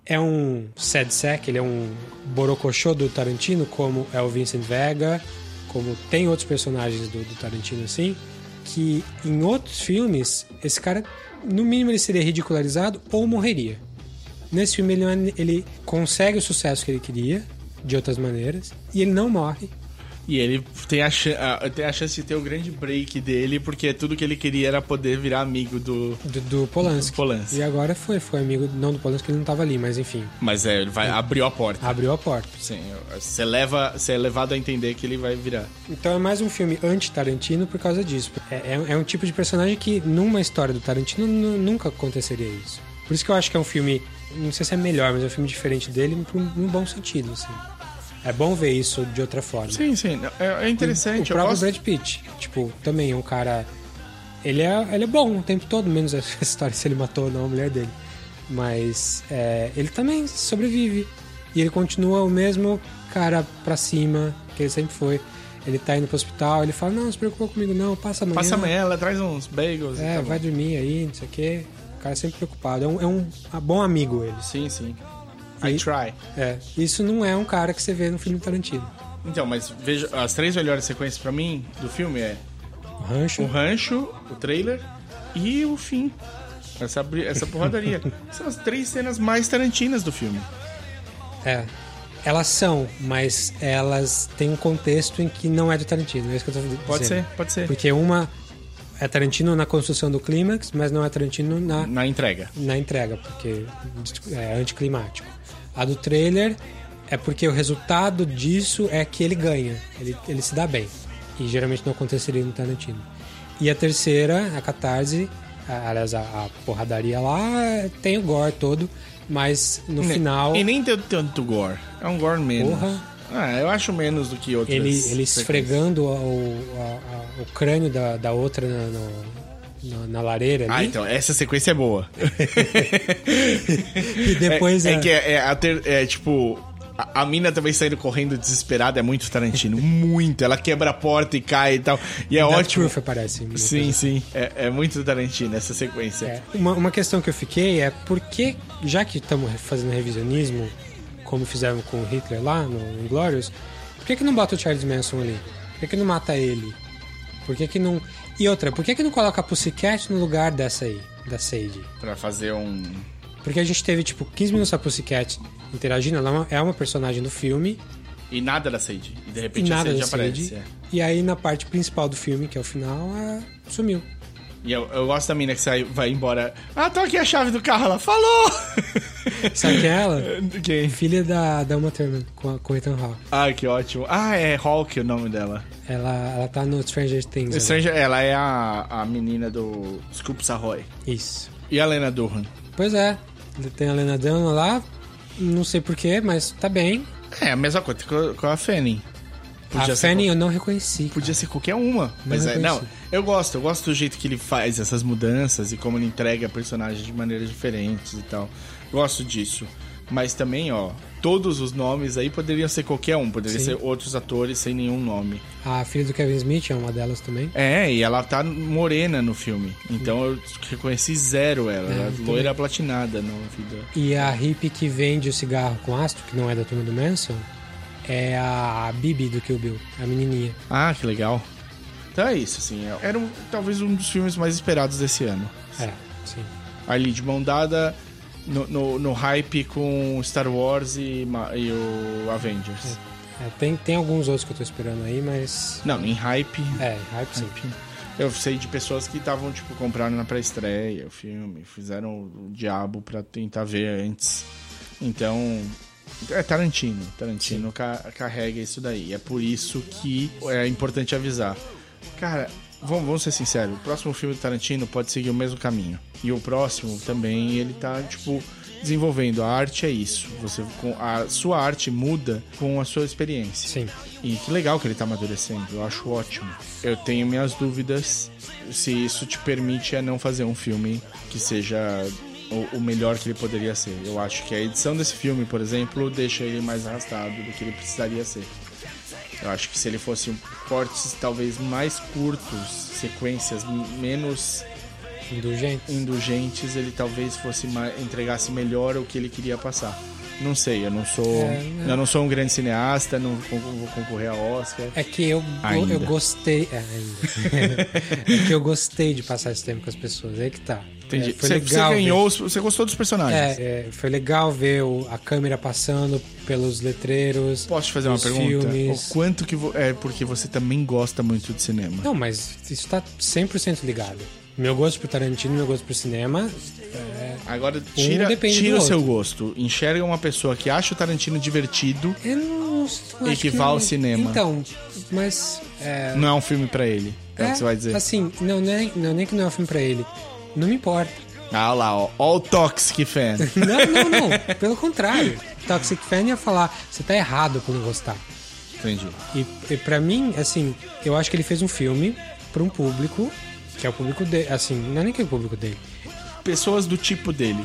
é um sad sack, ele é um borocochô do Tarantino, como é o Vincent Vega, como tem outros personagens do, do Tarantino assim, que em outros filmes, esse cara, no mínimo, ele seria ridicularizado ou morreria. Nesse filme, ele, é- ele consegue o sucesso que ele queria, de outras maneiras, e ele não morre. E ele tem a, tem a chance de ter o grande break dele, porque tudo que ele queria era poder virar amigo do. Do, do Polanski. Do Polanski. E agora foi, foi amigo, não do Polanski, ele não tava ali, mas enfim, Mas é, ele vai, abriu a porta. abriu a porta. Sim, você leva, você é levado a entender que ele vai virar. Então é mais um filme anti-Tarantino por causa disso. É, é- é um tipo de personagem que numa história do Tarantino nu- nunca aconteceria isso. Por isso que eu acho que é um filme, não sei se é melhor, mas é um filme diferente dele um, num bom sentido, assim. É bom ver isso de outra forma. Sim, sim. É, é interessante. O eu próprio gosto. Brad Pitt, tipo, também é um cara. Ele é, ele é bom o tempo todo, menos <laughs> essa história se ele matou ou não a mulher dele. Mas é, ele também sobrevive. E ele continua o mesmo cara pra cima que ele sempre foi. Ele tá indo pro hospital, ele fala: Não, não se preocupa comigo, não, passa amanhã. Passa amanhã, ela traz uns bagels. É, tá vai dormir aí, não sei o quê. O cara é sempre preocupado. É um, é um bom amigo ele. Sim, sim. I E- try. É, isso não é um cara que você vê no filme Tarantino. Então, mas veja, as três melhores sequências pra mim do filme é O rancho. o rancho, o trailer e o fim. Essa, essa porradaria. <laughs> São as três cenas mais tarantinas do filme. É. Elas são, mas elas têm um contexto em que não é do Tarantino. É isso que eu tô dizendo. Pode ser, pode ser. Porque uma é Tarantino na construção do clímax, mas não é Tarantino na, Na entrega. na entrega, porque é anticlimático. A do trailer é porque o resultado disso é que ele ganha, ele, ele se dá bem. E geralmente não aconteceria no Tarantino. E a terceira, a catarse, a- aliás, a, a porradaria lá tem o gore todo, mas no Ne- final E nem tem tanto gore. É um gore menos. Porra. Ah, eu acho menos do que outras. ele, ele esfregando o, a- a- o crânio da, da outra no- na, na lareira ali. Ah, então, essa sequência é boa. <laughs> E depois é, a- é que é, é, ter- é, tipo. A, a mina também saindo correndo desesperada é muito Tarantino. <laughs> muito. Ela quebra a porta e cai e tal. E é Death ótimo. Proof aparece. Sim, coisa. sim. É, é muito Tarantino essa sequência. É. Uma, uma questão que eu fiquei é por que, já que estamos fazendo revisionismo, como fizemos com o Hitler lá no Inglorious, por que, que não bota o Charles Manson ali? Por que, que não mata ele? Por que, que não. E outra, por que, que não coloca a Pussycat no lugar dessa aí, da Sage? Pra fazer um. Porque a gente teve, tipo, 15 minutos a Pussycat interagindo, ela é uma, é uma personagem do filme, E nada da Sage. E de e repente a nada Sage aparece. É. E aí na parte principal do filme, que é o final, sumiu. E eu, eu gosto da mina que sai, vai embora. Ah, tô aqui a chave do carro. Ela falou! <laughs> Sabe quem é ela? <laughs> Quem? Filha da, da Uma Thurman, com, a, com o Ethan Hawke. Ah, que ótimo. Ah, é Hulk o nome dela. Ela, ela tá no Stranger Things. Stranger, ela é a, a menina do Scoop Sahoy. Isso. E a Lena Durham. Pois é. Tem a Lena Dunham lá, não sei porquê, mas tá bem. É a mesma coisa com, a Fanny. a Fanny qual- eu não reconheci. cara. Podia ser qualquer uma. Mas é, não, eu gosto. Eu gosto do jeito que ele faz essas mudanças e como ele entrega personagens de maneiras diferentes e tal. Gosto disso. Mas também, ó, todos os nomes aí poderiam ser qualquer um. Poderiam ser outros atores sem nenhum nome. A filha do Kevin Smith é uma delas também. É, e ela tá morena no filme. Então eu reconheci zero ela. É, ela loira platinada no vida. E a hippie que vende o cigarro com ácido, que não é da turma do Manson, é a Bibi do Kill Bill, a menininha. Ah, que legal. Então é isso, assim. é- Era um- talvez um dos filmes mais esperados desse ano. É, sim. Ali de mão dada no, no, no hype com Star Wars e, e o Avengers. É, tem, tem alguns outros que eu tô esperando aí, mas. Não, em hype. É, hype sim. Eu sei de pessoas que estavam, tipo, comprando na pré-estreia o filme, fizeram o diabo pra tentar ver antes. Então. É Tarantino. Tarantino ca- carrega isso daí. É por isso que é importante avisar. Cara, vamos, vamos ser sinceros: o próximo filme do Tarantino pode seguir o mesmo caminho. E o próximo também, ele tá, tipo, desenvolvendo. A arte é isso. Você, com, a sua arte muda com a sua experiência. Sim. E que legal que ele tá amadurecendo, eu acho ótimo. Eu tenho minhas dúvidas se isso te permite a não fazer um filme que seja o, o melhor que ele poderia ser. Eu acho que a edição desse filme, por exemplo, deixa ele mais arrastado do que ele precisaria ser. Eu acho que se ele fosse um cortes talvez mais curtos, sequências menos Indulgente. indulgentes, ele talvez fosse entregasse melhor o que ele queria passar. Não sei, eu não sou, É, não. eu não sou um grande cineasta, não vou concorrer a Oscar. É que eu, Ainda. eu gostei. É, ainda. <laughs> é que eu gostei de passar esse tempo com as pessoas. É aí que tá. Entendi. É, foi você, legal. você ver- ganhou, os- você gostou dos personagens? É, é, foi legal ver o- a câmera passando pelos letreiros. Posso te fazer uma pergunta? Filmes. O quanto que vo- é porque você também gosta muito de cinema? Não, mas isso tá 100% ligado. Meu gosto por Tarantino, meu gosto por cinema. é, Agora tira, depende tira o seu gosto. Enxerga uma pessoa que acha o Tarantino divertido, Eu não, E que vá ao cinema. Então, mas. É, não é um filme pra ele. É, o que você vai dizer. Assim, não, não, é, não, nem que não é um filme pra ele. Não me importa. Ah lá, ó. Ó o Toxic Fan. <laughs> Não, não, não. Pelo contrário. Toxic Fan ia falar, você tá errado por não gostar. Entendi. E, e para mim, assim, eu acho que ele fez um filme pra um público, que é o público dele. Assim, não é nem que é o público dele. Pessoas do tipo dele.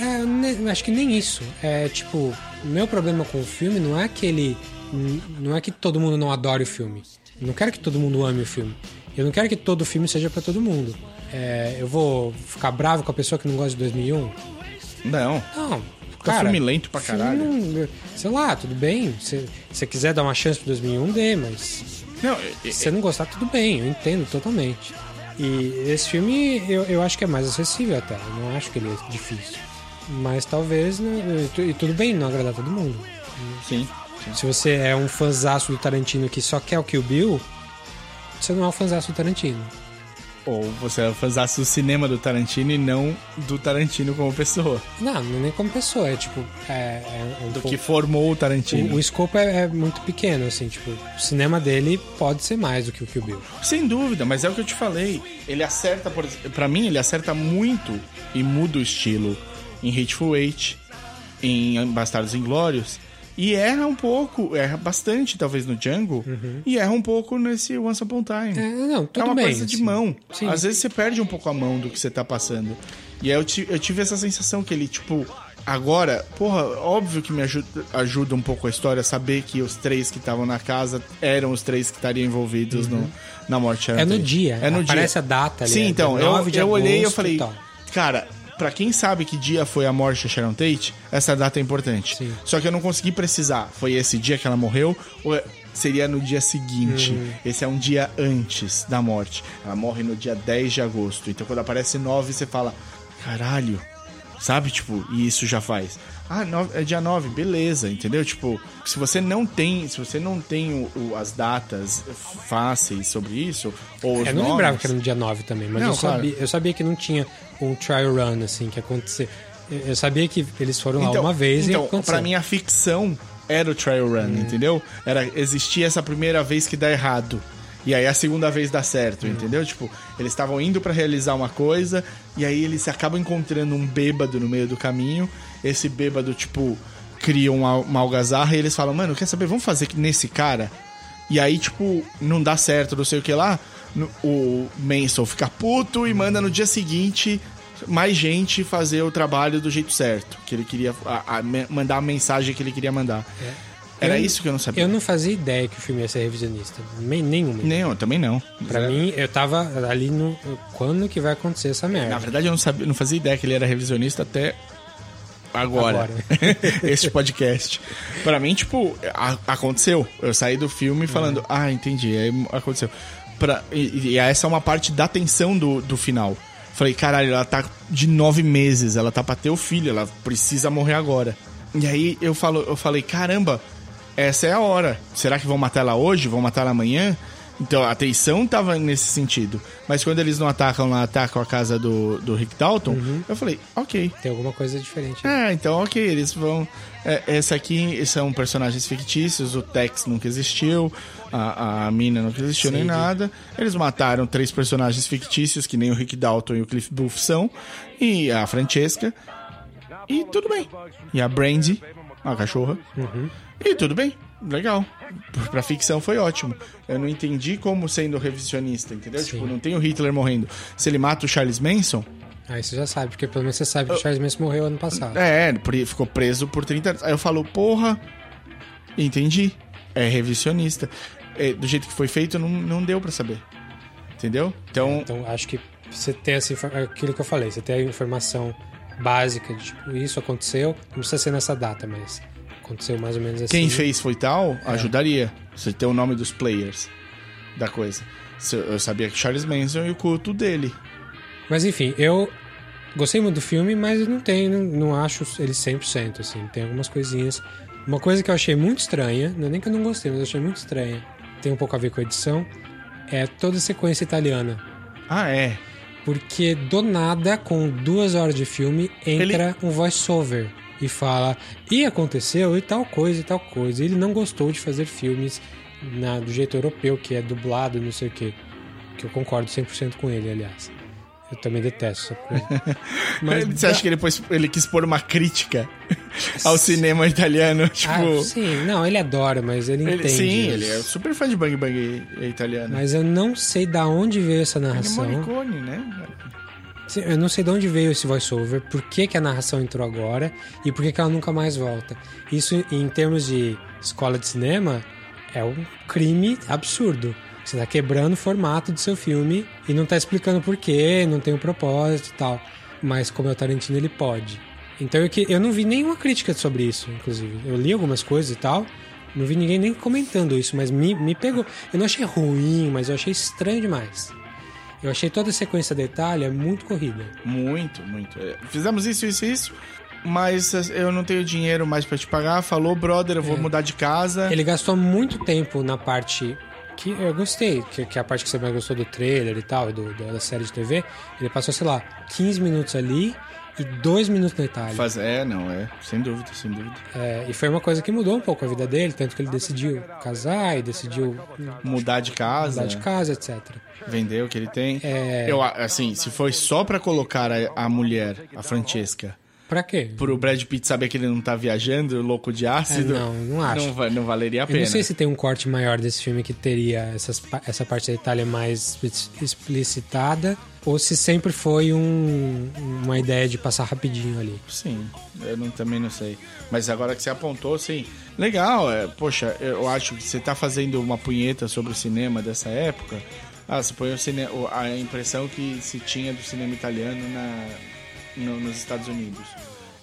É, ne- acho que nem isso. É tipo, o meu problema com o filme não é que ele. Não é que todo mundo não adore o filme. Eu não quero que todo mundo ame o filme. Eu não quero que todo filme seja pra todo mundo. É, eu vou ficar bravo com a pessoa que não gosta de 2001? Não. Não. Cara, filme lento pra filme caralho. não- sei lá, tudo bem. Se você quiser dar uma chance pro 2001, dê, mas Não, se você não gostar, tudo bem, eu entendo totalmente. E esse filme eu, eu acho que é mais acessível até. Eu não acho que ele é difícil. Mas talvez. né, e E tudo bem não agradar todo mundo. sim. Se você é um fanzaço do Tarantino que só quer o Kill Bill, você não é um fanzaço do Tarantino. Ou você fãzaço do cinema do Tarantino e não do Tarantino como pessoa. Não, não é nem como pessoa, é tipo. É, é um Do pouco- que formou o Tarantino. O, o escopo é, é muito pequeno, assim, tipo, o cinema dele pode ser mais do que o Kill Bill. Sem dúvida, mas é o que eu te falei. Ele acerta, por, pra mim, ele acerta muito e muda o estilo em Hateful Eight, em Bastardos Inglórios. E erra um pouco, erra bastante, talvez, no Django. E erra um pouco nesse Once Upon Time. É, não, tudo é uma bem, coisa de assim. mão. Sim. Às vezes você perde um pouco a mão do que você tá passando. E aí eu, eu tive essa sensação que ele, tipo, agora, porra, óbvio que me ajuda, ajuda um pouco a história saber que os três que estavam na casa eram os três que estariam envolvidos no, na morte Uhum. É no dia, É no aparece dia. a data ali, Sim, é então, eu, 9 de eu olhei e eu falei, e tal. cara, pra quem sabe que dia foi a morte de Sharon Tate, essa data é importante. Sim. Só que eu não consegui precisar. Foi esse dia que ela morreu ou é- seria no dia seguinte? Uhum. Esse é um dia antes da morte. Ela morre no dia 10 de agosto. Então quando aparece 9, você fala, caralho. Sabe, tipo, e isso já faz. Ah, é dia 9, beleza, entendeu? Tipo, se você não tem, se você não tem o- o- as datas fáceis sobre isso, ou os Eu não nomes, lembrava que era no dia 9 também, mas Não, eu, claro. sabia, eu sabia que não tinha um trial run, assim, que acontecer. Eu sabia que eles foram lá uma vez então, e aconteceu. pra mim a ficção era o trial run, entendeu? Era existia essa primeira vez que dá errado. E aí a segunda vez dá certo, entendeu? Tipo, eles estavam indo pra realizar uma coisa e aí eles acabam encontrando um bêbado no meio do caminho. Esse bêbado, tipo, cria uma, uma algazarra e eles falam: "Mano, quer saber? Vamos fazer nesse cara". E aí, tipo, não dá certo, não sei o que lá. o Manson fica puto e manda no dia seguinte mais gente fazer o trabalho do jeito certo. Que ele queria. a- a- mandar a mensagem que ele queria mandar. Era Eu- isso que eu não sabia. Eu não fazia ideia que o filme ia ser revisionista. Nem, nenhuma. Nem eu, também não. Pra mim, eu tava ali no. Quando que vai acontecer essa merda? Na verdade, eu não, sabia, não fazia ideia que ele era revisionista até agora. Agora. <laughs> este podcast. Pra mim, tipo, a- aconteceu. Eu saí do filme falando, ah, entendi, aí aconteceu. Pra, e, e essa é uma parte da tensão do, do final. Falei, caralho, ela tá de nove meses, ela tá pra ter o filho, ela precisa morrer agora. E aí eu, falo, eu falei, caramba, essa é a hora. Será que vão matar ela hoje? Vão matar ela amanhã? Então a tensão tava nesse sentido. Mas quando eles não atacam lá, atacam a casa do, do Rick Dalton, eu falei, ok. Tem alguma coisa diferente. É, então ok, eles vão. É, essa aqui são personagens fictícios, o Tex nunca existiu, a, a Mina nunca existiu, nem Sim. nada. Eles mataram três personagens fictícios, que nem o Rick Dalton e o Cliff Booth são, e a Francesca. E tudo bem. E a Brandy, a cachorra. E tudo bem, legal. Pra ficção foi ótimo. Eu não entendi como sendo revisionista, entendeu? Tipo, não tem o Hitler morrendo. Se ele mata o Charles Manson, Aí você já sabe, porque pelo menos você sabe que o Charles Manson morreu ano passado. é, ficou preso por 30 anos. Aí eu falo, porra, entendi. É revisionista. É, do jeito que foi feito, não, não deu pra saber. Entendeu? Então, Então acho que você tem essa, infor- aquilo que eu falei, você tem a informação básica de tipo, isso aconteceu, não precisa ser nessa data, mas aconteceu mais ou menos assim. Quem fez foi tal, ajudaria. Você ter o nome dos players da coisa. Eu sabia que Charles Manson e o culto dele. Mas enfim, eu gostei muito do filme, mas não tenho, não, não acho ele 100%, assim. Tem algumas coisinhas. Uma coisa que eu achei muito estranha, não é nem que eu não gostei, mas eu achei muito estranha, tem um pouco a ver com a edição, é toda a sequência italiana. Ah, é. Porque do nada, com duas horas de filme, entra um voice-over e fala: e aconteceu e tal coisa e tal coisa. Ele não gostou de fazer filmes na- do jeito europeu, que é dublado, não sei o quê. Que eu concordo 100% com ele, aliás. Eu também detesto essa coisa. <laughs> Mas Você acha que ele, pôs- ele quis pôr uma crítica ao cinema italiano? Tipo. Ah, sim, não, ele adora, mas ele, ele- entende. sim, isso. ele é super fã de Bang Bang italiano. Mas eu não sei da onde veio essa Ele é narração. Morricone, né? Eu não sei de onde veio esse voiceover, por que, que a narração entrou agora e por que, que ela nunca mais volta. Isso, em termos de escola de cinema, é um crime absurdo. Você tá quebrando o formato do seu filme e não tá explicando por quê, não tem um propósito e tal. Mas como é o Tarantino, ele pode. Então eu, eu não vi nenhuma crítica sobre isso, inclusive. Eu li algumas coisas e tal, não vi ninguém nem comentando isso, mas me, me pegou. Eu não achei ruim, mas eu achei estranho demais. Eu achei toda a sequência da Itália muito corrida. Muito, muito. É, Fizemos isso, isso isso. Mas eh, eu não tenho dinheiro mais pra te pagar. Falou, brother, eu vou mudar de casa. Ele gastou muito tempo na parte que eu gostei, que, que é a parte que você mais gostou do trailer e tal, do, da série de TV. Ele passou, sei lá, 15 minutos ali e 2 minutos na Itália. Faz... É, não, é. Sem dúvida, sem dúvida. É, e foi uma coisa que mudou um pouco a vida dele, tanto que ele decidiu casar e decidiu Mudar de casa. mudar de casa, etc. Vender o que ele tem. É. Eu, assim, se foi só pra colocar a, a mulher, a Francesca, Pra quê? pro Brad Pitt saber que ele não tá viajando, louco de ácido. É, não, não acho. Não, não valeria a Eu pena. não sei se tem um corte maior desse filme que teria essas, essa parte da Itália mais explicitada ou se sempre foi um- uma ideia de passar rapidinho ali. Sim, eu não- também não sei. Mas agora que você apontou, sim. Legal, é, poxa, eu acho que você tá fazendo uma punheta sobre o cinema dessa época. Ah, você põe o- a impressão que se tinha do cinema italiano na... no- nos Estados Unidos.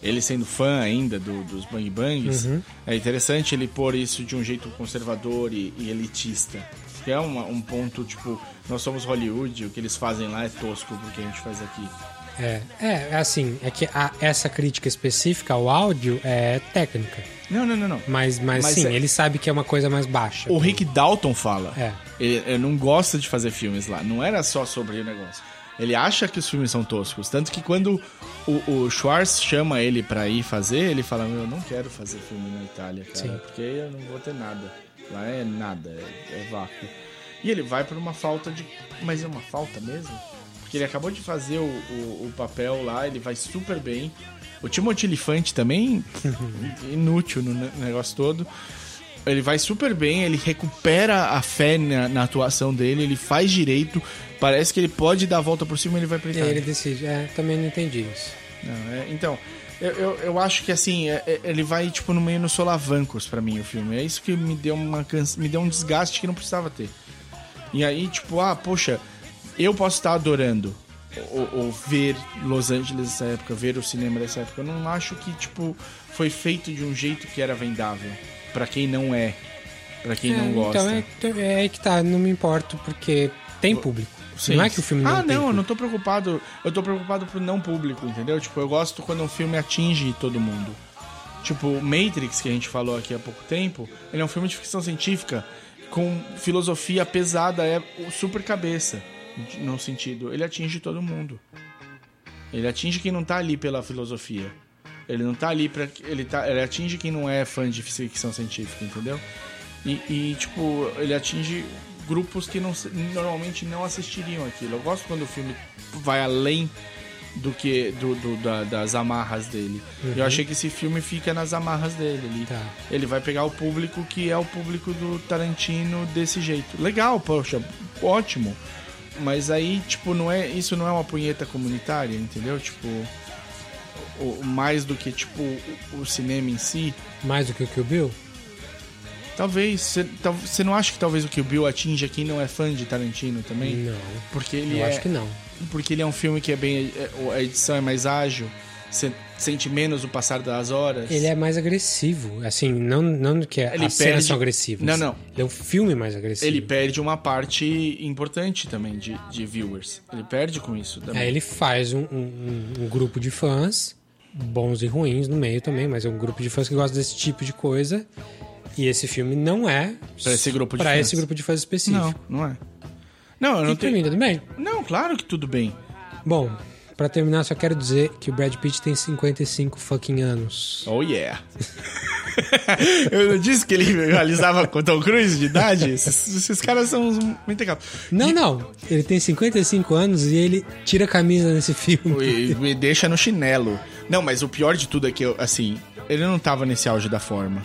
Ele sendo fã ainda do- dos Bang Bangs, Uhum. é interessante ele pôr isso de um jeito conservador e, e elitista. Que é uma- um ponto, tipo, nós somos Hollywood, o que eles fazem lá é tosco do que a gente faz aqui. É, é, é assim, é que a- essa crítica específica ao áudio é técnica. Não, não, não, não. Mas, mas, Mas sim, é- ele sabe que é uma coisa mais baixa. O Rick Dalton fala. É. Ele, ele não gosta de fazer filmes lá. Não era só sobre o negócio. Ele acha que os filmes são toscos. Tanto que quando o, o Schwartz chama ele pra ir fazer, ele fala: Meu, eu não quero fazer filme na Itália, cara. Sim. Porque eu não vou ter nada. Lá é nada, é, é vácuo. E ele vai por uma falta de. Mas é uma falta mesmo? Porque ele acabou de fazer o, o, o papel lá, ele vai super bem. O Timothy Elefante também, <laughs> inútil no ne- negócio todo. Ele vai super bem, ele recupera a fé na, na atuação dele, ele faz direito. Parece que ele pode dar a volta por cima e ele vai pra Itália. ele decide. É, também não entendi isso. Não, é, então, eu, eu, eu acho que assim, é- é- ele vai tipo no meio nos solavancos pra mim o filme. É isso que me deu uma cansa, me deu um desgaste que não precisava ter. E aí, tipo, ah, poxa, eu posso estar adorando ou, ou ver Los Angeles dessa época, ver o cinema dessa época. Eu não acho que, tipo, foi feito de um jeito que era vendável. Pra quem não é. Pra quem É, não gosta. Então é, é aí que tá, não me importo, porque tem público. Sim. Não é que o filme não Ah, tem não, eu não tô preocupado. Eu tô preocupado pro não público, entendeu? Tipo, eu gosto quando um filme atinge todo mundo. Tipo, Matrix, que a gente falou aqui há pouco tempo, ele é um filme de ficção científica com filosofia pesada, é super cabeça. No sentido, ele atinge todo mundo. Ele atinge quem não tá ali pela filosofia. Ele não tá ali pra. Ele, tá, ele atinge quem não é fã de ficção científica, entendeu? E, e, tipo, ele atinge grupos que não, normalmente não assistiriam aquilo. Eu gosto quando o filme vai além do que do, do- da- das amarras dele. Eu achei que esse filme fica nas amarras dele ali. Tá. Ele vai pegar o público que é o público do Tarantino desse jeito. Legal, poxa, ótimo. Mas aí, tipo, não é, isso não é uma punheta comunitária, entendeu? Tipo, o, mais do que tipo o, o cinema em si. Mais do que o Kill Bill? Talvez. Você não acha que talvez o que o Bill atinge quem não é fã de Tarantino também? Não. Porque ele Eu é. acho que não. Porque ele é um filme que é bem. é- A edição é mais ágil. Você sente menos o passar das horas. Ele é mais agressivo. Assim, não, não que Ele as cenas perde- são agressivas. Não, não. Ele é um filme mais agressivo. Ele perde uma parte importante também de, de viewers. Ele perde com isso também. Aí ele faz um, um- um grupo de fãs, bons e ruins no meio também, mas é um grupo de fãs que gosta desse tipo de coisa. E esse filme não é Pra esse grupo de pra fãs. esse grupo de fãs específico. Não, não é. Não, eu não E tenho. mim, tudo bem. Não, claro que tudo bem. Bom, pra terminar, só quero dizer que o Brad Pitt tem 55 fucking anos. Oh yeah. <laughs> eu não disse que ele realizava com Tom Cruise de idade? Esses, esses caras são muito legal. Não, não. Ele tem 55 anos e ele tira a camisa nesse filme. E me deixa no chinelo. Não, mas o pior de tudo é que, eu, assim, ele não tava nesse auge da forma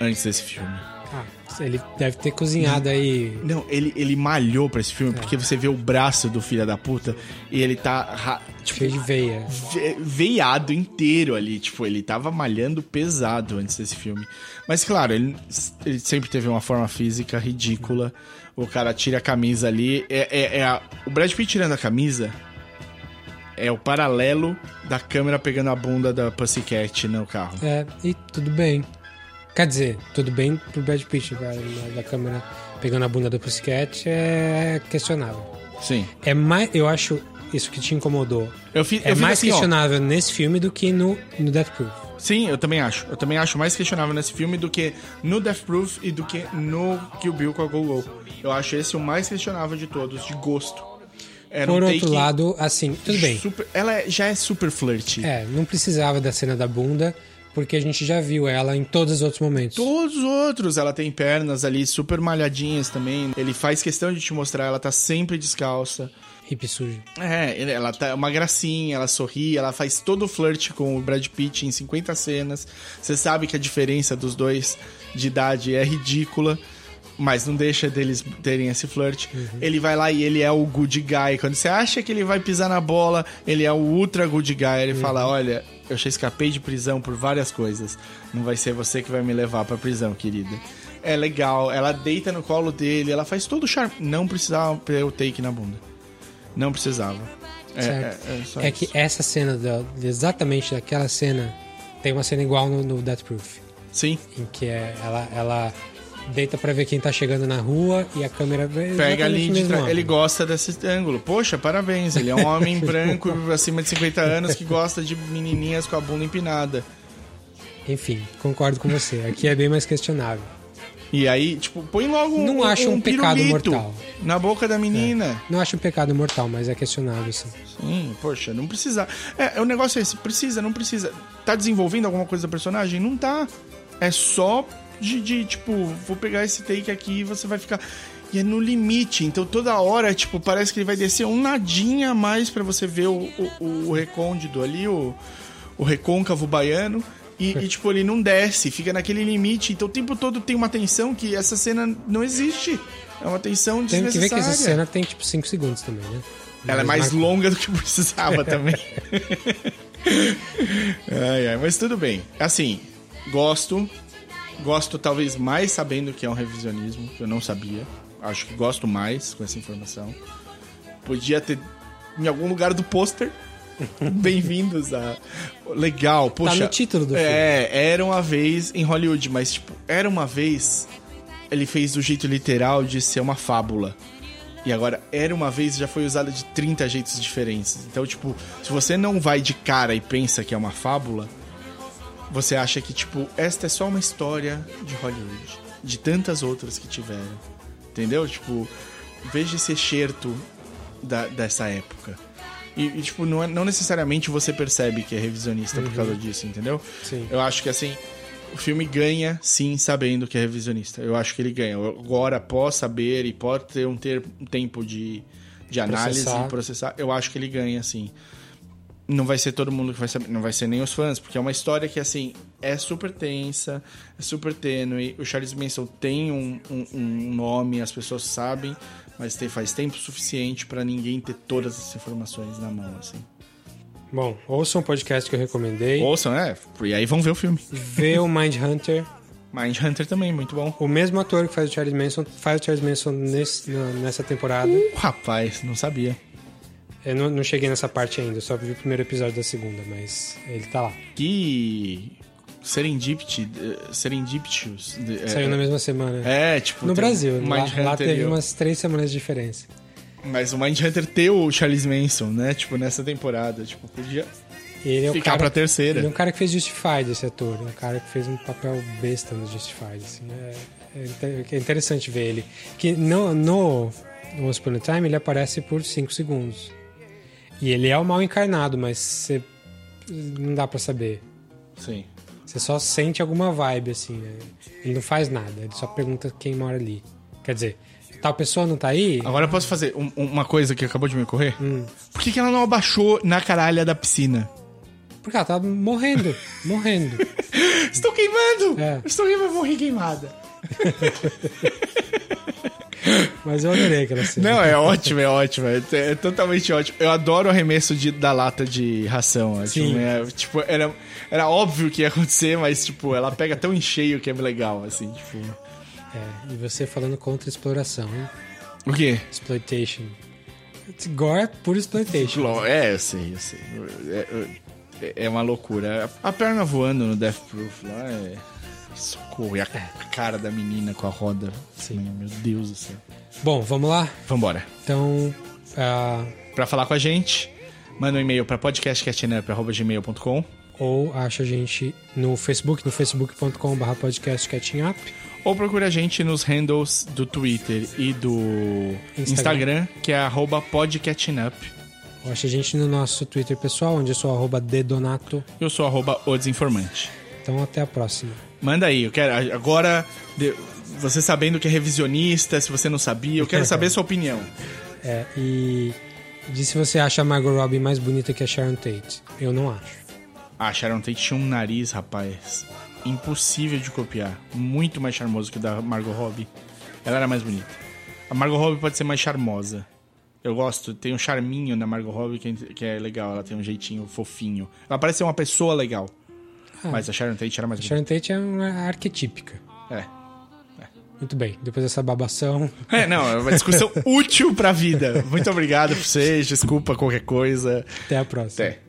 antes desse filme. Ele deve ter cozinhado aí. Não, ele, ele malhou pra esse filme, porque você vê o braço do filho da puta e ele tá, tipo, Cheio de veia. ve- veiado inteiro ali. Tipo, ele tava malhando pesado antes desse filme. Mas, claro, ele, ele sempre teve uma forma física ridícula. O cara tira a camisa ali. É, é- é a- o Brad Pitt tirando a camisa é o paralelo da câmera pegando a bunda da Pussycat no carro. É, e tudo bem. Quer dizer, tudo bem pro Brad Pitt, da, da câmera pegando a bunda do Pussycat é questionável. Sim. É mais, eu acho isso que te incomodou. Eu fi- é eu mais assim, ó. questionável nesse filme do que no, no Death Proof. Sim, eu também acho. Eu também acho mais questionável nesse filme do que no Death Proof e do que no Kill Bill com a Go Go. Eu acho esse o mais questionável de todos, de gosto. Era Por um outro lado, assim, tudo bem. super- ela é- já é super flirty. É, não precisava da cena da bunda, porque a gente já viu ela em todos os outros momentos. Todos os outros, ela tem pernas ali super malhadinhas também. Ele faz questão de te mostrar, ela tá sempre descalça. Hip sujo. É, ela tá uma gracinha, ela sorri, ela faz todo o flirt com o Brad Pitt em 50 cenas. Você sabe que a diferença dos dois de idade é ridícula, mas não deixa deles terem esse flirt. Ele vai lá e ele é o good guy. Quando você acha que ele vai pisar na bola, ele é o ultra good guy. Ele fala: Olha, eu já escapei de prisão por várias coisas. Não vai ser você que vai me levar pra prisão, querida. É legal, ela deita no colo dele, ela faz todo o charme. Não precisava ter o take na bunda. Não precisava. É, certo? é, é É que essa cena, da- exatamente daquela cena, tem uma cena igual no, no Death Proof. Sim. Em que é, ela, ela deita pra ver quem tá chegando na rua e a câmera Pega ali, de tra- ele gosta desse ângulo. Poxa, parabéns. Ele é um homem <laughs> branco acima de 50 anos que gosta de menininhas com a bunda empinada. Enfim, concordo com você. Aqui é bem mais questionável. E aí, tipo, põe logo um, Não acho um pecado pirulito mortal. na boca da menina. Não acho um pecado mortal, mas é questionável, sim. Sim, poxa, não precisa. É, o negócio é esse, precisa, não precisa. Tá desenvolvendo alguma coisa do personagem? Não tá. É só de, de, tipo, vou pegar esse take aqui e você vai ficar. E é no limite, então toda hora, tipo, parece que ele vai descer um nadinha a mais pra você ver o, o, o recôndito ali, o, o recôncavo baiano. E, e, tipo, ele não desce, fica naquele limite. Então o tempo todo tem uma tensão que essa cena não existe. É uma tensão Tem que ver que desnecessária. essa cena tem tipo 5 segundos também, né? Ela é mais longa do que precisava <laughs> também. <laughs> ai, ai, mas tudo bem. Assim, gosto. Gosto talvez mais sabendo que é um revisionismo, que eu não sabia. Acho que gosto mais com essa informação. Podia ter em algum lugar do pôster. <laughs> Bem-vindos a. Legal, poxa. Tá no título do filme. É, era uma vez em Hollywood, mas tipo, era uma vez. Ele fez do jeito literal de ser uma fábula. E agora, era uma vez já foi usada de 30 jeitos diferentes. Então, tipo, se você não vai de cara e pensa que é uma fábula, você acha que, tipo, esta é só uma história de Hollywood. De tantas outras que tiveram. Entendeu? Tipo, veja esse excerto da, dessa época. E, e, tipo, não, é- não necessariamente você percebe que é revisionista por causa disso, entendeu? Sim. Eu acho que, assim, o filme ganha, sim, sabendo que é revisionista. Eu acho que ele ganha. Agora, após saber e pode ter um, ter, um tempo de, de análise Processar. e processar, eu acho que ele ganha, sim. Não vai ser todo mundo que vai saber, não vai ser nem os fãs, porque é uma história que, assim, é super tensa, é super tênue. O Charles Manson tem um, um, um nome, as pessoas sabem, mas tem, faz tempo suficiente pra ninguém ter todas as informações na mão, assim. Bom, ouçam um podcast que eu recomendei. Ouçam, é, e aí vão ver o filme. Vê o Mind Hunter. Mindhunter também, muito bom. O mesmo ator que faz o Charles Manson faz o Charles Manson nesse- nessa temporada. Rapaz, não sabia. Eu não, não cheguei nessa parte ainda, só vi o primeiro episódio da segunda, mas ele tá lá. Que Serendipity, eh, Serendipitious. é, Saiu na mesma semana. É, tipo... No tem Brasil, o lá, lá teve umas três semanas de diferença. Mas o Mindhunter ter o Charles Manson, né? Tipo, nessa temporada. Tipo, podia Ele é ficar cara, pra terceira. Ele é um cara que fez Justified, esse ator. É um cara que fez um papel besta no Justified. Assim, é, é é interessante ver ele. Que no, no Once Upon a Time ele aparece por 5 segundos. E ele é o mal encarnado, mas você não dá pra saber. Sim. Você só sente alguma vibe, assim. né? Ele não faz nada, ele só pergunta quem mora ali. Quer dizer, tal pessoa não tá aí? Agora eu posso fazer um- uma coisa que acabou de me ocorrer? Hum. Por que, que ela não abaixou na caralha da piscina? Porque ela tá morrendo, morrendo. <laughs> Estou queimando! É. Estou queimando, morri queimada. <laughs> Mas eu adorei aquela cena. Não, é ótimo, é ótimo. É, é totalmente ótimo. Eu adoro o arremesso de, da lata de ração. é, Sim. Tipo, é, tipo, era, era óbvio que ia acontecer, mas, tipo, ela pega tão em cheio que é legal, assim, tipo... É, e você falando contra exploração, hein? O quê? Exploitation. Gore é puro exploitation. Lo- É, eu sei, eu sei. É, é- é uma loucura. A perna voando no Death Proof lá é. Socorro. E a a cara da menina com a roda. Sim. Meu Deus do céu. Bom, vamos lá? Vambora. Então, ah, Pra falar com a gente, manda um e-mail pra podcastcatchingup.gmail.com ou acha a gente no Facebook, no facebook.com.br podcast catching up. ou procura a gente nos handles do Twitter e do Instagram. Instagram, que é podcatchingup. Ou acha a gente no nosso Twitter pessoal, onde eu sou arroba dedonato. Eu sou arroba o desinformante. Então até a próxima. Manda aí, eu quero. Agora, você sabendo que é revisionista, se você não sabia, eu quero <laughs> saber a sua opinião. É, e diz se você acha a Margot Robbie mais bonita que a Sharon Tate. Eu não acho. Ah, Sharon Tate tinha um nariz, rapaz. Impossível de copiar. Muito mais charmoso que o da Margot Robbie. Ela era mais bonita. A Margot Robbie pode ser mais charmosa. Eu gosto, tem um charminho na Margot Robbie que, que é legal. Ela tem um jeitinho fofinho. Ela parece ser uma pessoa legal. Mas a Sharon Tate era mais A bonita. Sharon Tate é uma arquetípica. É. Muito bem, depois dessa babação. É, não, é uma discussão <laughs> útil pra vida. Muito obrigado por vocês, desculpa qualquer coisa. Até a próxima. Até.